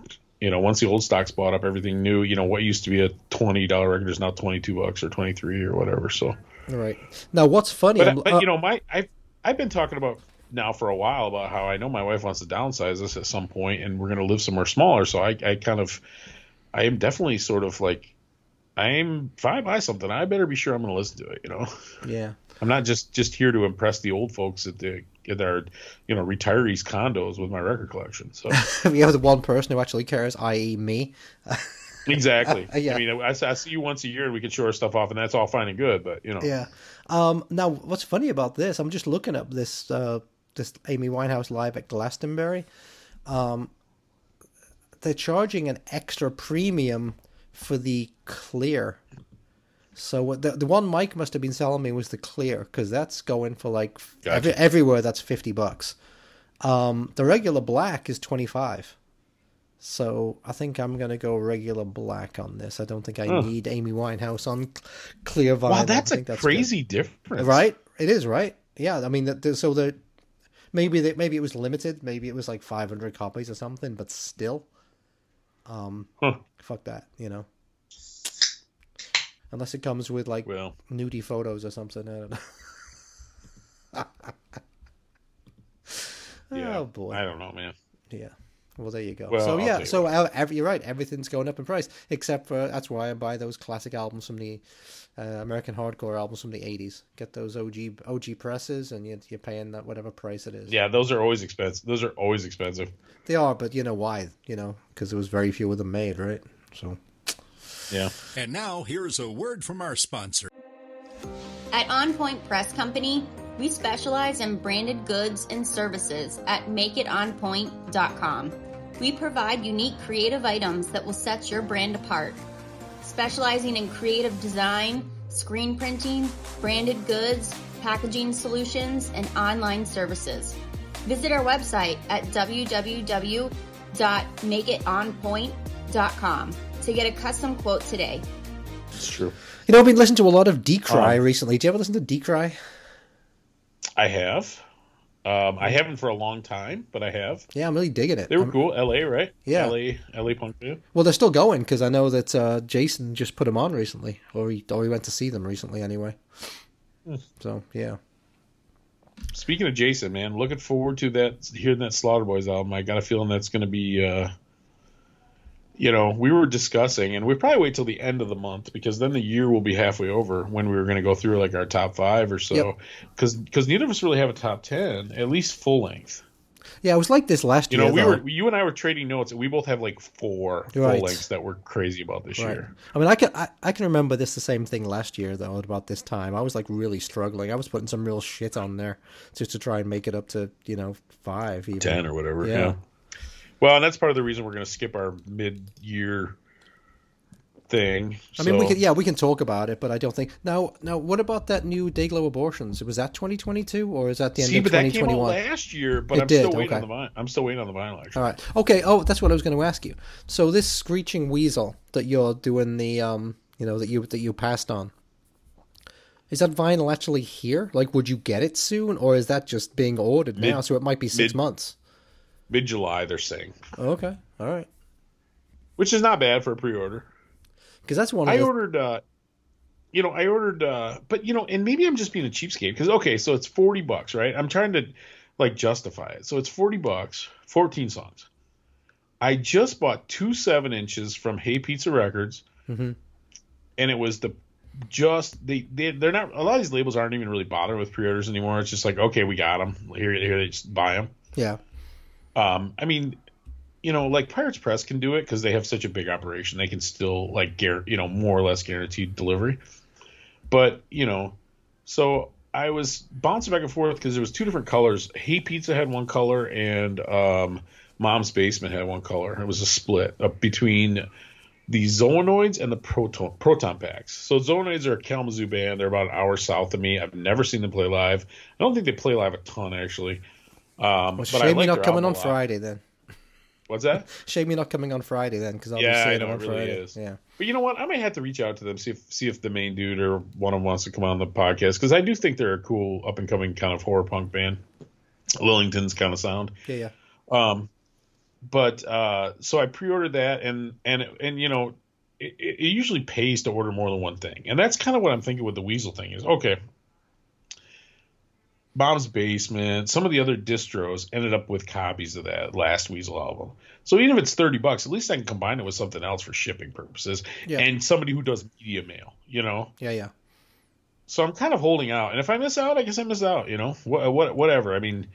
you know once the old stock's bought up everything new you know what used to be a $20 record is now 22 bucks or 23 or whatever so Right. Now, what's funny? but, I'm- but uh, you know my i've i've been talking about now for a while about how I know my wife wants to downsize us at some point and we're going to live somewhere smaller. So I, I kind of, I am definitely sort of like, I'm if I buy something, I better be sure I'm going to listen to it. You know, yeah. I'm not just just here to impress the old folks at the at our you know retirees condos with my record collection. So we have the one person who actually cares, i.e., me. exactly. Uh, yeah. I mean, I, I see you once a year and we can show our stuff off, and that's all fine and good. But you know, Yeah. Um, now, what's funny about this? I'm just looking up this uh, this Amy Winehouse live at Glastonbury. Um, they're charging an extra premium for the clear. So what the the one Mike must have been selling me was the clear because that's going for like every, everywhere. That's fifty bucks. Um, the regular black is twenty five. So I think I'm gonna go regular black on this. I don't think I need Amy Winehouse on clear vinyl. wow, I that's a good. crazy difference, right? It is right. Yeah, I mean, the, so the maybe the, maybe it was limited. Maybe it was like 500 copies or something. But still, um, Huh. fuck that. You know, unless it comes with like Well, nudie photos or something. I don't know. yeah, Oh boy. I don't know, man. Yeah. Well, there you go. Well, so I'll yeah, so uh, every, you're right. Everything's going up in price, except for that's why I buy those classic albums from the uh, American hardcore albums from the '80s. Get those OG OG presses, and you're, you're paying that whatever price it is. Yeah, those are always expensive. Those are always expensive. they are, but you know why? You know, because there was very few of them made, right? So Yeah. And now, here's a word from our sponsor. At On Point Press Company, we specialize in branded goods and services at makeitonpoint.com. We provide unique creative items that will set your brand apart. Specializing in creative design, screen printing, branded goods, packaging solutions, and online services. Visit our website at www.makeitonpoint.com to get a custom quote today. It's true. you know, I've been listening to a lot of Decry Um, recently. Do you ever listen to Decry? I have. Um, I haven't for a long time, but I have. Yeah, I'm really digging it. They were I'm- cool. L.A. Right? Yeah. L.A. L.A. punk. Well, they're still going because I know that uh, Jason just put them on recently, or he or he went to see them recently anyway. Hmm. So yeah, Speaking of Jason, man, looking forward to that hearing that Slaughter Boys album. I got a feeling that's going to be uh, you know, we were discussing, and we probably wait till the end of the month because then the year will be halfway over when we were going to go through like our top five or so. Yep. Because because neither of us really have a top ten, at least full length. Yeah, it was like this last You year. You know, we though. were you and I were trading notes, and we both have like four full lengths that we're crazy about this Right. year. I mean, I can I, I can remember this the same thing last year though. at About this time, I was like really struggling. I was putting some real shit on there just to try and make it up to you know five, even ten or whatever. Yeah. Yeah. Well, and that's part of the reason we're going to skip our mid-year thing. I mean, we can yeah, we can talk about it, but I don't think now. Now, what about that new Dayglo abortions? Was that 2022 or is that the end See, of but that came out 2021? last year. But It I'm did, still waiting okay. on the vinyl. I'm still waiting on the vinyl. Actually, All right. Okay. Oh, that's what I was going to ask you. So this screeching weasel that you're doing the um, you know, that you that you passed on. Is that vinyl actually here? Like, would you get it soon, or is that just being ordered Mid- now? So it might be six mid- months. mid-July they're saying, Okay. All right. which is not bad for a pre-order. Because that's one I ordered, uh, you know, I ordered, uh, but you know, and maybe I'm just being a cheapskate because okay, so it's forty bucks, right? I'm trying to like justify it. So it's forty bucks, fourteen songs. I just bought two seven inches from Hey Pizza Records, Mhm. and it was the just they they they're not a lot of these labels aren't even really bothering with pre-orders anymore. It's just like okay, we got them here, here they just buy them. Yeah. Um, I mean, you know, like Pirates Press can do it because they have such a big operation. They can still like guar- you know, more or less guaranteed delivery. But you know, so I was bouncing back and forth because there was two different colors. Hey Pizza had one color, and um, Mom's Basement had one color. It was a split up between the Zoonoids and the Proton Proton Packs. So Zoonoids are a Kalamazoo band. They're about an hour south of me. I've never seen them play live. I don't think they play live a ton actually. Um, Well, shame you're not coming on. Friday then. What's that? Shame you're not coming on Friday then, because I'll be Yeah, I know, on it really Friday. is. Yeah. But you know what? I may have to reach out to them see if see if the main dude or one of them wants to come on the podcast because I do think they're a cool up and coming kind of horror punk band. Lillington's kind of sound. Yeah. Yeah. Um, but uh, so I pre-ordered that, and and and you know, it, it usually pays to order more than one thing, and that's kind of what I'm thinking with the Weasel thing is okay. Bob's Basement, some of the other distros ended up with copies of that last Weasel album. So even if it's thirty bucks, at least I can combine it with something else for shipping purposes, Yeah. and somebody who does media mail, you know. Yeah. Yeah. So I'm kind of holding out, and if I miss out, I guess I miss out. You know, what, what, whatever. I mean,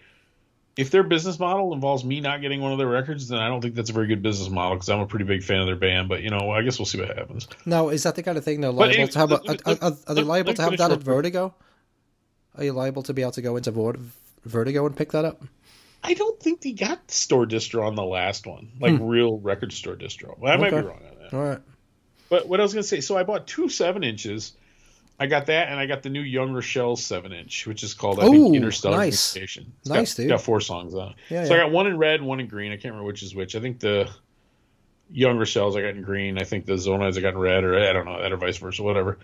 if their business model involves me not getting one of their records, then I don't think that's a very good business model because I'm a pretty big fan of their band. But you know, I guess we'll see what happens. Now, is that the kind of thing they're liable to have? Let- are, let- are, are they liable to have that at. Vertigo? Are you liable to be able to go into Vertigo and pick that up? I don't think they got store distro on the last one, like real record store distro. Well, I might be Hmm. Wrong on that. All right. But what I was gonna say, so I bought two seven inches. I got that, and I got the new Young Rochelle seven inch, which is called I Ooh, think Interstellar nice. Communication. It's Nice, got, dude. Got four songs on. Yeah, so yeah. I got one in red, one in green. I can't remember which is which. I think the Young Rochelle's I got in green. I think the Zoonoids I got in red, or I don't know, that or vice versa, whatever.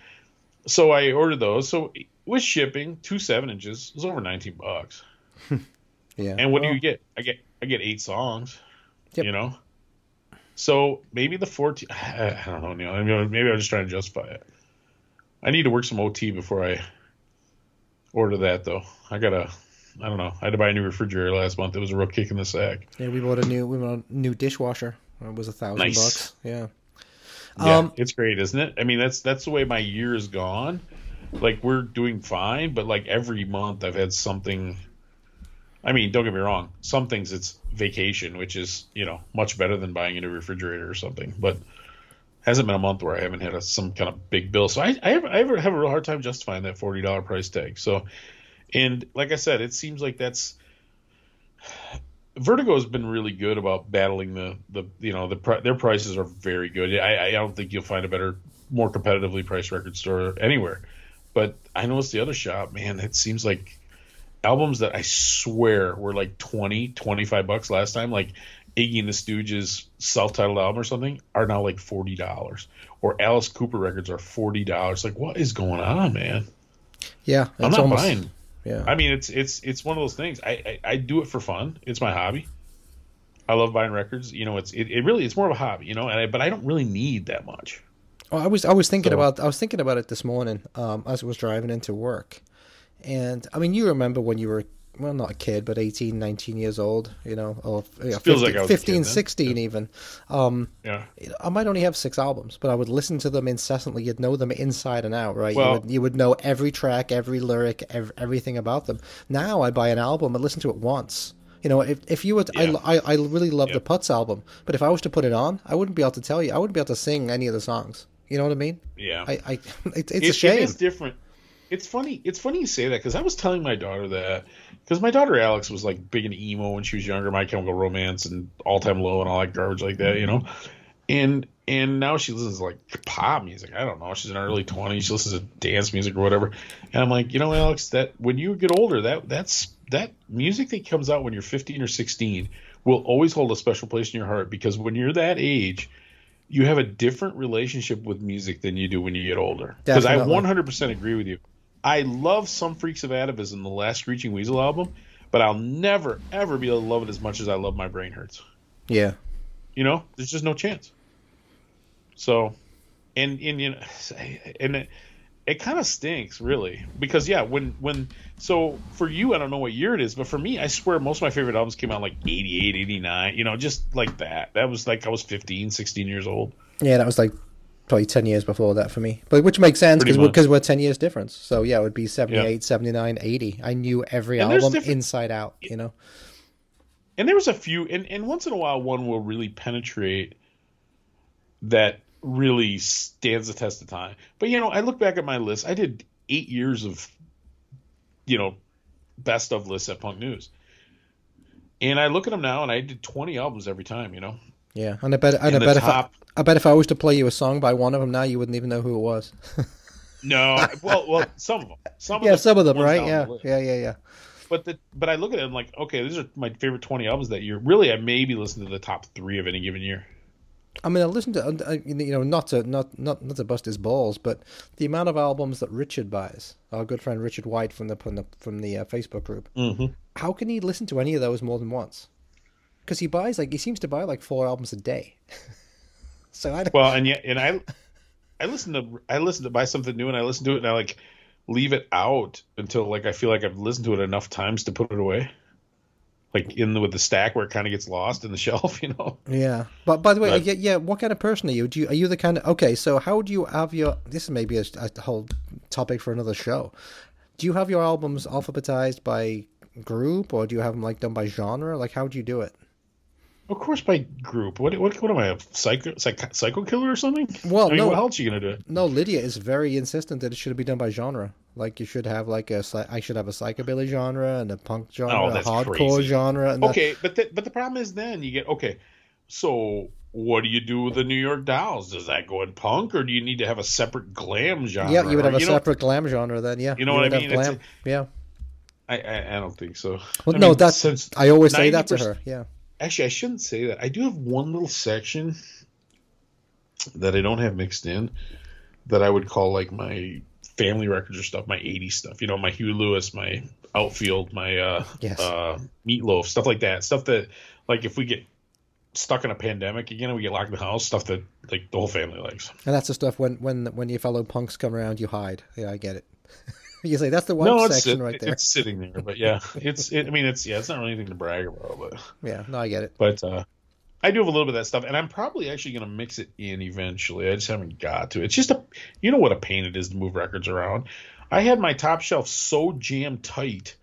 So I ordered those. So with shipping, two seven inches, it was over nineteen bucks. Yeah. And what do you get? I get I get eight songs. Yep. You know. So maybe the fourteen. I don't know. Neil. I mean, maybe I'm just trying to justify it. I need to work some OT before I order that, though. I gotta. I don't know. I had to buy a new refrigerator last month. It was a real kick in the sack. Yeah, we bought a new we bought a new dishwasher. It was a thousand Nice. bucks. Yeah. Yeah, Um, it's great, isn't it? I mean, that's that's the way my year is gone. Like we're doing fine, but like every month I've had something. I mean, don't get me wrong. Some things it's vacation, which is you know much better than buying a new refrigerator or something. But hasn't been a month where I haven't had a, some kind of big bill. So I I have, I have a real hard time justifying that forty dollar price tag. So, and like I said, it seems like that's Vertigo has been really good about battling the the you know the their prices are very good. I I don't think you'll find a better, more competitively priced record store anywhere. But I noticed the other shop, man, it seems like albums that I swear were like 20, 25 bucks last time, like Iggy and the Stooges self-titled album or something, are now like forty dollars. Or Alice Cooper records are forty dollars. Like, what is going on, man? Yeah. I'm not almost- buying. Yeah. I mean, it's it's it's one of those things. I, I I do it for fun. It's my hobby. I love buying records. You know, it's it, it really it's more of a hobby. You know, and I, but I don't really need that much. Oh, I was I was thinking So- about I was thinking about it this morning um, as I was driving into work, and I mean you remember when you were well, not a kid, but 18, 19 years old, you know, or Feels 15, like I was a 15 kid then. 16 even. Um, Yeah. I might only have six albums, but I would listen to them incessantly. You'd know them inside and out, right? Well- you, would, you would know every track, every lyric, ev- everything about them. Now I buy an album and listen to it once. You know, if if you would, Yeah. I, I I really love Yeah. the Putz album, but if I was to put it on, I wouldn't be able to tell you. I wouldn't be able to sing any of the songs. You know what I mean? Yeah. I, I it, it's It- a shame. It is different. It's funny. It's funny you say that because I was telling my daughter that because my daughter Alex was like big into emo when she was younger, My Chemical Romance and All Time Low and all that garbage like that, you know. And and now she listens to like pop music. I don't know. She's in her early twenties. She listens to dance music or whatever. And I'm like, you know, Alex, that when you get older, that that's that music that comes out when you're 15 or 16 will always hold a special place in your heart because when you're that age, you have a different relationship with music than you do when you get older. Because I 100% agree with you. I love some Freaks of Atavism, the last Screeching Weasel album, but I'll never ever be able to love it as much as I love My Brain Hurts. yeah. You know, there's just no chance. So, and and you know, and it, kind of stinks really because yeah, when when so for you, I don't know what year it is, but for me, I swear most of my favorite albums came out like 88, 89, you know, just like that. That was like I was 15, 16 years old. Yeah, that was like probably 10 years before that for me. But which makes sense because we're, we're 10 years difference. So yeah, it would be 78, 79, 80. I knew every And album different- inside out, you know. and there was a few and, and once in a while one will really penetrate that really stands the test of time. But you know i look back at my list. I did eight years of you know best of lists at punk news. And i look at them now and i did 20 albums every time you know? Yeah, and I bet, and I bet if I, top- I bet if I was to play you a song by one of them now, you wouldn't even know who it was. no well well some of them some yeah, of some of them, right? Yeah, the yeah, yeah, yeah. but the but i look at it and like okay these are my favorite 20 albums that year. Really i maybe listen to the top three of any given year I mean, I listen to you know not to not not not to bust his balls, but the amount of albums that Richard buys, our good friend Richard White from the from the from the uh, Facebook group, mm-hmm. how can he listen to any of those more than once? Because he buys like he seems to buy like four albums a day. so I don't, Well, and yet, and I, I listen to I listen to buy something new, and I listen to it, and I like leave it out until like I feel like I've listened to it enough times to put it away, like in the, with the stack where it kind of gets lost in the shelf, you know. yeah. But by the way, But- yeah, yeah. What kind of person are you? Do you are you the kind of okay? So how do you have your? This is maybe a, a whole topic for another show. Do you have your albums alphabetized by group, or do you have them like done by genre? Like how do you do it? Of course, by group. What what what am I a psycho psycho, psycho killer or something? Well, I mean, no. what else are you gonna do? No, Lydia is very insistent that it should be done by genre. Like you should have like a I should have a psychobilly genre and a punk genre, Oh, a hardcore crazy. genre. And a- Okay, but the, but the problem is then you get okay. So what do you do with the New York Dolls? Does that go in punk, or do you need to have a separate glam genre? yeah, you would have Or, a know, separate glam genre then. Yeah, You know what I mean? Glam. yeah. I, I don't think so. Well, I no, mean, that's since I always say that to her. Yeah. Actually, I shouldn't say that. I do have one little section that I don't have mixed in that I would call like my family records or stuff, my 80s stuff. You know, my Huey Lewis, my Outfield, my uh, Yes. uh, Meatloaf, stuff like that. Stuff that, like, if we get stuck in a pandemic again and we get locked in the house, stuff that like the whole family likes. And that's the stuff when when when your fellow punks come around, you hide. Yeah, I get it. you say that's the one no, section it- right there. it's sitting there, but yeah, it's. It, I mean, it's yeah, it's not really anything to brag about, but. Yeah, no, I get it. But uh, I do have a little bit of that stuff, and I'm probably actually going to mix it in eventually. I just haven't got to. It's just a, you know what a pain it is to move records around. I had my top shelf so jammed tight.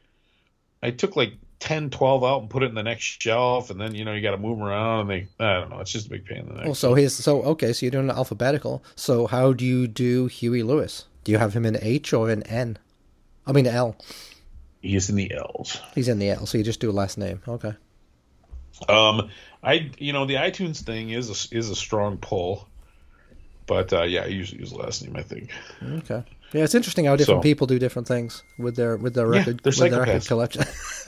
I took like 10, 12 out and put it in the next shelf, and then you know you got to move them around, and they, I don't know, it's just a big pain in the neck. Well, so here's so okay. So you're doing alphabetical. So how do you do Huey Lewis? Do you have him in H or in N? I mean L. He's in the L's. He's in the L. So you just do a last name. Okay. Um, I you know the iTunes thing is a, is a strong pull, but uh, yeah, I usually use last name. I think. Okay. Yeah, it's interesting how different So- people do different things with their with their record they're with their record collection.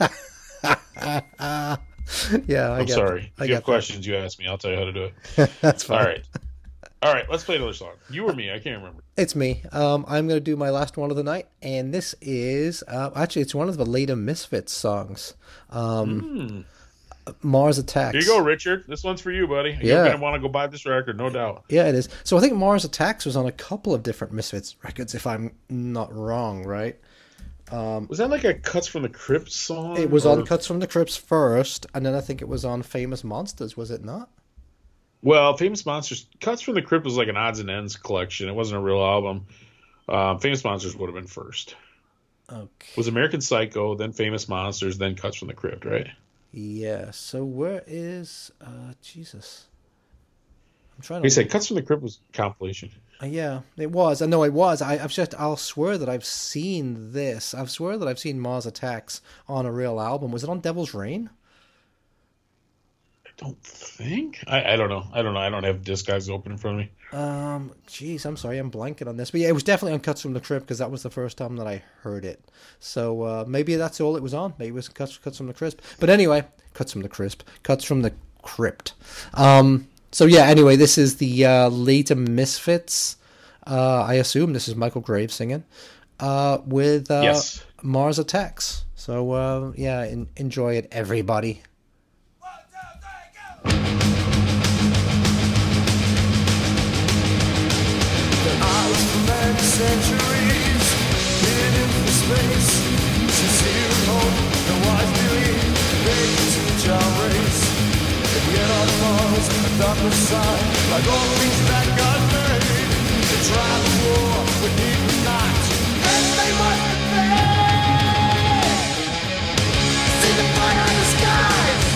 yeah, I I'm get sorry. If you have that. questions, you ask me. I'll tell you how to do it. That's fine. All right. All right, let's play another song. You or me? I can't remember. It's me. Um, I'm going to do my last one of the night, and this is uh, actually it's one of the later Misfits songs. Um, Mars Attacks. Here you go, Richard. This one's for you, buddy. Yeah. You're gonna want to go buy this record, no doubt. Yeah, it is. So I think Mars Attacks was on a couple of different Misfits records, if I'm not wrong, right? was that like a Cuts from the Crypt song? It was or- on Cuts from the Crypts first, and then I think it was on Famous Monsters, was it not? Well, Famous Monsters Cuts from the Crypt was like an odds and ends collection. It wasn't a real album. Um, Famous Monsters would have been first. Okay. It was American Psycho, then Famous Monsters, then Cuts from the Crypt, right? Yeah. So where is uh Jesus? I'm trying to. I said, Cuts from the Crypt was a compilation. Uh, Yeah, it was. I know it was. I, I've just. I'll swear that I've seen this. I've swear that I've seen Mars Attacks on a real album. Was it on Devil's Rain? Don't think. I, I don't know. I don't know. I don't have discogs open in front of me. Um, jeez, I'm sorry, I'm blanking on this, but yeah, it was definitely on Cuts from the Crypt because that was the first time that I heard it. So uh, maybe that's all it was on. Maybe it was Cuts, Cuts from the Crisp. But anyway, Cuts from the Crisp, Cuts from the Crypt. Um, so yeah, anyway, this is the uh, later Misfits. Uh, I assume this is Michael Graves singing uh, with uh, Yes. Mars Attacks. So uh, yeah, en- enjoy it, everybody. The fire in the skies,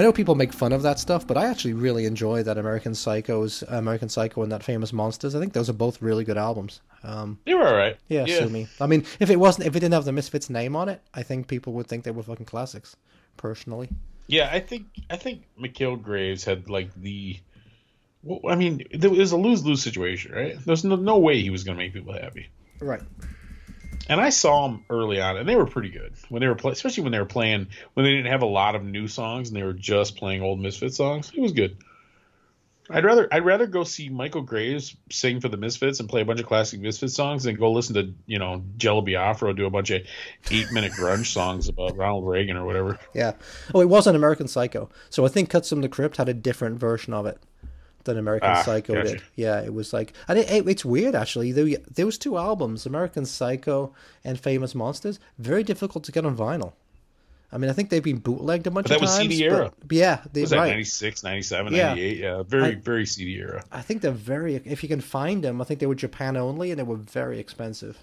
I know people make fun of that stuff, but I actually really enjoy that American Psycho's American Psycho and that Famous Monsters. I think those are both really good albums. Um, They were all right. yeah, yeah. sue me. I mean, if it wasn't, if it didn't have the Misfits name on it, I think people would think they were fucking classics. Personally, Yeah, I think I think Michael Graves had like the. Well, I mean, there was a lose lose situation, right? There's no, no way he was going to make people happy. right? And I saw them early on, and they were pretty good when they were play, especially when they were playing when they didn't have a lot of new songs and they were just playing old Misfit songs. It was good. I'd rather I'd rather go see Michael Graves sing for the Misfits and play a bunch of classic Misfit songs than go listen to you know Jello Biafra do a bunch of eight minute grunge songs about Ronald Reagan or whatever. Yeah. Oh, it was an American Psycho. So I think Cuts from the Crypt had a different version of it than American Ah, Psycho gotcha. did. Yeah, it was like, and it, it, it's weird actually. There, those two albums, American Psycho and Famous Monsters, very difficult to get on vinyl. I mean, I think they've been bootlegged a bunch But that of was times. CD era. Yeah, they, was that right. 96, 97, Yeah. 98? Yeah, very I- very CD era. I think they're very. If you can find them, I think they were Japan only, and they were very expensive.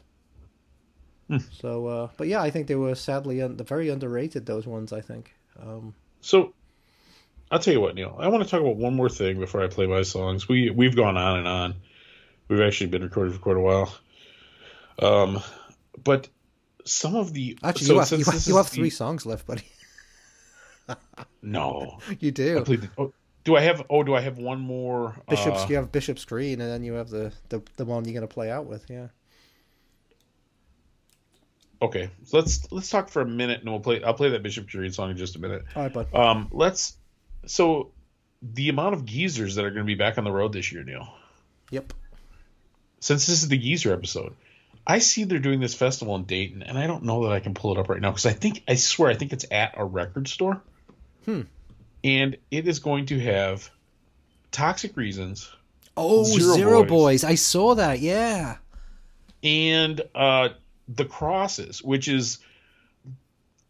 Hmm. So, uh, but yeah, I think they were sadly un- very underrated. Those ones, I think. Um, So I'll tell you what, Neil. I want to talk about one more thing before I play my songs. We we've gone on and on. We've actually been recording for quite a while. Um, but some of the actually, so you have, you, have- you have the- three songs left, buddy. No, You do. The, oh, do I have? Oh, do I have one more? Bishop's. uh, you have Bishop's Green, and then you have the the, the one you're gonna play out with. Yeah. Okay, so let's let's talk for a minute, and we'll play. I'll play that Bishop Green song in just a minute. All right, bud. Um, let's. So, the amount of geezers that are going to be back on the road this year, Neil. Yep. Since this is the geezer episode, I see they're doing this festival in Dayton, and I don't know that I can pull it up right now because I think I swear I think it's at a record store. Hmm. And it is going to have Toxic Reasons Oh, Zero Zero, Boys. Boys. I saw that. Yeah. and uh, the Crosses, which is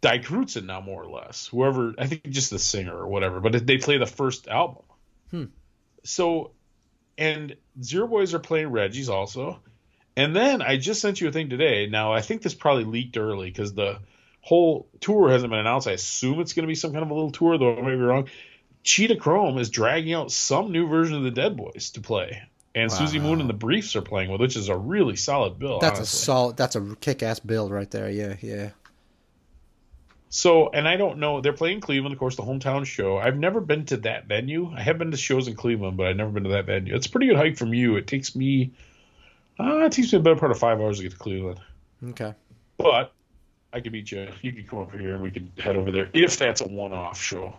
Die Kreuzen now more or less. Whoever I think just the singer or whatever, but they play the first album. Hmm. So, and Zero Boys are playing Reggie's also, and then I just sent you a thing today. Now I think this probably leaked early because the whole tour hasn't been announced. I assume it's going to be some kind of a little tour, though I may be wrong. Cheetah Chrome is dragging out some new version of the Dead Boys to play. And Suzi Moon and the Briefs are playing with, which is a really solid bill. That's a solid. That's a kick-ass build right there. Yeah, yeah. So, and I don't know. They're playing Cleveland, of course, the hometown show. I've never been to that venue. I have been to shows in Cleveland, but I've never been to that venue. It's a pretty good hike from you. It takes me, uh, it takes me a better part of five hours to get to Cleveland. Okay. But I could meet you. You could come over here and we could head over there if that's a one-off show.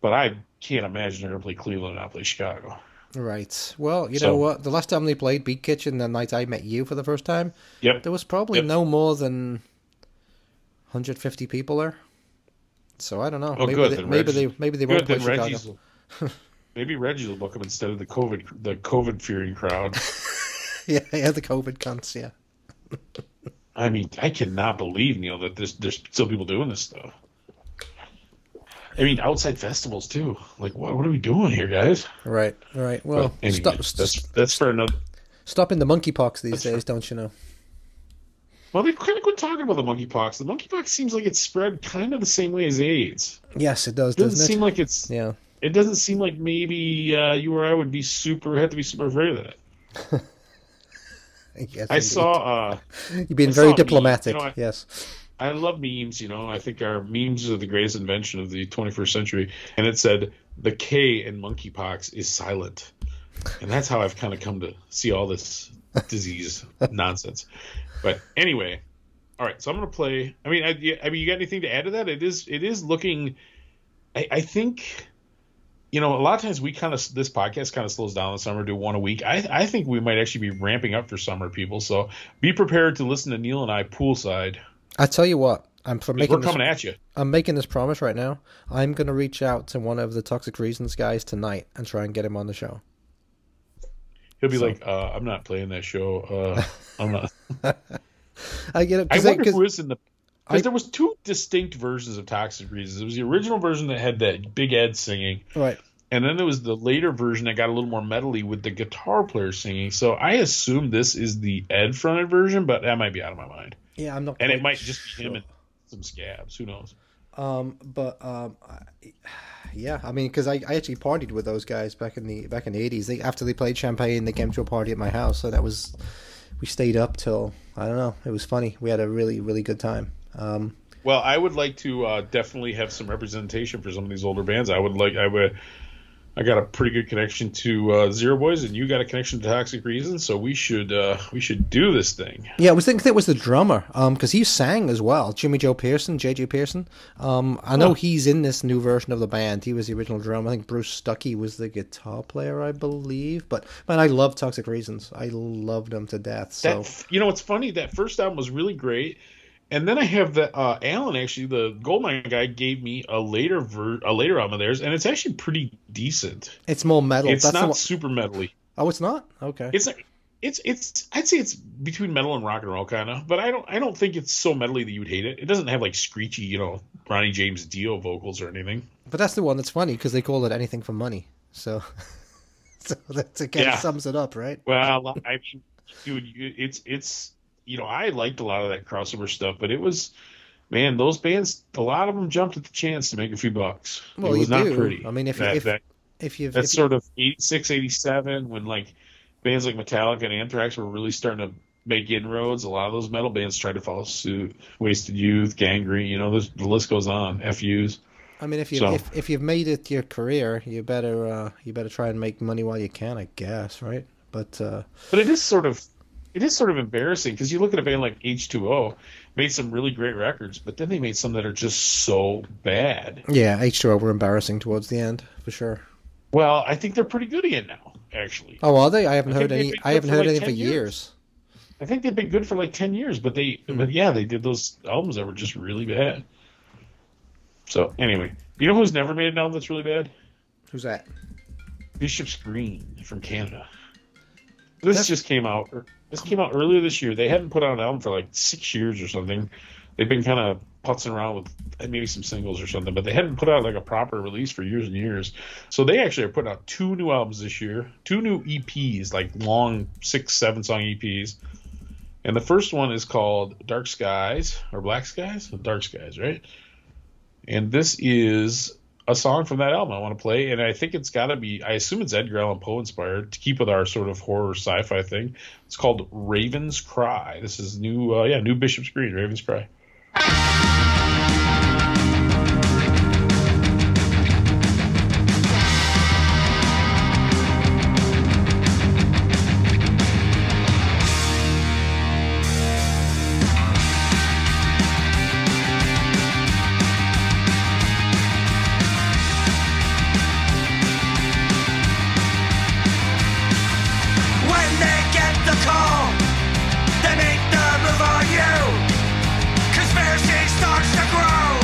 But I can't imagine they're gonna play Cleveland and not play Chicago. Right. Well, you So- know what? The last time they played Beat Kitchen, the night I met you for the first time, Yep. there was probably Yep. no more than 150 people there. So I don't know. Oh, maybe good. They, then maybe they maybe they good. won't play Chicago. Reggie's. Will, maybe Reggie will book them instead of the COVID the COVID fearing crowd. yeah, yeah, the COVID cunts. Yeah. I mean, I cannot believe Neil that there's there's still people doing this stuff. I mean, outside festivals too. Like, what what are we doing here, guys? Right. Right. Well, But anyway, stop. that's that's for another. Stop in the monkeypox these days, don't you know? Well, they've kind of quit talking about the monkeypox. The monkeypox seems like it's spread kind of the same way as AIDS. Yes, it does, It doesn't doesn't it? seem like it's. yeah. It doesn't seem like maybe uh, you or I would be super have to be super afraid of that. Yes, I indeed. saw. uh You've been I very saw a meme, diplomatic. you know, I- yes. I love memes, you know. I think our memes are the greatest invention of the 21st century. And it said the K in monkeypox is silent, and that's how I've kind of come to see all this disease nonsense. But anyway, all right. So I'm gonna play. I mean, I, I mean, you got anything to add to that? It is. It is looking. I, I think. You know, a lot of times we kind of this podcast kind of slows down in the summer, do one a week. I I think we might actually be ramping up for summer, people. So be prepared to listen to Neil and I poolside. I tell you what, I'm for making We're this, coming at you. I'm making this promise right now. I'm going to reach out to one of the Toxic Reasons guys tonight and try and get him on the show. He'll be So- like, uh, "I'm not playing that show. Uh, I'm not." I get it. I 'cause they- wonder 'cause- who is in the. Because there was two distinct versions of Toxic Reasons. It was the original version that had that Big Ed singing, right. and then there was the later version that got a little more metally with the guitar player singing. So I assume this is the Ed fronted version, but that might be out of my mind. Yeah, I'm not. And it might just be him and some scabs. Who knows? Um, but um, I, yeah, I mean, because I, I actually partied with those guys back in the back in the eighties. They after they played Champaign, they came to a party at my house, so that was we stayed up till I don't know. It was funny. We had a really really good time. Um, Well, I would like to uh, definitely have some representation for some of these older bands. I would like I would. I got a pretty good connection to uh, Zero Boys, and you got a connection to Toxic Reasons, so we should uh, we should do this thing. yeah, I was thinking it was the drummer, um, because he sang as well. Jimmy Joe Pearson, JJ Pearson. Um, I know Huh. he's in this new version of the band. He was the original drummer. I think Bruce Stuckey was the guitar player, I believe. But man, I love Toxic Reasons. I loved them to death. So That you know, it's funny that first album was really great, and then I have the uh, Alan actually the Goldmine guy gave me a later ver- a later album of theirs, and it's actually pretty decent. it's more metal. It's That's not one- super metally. Oh, it's not. Okay. It's it's it's I'd say it's between metal and rock and roll kind of, but I don't I don't think it's so metally that you would hate it. It doesn't have like screechy you know Ronnie James Dio vocals or anything. But that's the one that's funny because they call it anything for money. So, so that again Yeah. sums it up, right? Well, I mean, dude, it's it's you know I liked a lot of that crossover stuff, but it was man, those bands, a lot of them jumped at the chance to make a few bucks. Well, it was not do. pretty. I mean, if that, if- that, If you, that's if sort of 86, 87, when like bands like Metallica and Anthrax were really starting to make inroads. A lot of those metal bands tried to follow suit. Wasted Youth, Gangrene, you know, the list goes on. FUs. I mean, if you so- if, if you've made it your career, you better uh, you better try and make money while you can, I guess, right? But uh, But it is sort of it is sort of embarrassing because you look at a band like H2O, made some really great records, but then they made some that are just so bad. Yeah, H2O were embarrassing towards the end for sure. Well, I think they're pretty good again now, actually. Oh, are they? I haven't I heard any. I haven't heard like, anything for years. years. I think they've been good for like 10 years, but they, hmm. but yeah, they did those albums that were just really bad. So, anyway, you know who's never made an album that's really bad? Who's that? Bishop's Green from Canada. This That's- just came out. This came out earlier this year. They hadn't put out an album for like six years or something. They've been kind of putzing around with uh, maybe some singles or something, but they hadn't put out like a proper release for years and years. So they actually are putting out two new albums this year, two new EPs, like long six, seven song EPs. And the first one is called Dark Skies or Black Skies, Dark Skies, right? And this is a song from that album I want to play, and I think it's got to be. I assume it's Edgar Allan Poe inspired to keep with our sort of horror sci-fi thing. It's called Raven's Cry. This is new, uh, yeah, new Bishop's Green, Raven's Cry. The call, make the move on you. Conspiracy starts to grow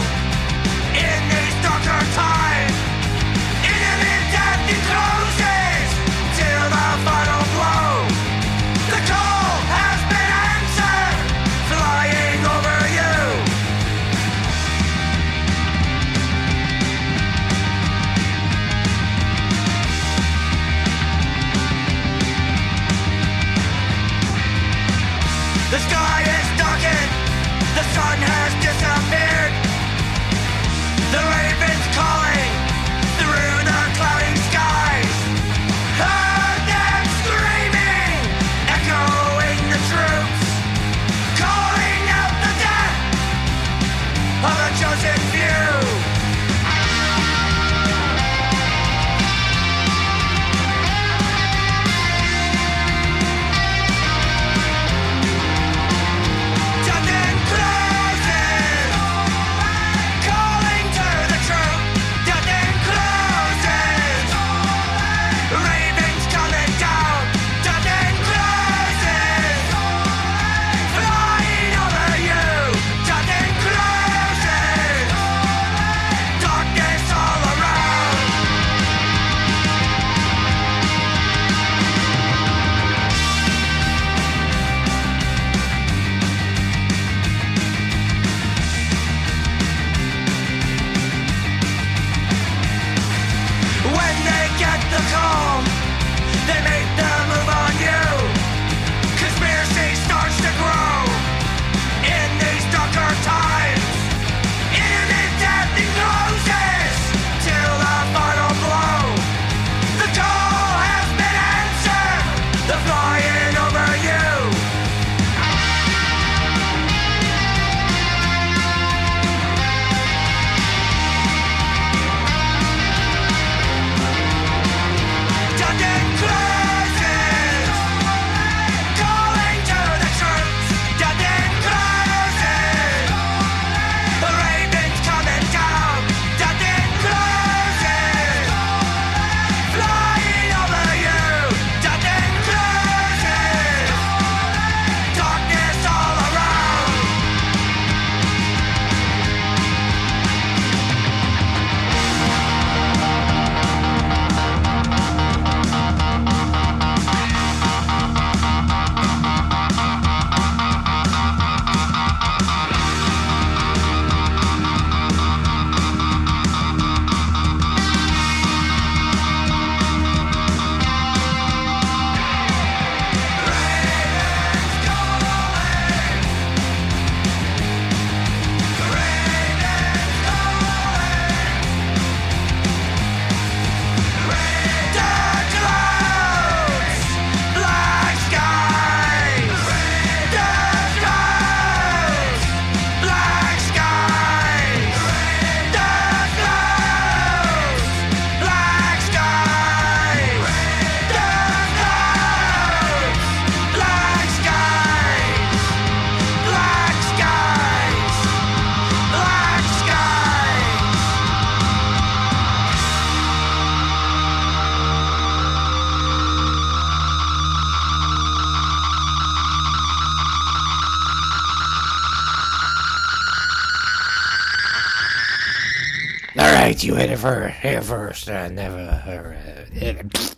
you heard it here first. Uh, I never uh, heard it.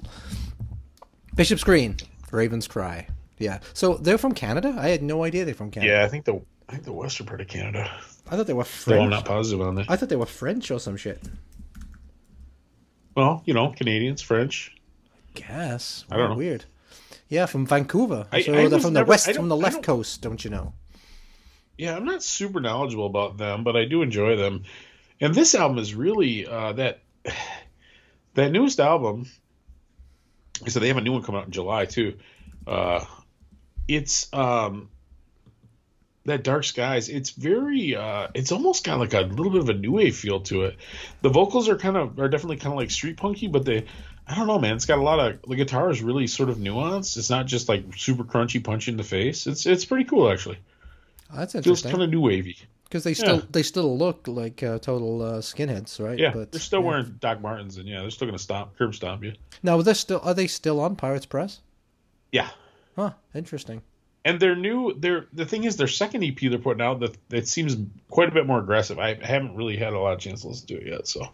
Bishop's Green, Raven's Cry. Yeah. So they're from Canada. I had no idea they're from Canada. Yeah, I think the I think the western part of Canada. I thought they were French. I'm not positive on that. I thought they were French or some shit. Well, you know, Canadians, French. I Guess. I don't know. Weird. Yeah, from Vancouver. I- so I they're from the never- west, from the left don't- coast, don't you know? Yeah, I'm not super knowledgeable about them, but I do enjoy them. And this album is really uh, that that newest album. So they have a new one coming out in July too. Uh, it's um, that Dark Skies. It's very. Uh, it's almost got like a little bit of a new wave feel to it. The vocals are kind of are definitely kind of like street punky, but they. I don't know, man. It's got a lot of the guitar is really sort of nuanced. It's not just like super crunchy punch in the face. It's it's pretty cool actually. That's interesting. Feels kind of new wavy. Because they still yeah. they still look like uh, total uh, skinheads, right? Yeah, but they're still yeah. wearing Doc Martens, and yeah, they're still gonna stomp, curb stomp you. Now, they're still are they still on Pirates Press? Yeah, Huh. Interesting. and their new, their the thing is, their second EP they're putting out that it seems quite a bit more aggressive. I haven't really had a lot of chance to listen to it yet, so.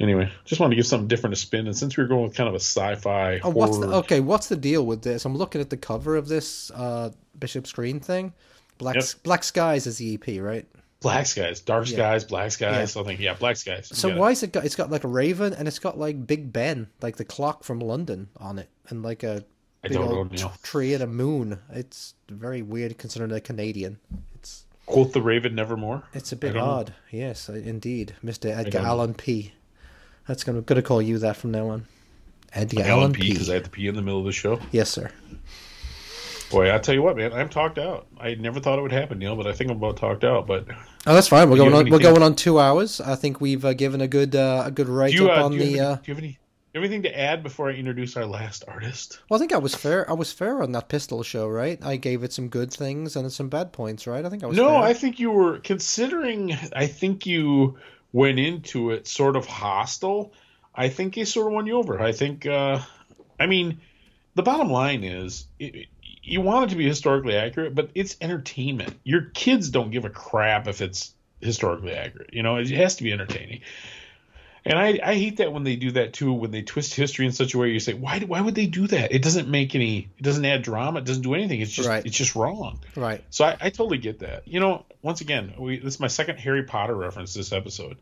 Anyway, just wanted to give something different to spin, and since we were going with kind of a sci-fi, Oh, what's the, okay? What's the deal with this? I'm looking at the cover of this uh, Bishop's Green thing. Black Yep. Black Skies is the EP, right? Black Skies, Dark Yeah. Skies, Black Skies, Yeah. something. Yeah, Black Skies. So why is it got? It's got like a raven, and it's got like Big Ben, like the clock from London, on it, and like a I big don't know, old tree and a moon. It's very weird considering they're Canadian. It's Quote the Raven Nevermore. it's a bit don't know. odd. Yes, indeed, Mister Edgar. Allan P. That's gonna gonna call you that from now on. Edgar Allan P. P, because I had to pee in the middle of the show. Yes, sir. Boy, I tell you what, man, I'm talked out. I never thought it would happen, Neil, but I think I'm about talked out. But Oh, that's fine. We're going on. We're going on two hours. I think we've uh, given a good uh, a good write do you, up uh, on the. have any, Uh, do you have any, do you have anything to add before I introduce our last artist? well, I think I was fair. I was fair on that pistol show, right? I gave it some good things and some bad points, right? I think I was. No, fair. I think you were considering. I think you went into it sort of hostile. I think he sort of won you over. I think. Uh, I mean, the bottom line is. It, you want it to be historically accurate, but it's entertainment. Your kids don't give a crap if it's historically accurate. You know, it has to be entertaining. And I, I hate that when they do that too. When they twist history in such a way, you say, why? Why would they do that? It doesn't make any. It doesn't add drama. It doesn't do anything. It's just. Right. It's just wrong. Right. So I, I totally get that. You know, once again, we, this is my second Harry Potter reference this episode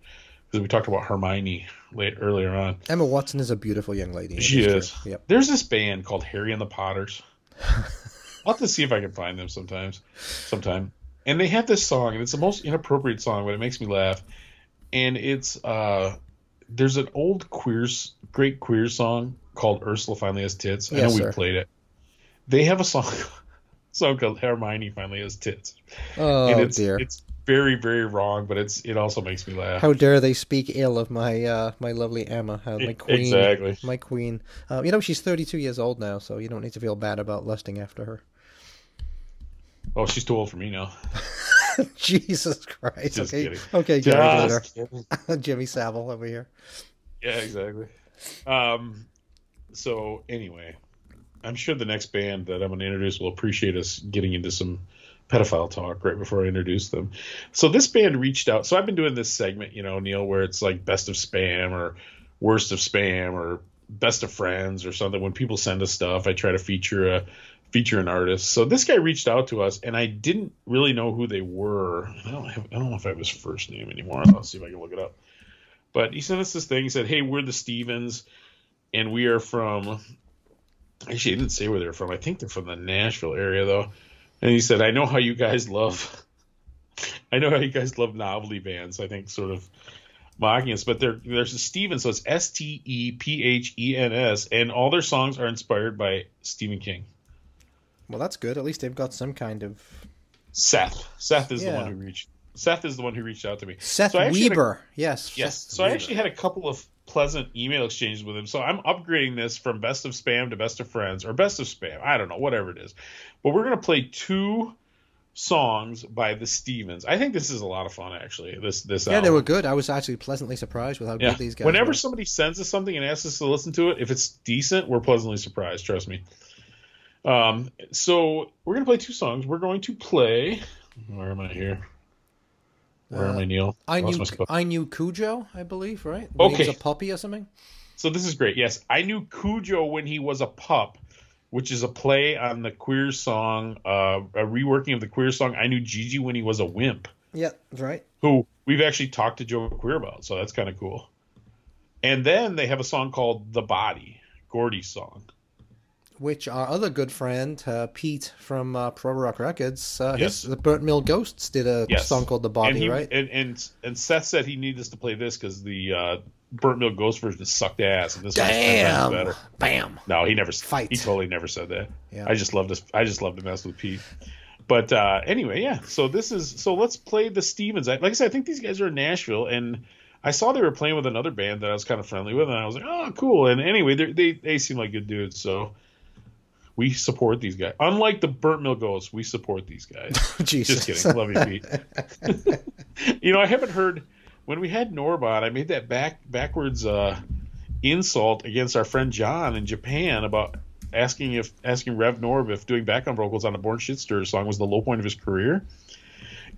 because we talked about Hermione late earlier on. Emma Watson is a beautiful young lady. She is. Yep. There's this band called Harry and the Potters. I'll have to see if I can find them sometimes, sometime. And they have this song, and it's the most inappropriate song, but it makes me laugh. And it's uh, there's an old queers, great queer song called Ursula finally has tits. I Yes, know we sir. played it. They have a song, song called Hermione finally has tits Oh and it's dear. it's very very wrong, but it's it also makes me laugh. How dare they speak ill of my uh, my lovely Emma, uh, my queen, exactly. my queen. Uh, you know she's 32 years old now, so you don't need to feel bad about lusting after her. Oh, she's too old for me now. Jesus Christ! Just okay, kidding. okay, Gary. Jimmy Savile over here. Yeah, exactly. Um, so anyway, I'm sure the next band that I'm going to introduce will appreciate us getting into some pedophile talk right before I introduce them. So this band reached out. So I've been doing this segment, you know, Neil, where it's like best of spam or worst of spam or best of friends or something. When people send us stuff, I try to feature a feature an artist. So this guy reached out to us, and I didn't really know who they were. I don't have, I don't know if I have his first name anymore. I'll see if I can look it up. But he sent us this thing. He said, "Hey, we're the Stevens, and we are from." Actually, he didn't say where they're from. I think they're from the Nashville area, though. And he said, "I know how you guys love. I know how you guys love novelty bands. I think sort of mocking us, but they're there's a Stevens, so it's S T E P H E N S, and all their songs are inspired by Stephen King. Well, that's good. At least they've got some kind of Seth, Seth is the one who reached. Seth is the one who reached out to me. Seth So had a- Weber. yes, Yes. Seth So I actually had a couple of pleasant email exchanges with him. So I'm upgrading this from best of spam to best of friends or best of spam. I don't know, whatever it is. But we're going to play two songs by the Stevens. I think this is a lot of fun actually. This this yeah, they were good. I was actually pleasantly surprised with how Yeah. good these guys Whenever were. somebody sends us something and asks us to listen to it, if it's decent, we're pleasantly surprised. Trust me. Um, so we're gonna play two songs. We're going to play. Where am I here? Where am I, Neil? I knew. I knew Cujo, I believe, right? When he Okay. was a puppy or something. So this is great. Yes, I knew Cujo when he was a pup, which is a play on the queer song, uh, a reworking of the queer song. I knew Gigi when he was a wimp, Yeah, that's right. who we've actually talked to Joe Queer about. So that's kind of cool. And then they have a song called "The Body," Gordy's song. Which our other good friend uh, Pete from uh, Pro Rock Records, uh, Yes. his, the Burnt Mill Ghosts did a Yes, song called "The Body," and he, right? And, and and Seth said he needed us to play this because the uh, Burnt Mill Ghost version sucked ass, and this one's ten times Damn! better. Bam! No, he never. Fight. He totally never said that. Yeah. I just love this. I just love to mess with Pete. But uh, anyway, yeah. So this is so let's play the Stevens. I, like I said, I think these guys are in Nashville, and I saw they were playing with another band that I was kind of friendly with, and I was like, oh, cool. And anyway, they they seem like good dudes, so we support these guys. Unlike the Burnt Mill Ghosts, we support these guys. Jesus. Just kidding. Love you, Pete. you know, I haven't heard when we had Norbot. I made that back backwards uh, insult against our friend John in Japan about asking if asking Rev Norb if doing background vocals on a Born Shit Stir song was the low point of his career.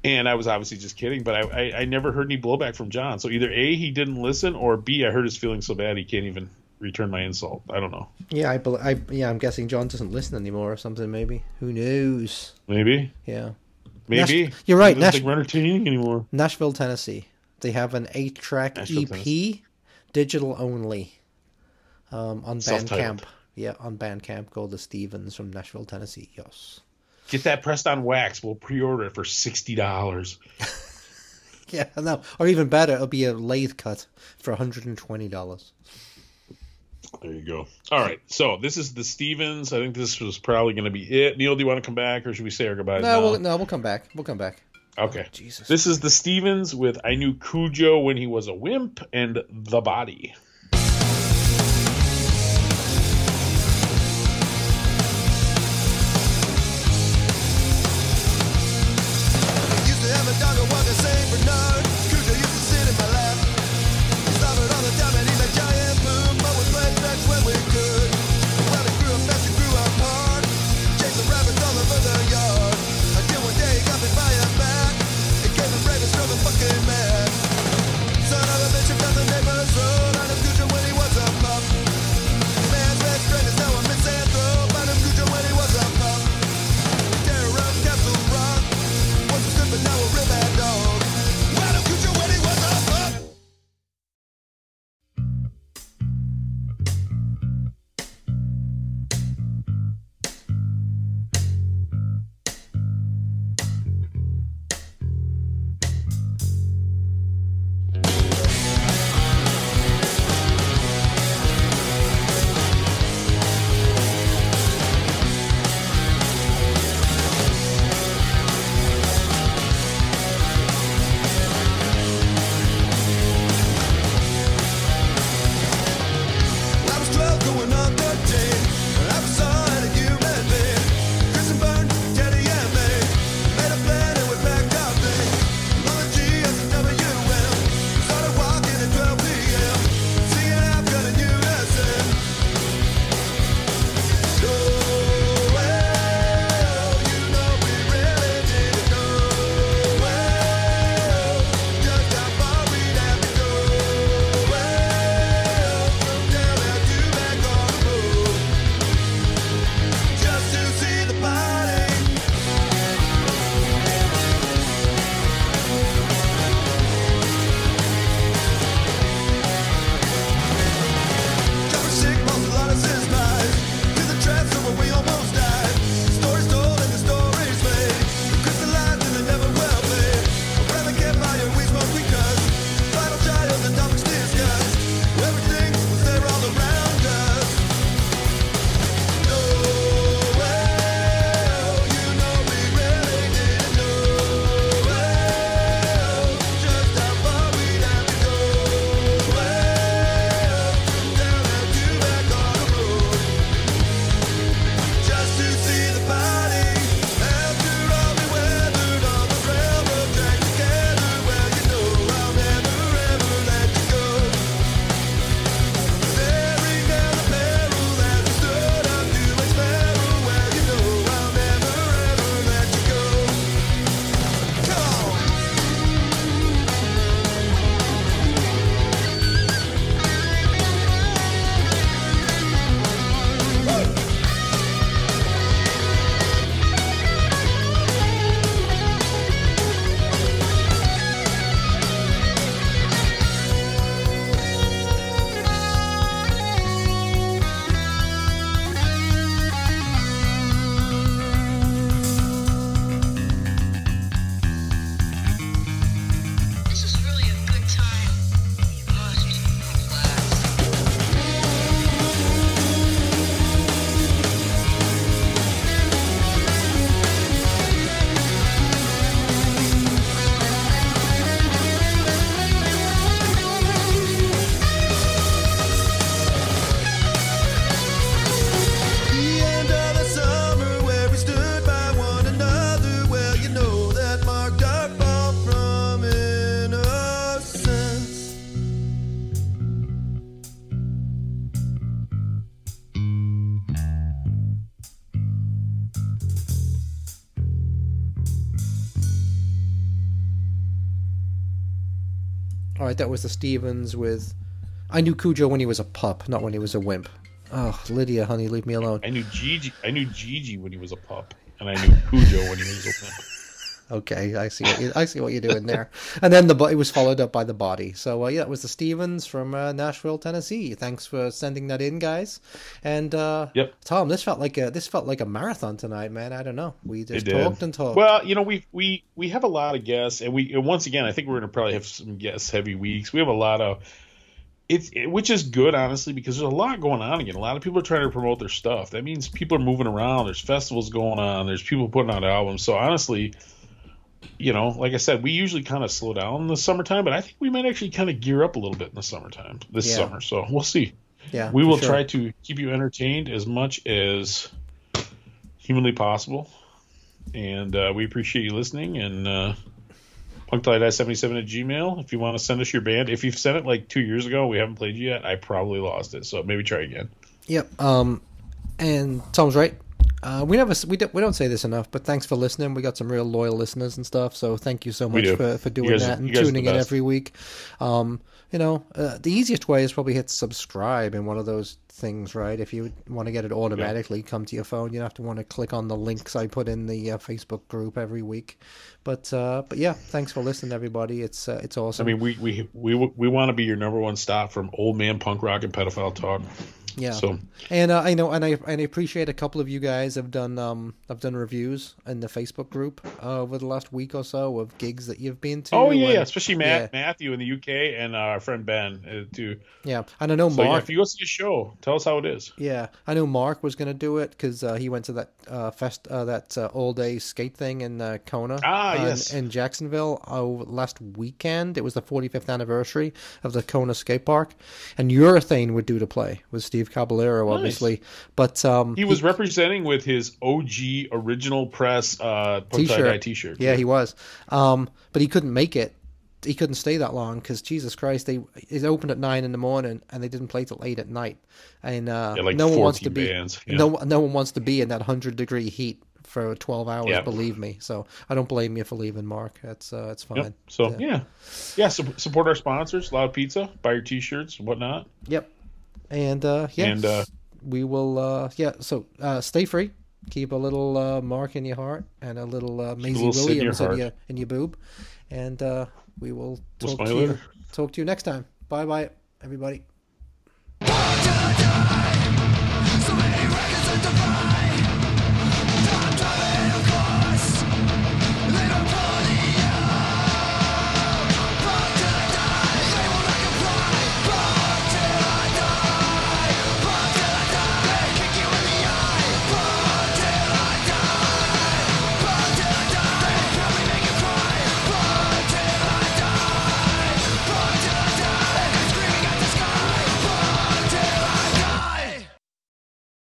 And I was obviously just kidding, but I, I, I never heard any blowback from John. So either A, he didn't listen, or B, I hurt his feelings so bad he can't even return my insult. I don't know. Yeah, I, bel I yeah, I'm guessing John doesn't listen anymore or something. Maybe who knows? Maybe, Yeah, maybe Nash- you're right, Nash- anymore. Nashville, Tennessee. They have an eight-track Nashville, EP, Tennessee. digital only, um, on Bandcamp. Yeah, on Bandcamp called the Stevens from Nashville, Tennessee. Yes. Get that pressed on wax. We'll pre-order it for sixty dollars. Yeah, no, or even better, it'll be a lathe cut for hundred and twenty dollars. There you go. All right. So this is the Stevens. I think this was probably going to be it. Neil, do you want to come back, or should we say our goodbyes? No, now? we'll, no, we'll come back. We'll come back. Okay. Jesus. This is the Stevens with I knew Cujo when he was a wimp and the body. Right, that was the Stevens with. I knew Cujo when he was a pup, not when he was a wimp. Oh, Lydia, honey, leave me alone. I knew Gigi. I knew Gigi when he was a pup, and I knew Cujo when he was a wimp. Okay, I see. What you, I see what you're doing there. And then the bo- it was followed up by the body. So uh, yeah, it was the Stevens from uh, Nashville, Tennessee. Thanks for sending that in, guys. And uh, Yep. Tom, this felt like a this felt like a marathon tonight, man. I don't know. We just It did. talked and talked. Well, you know, we we we have a lot of guests, and we and once again, I think we're going to probably have some guest heavy weeks. We have a lot of it's it, which is good, honestly, because there's a lot going on again. A lot of people are trying to promote their stuff. That means people are moving around. There's festivals going on. There's people putting out albums. So honestly, you know, like I said, we usually kind of slow down in the summertime, but I think we might actually kind of gear up a little bit in the summertime this Yeah. summer. So we'll see. yeah, We will sure. try to keep you entertained as much as humanly possible. And uh, we appreciate you listening. And uh, punktide77 at gmail. If you want to send us your band, if you've sent it like two years ago, we haven't played you yet, I probably lost it. So maybe try again. Yep. Um, and Tom's right. Uh, we never we don't we don't say this enough, but thanks for listening. We got some real loyal listeners and stuff, so thank you so much do. for, for doing guys- that and you guys are tuning in every week. Um, you know, uh, the easiest way is probably hit subscribe in one of those things, right? If you want to get it automatically, come to your phone. You don't have to want to click on the links I put in the uh, Facebook group every week. But uh, but yeah, thanks for listening, everybody. It's uh, it's awesome. I mean, we we we, we want to be your number one stop from old man punk rock and pedophile talk. Yeah. So And uh, I know, and I and I appreciate a couple of you guys have done um have done reviews in the Facebook group uh, over the last week or so of gigs that you've been to. oh yeah, and- yeah, especially Matt yeah, Matthew in the UK and uh, our friend Ben uh, too. yeah. And I know So yeah, Mark. if you go see a show, tell us how it is. Yeah, I know Mark was going to do it because uh, he went to that uh, fest, uh, that uh, all day skate thing in uh, Kona. Ah, yes. in, Jacksonville uh, last weekend. It was the 45th anniversary of the Kona skate park, and Urethane would do to play with Steve Caballero, obviously. But um, He was representing with his OG original press uh, T-shirt. T-shirt. Yeah, he was. Um, but he couldn't make it. He couldn't stay that long because Jesus Christ, they it opened at nine in the morning and they didn't play till eight at night, and uh, Yeah, like no one wants to be bands, yeah. no no one wants to be in that hundred degree heat for twelve hours. Yeah. Believe me. So I don't blame you for leaving, Mark. That's uh, that's fine. Yep. So yeah, yeah. su- support our sponsors, Loud Pizza. Buy your T-shirts, whatnot. Yep. And uh, yeah, And, uh, we will. Uh, yeah. So uh, stay free. Keep a little uh, mark in your heart and a little uh, Maisie little Sid in your Williams in your in your boob, and uh, we will We'll talk to you. later. Talk to you next time. Bye bye, everybody.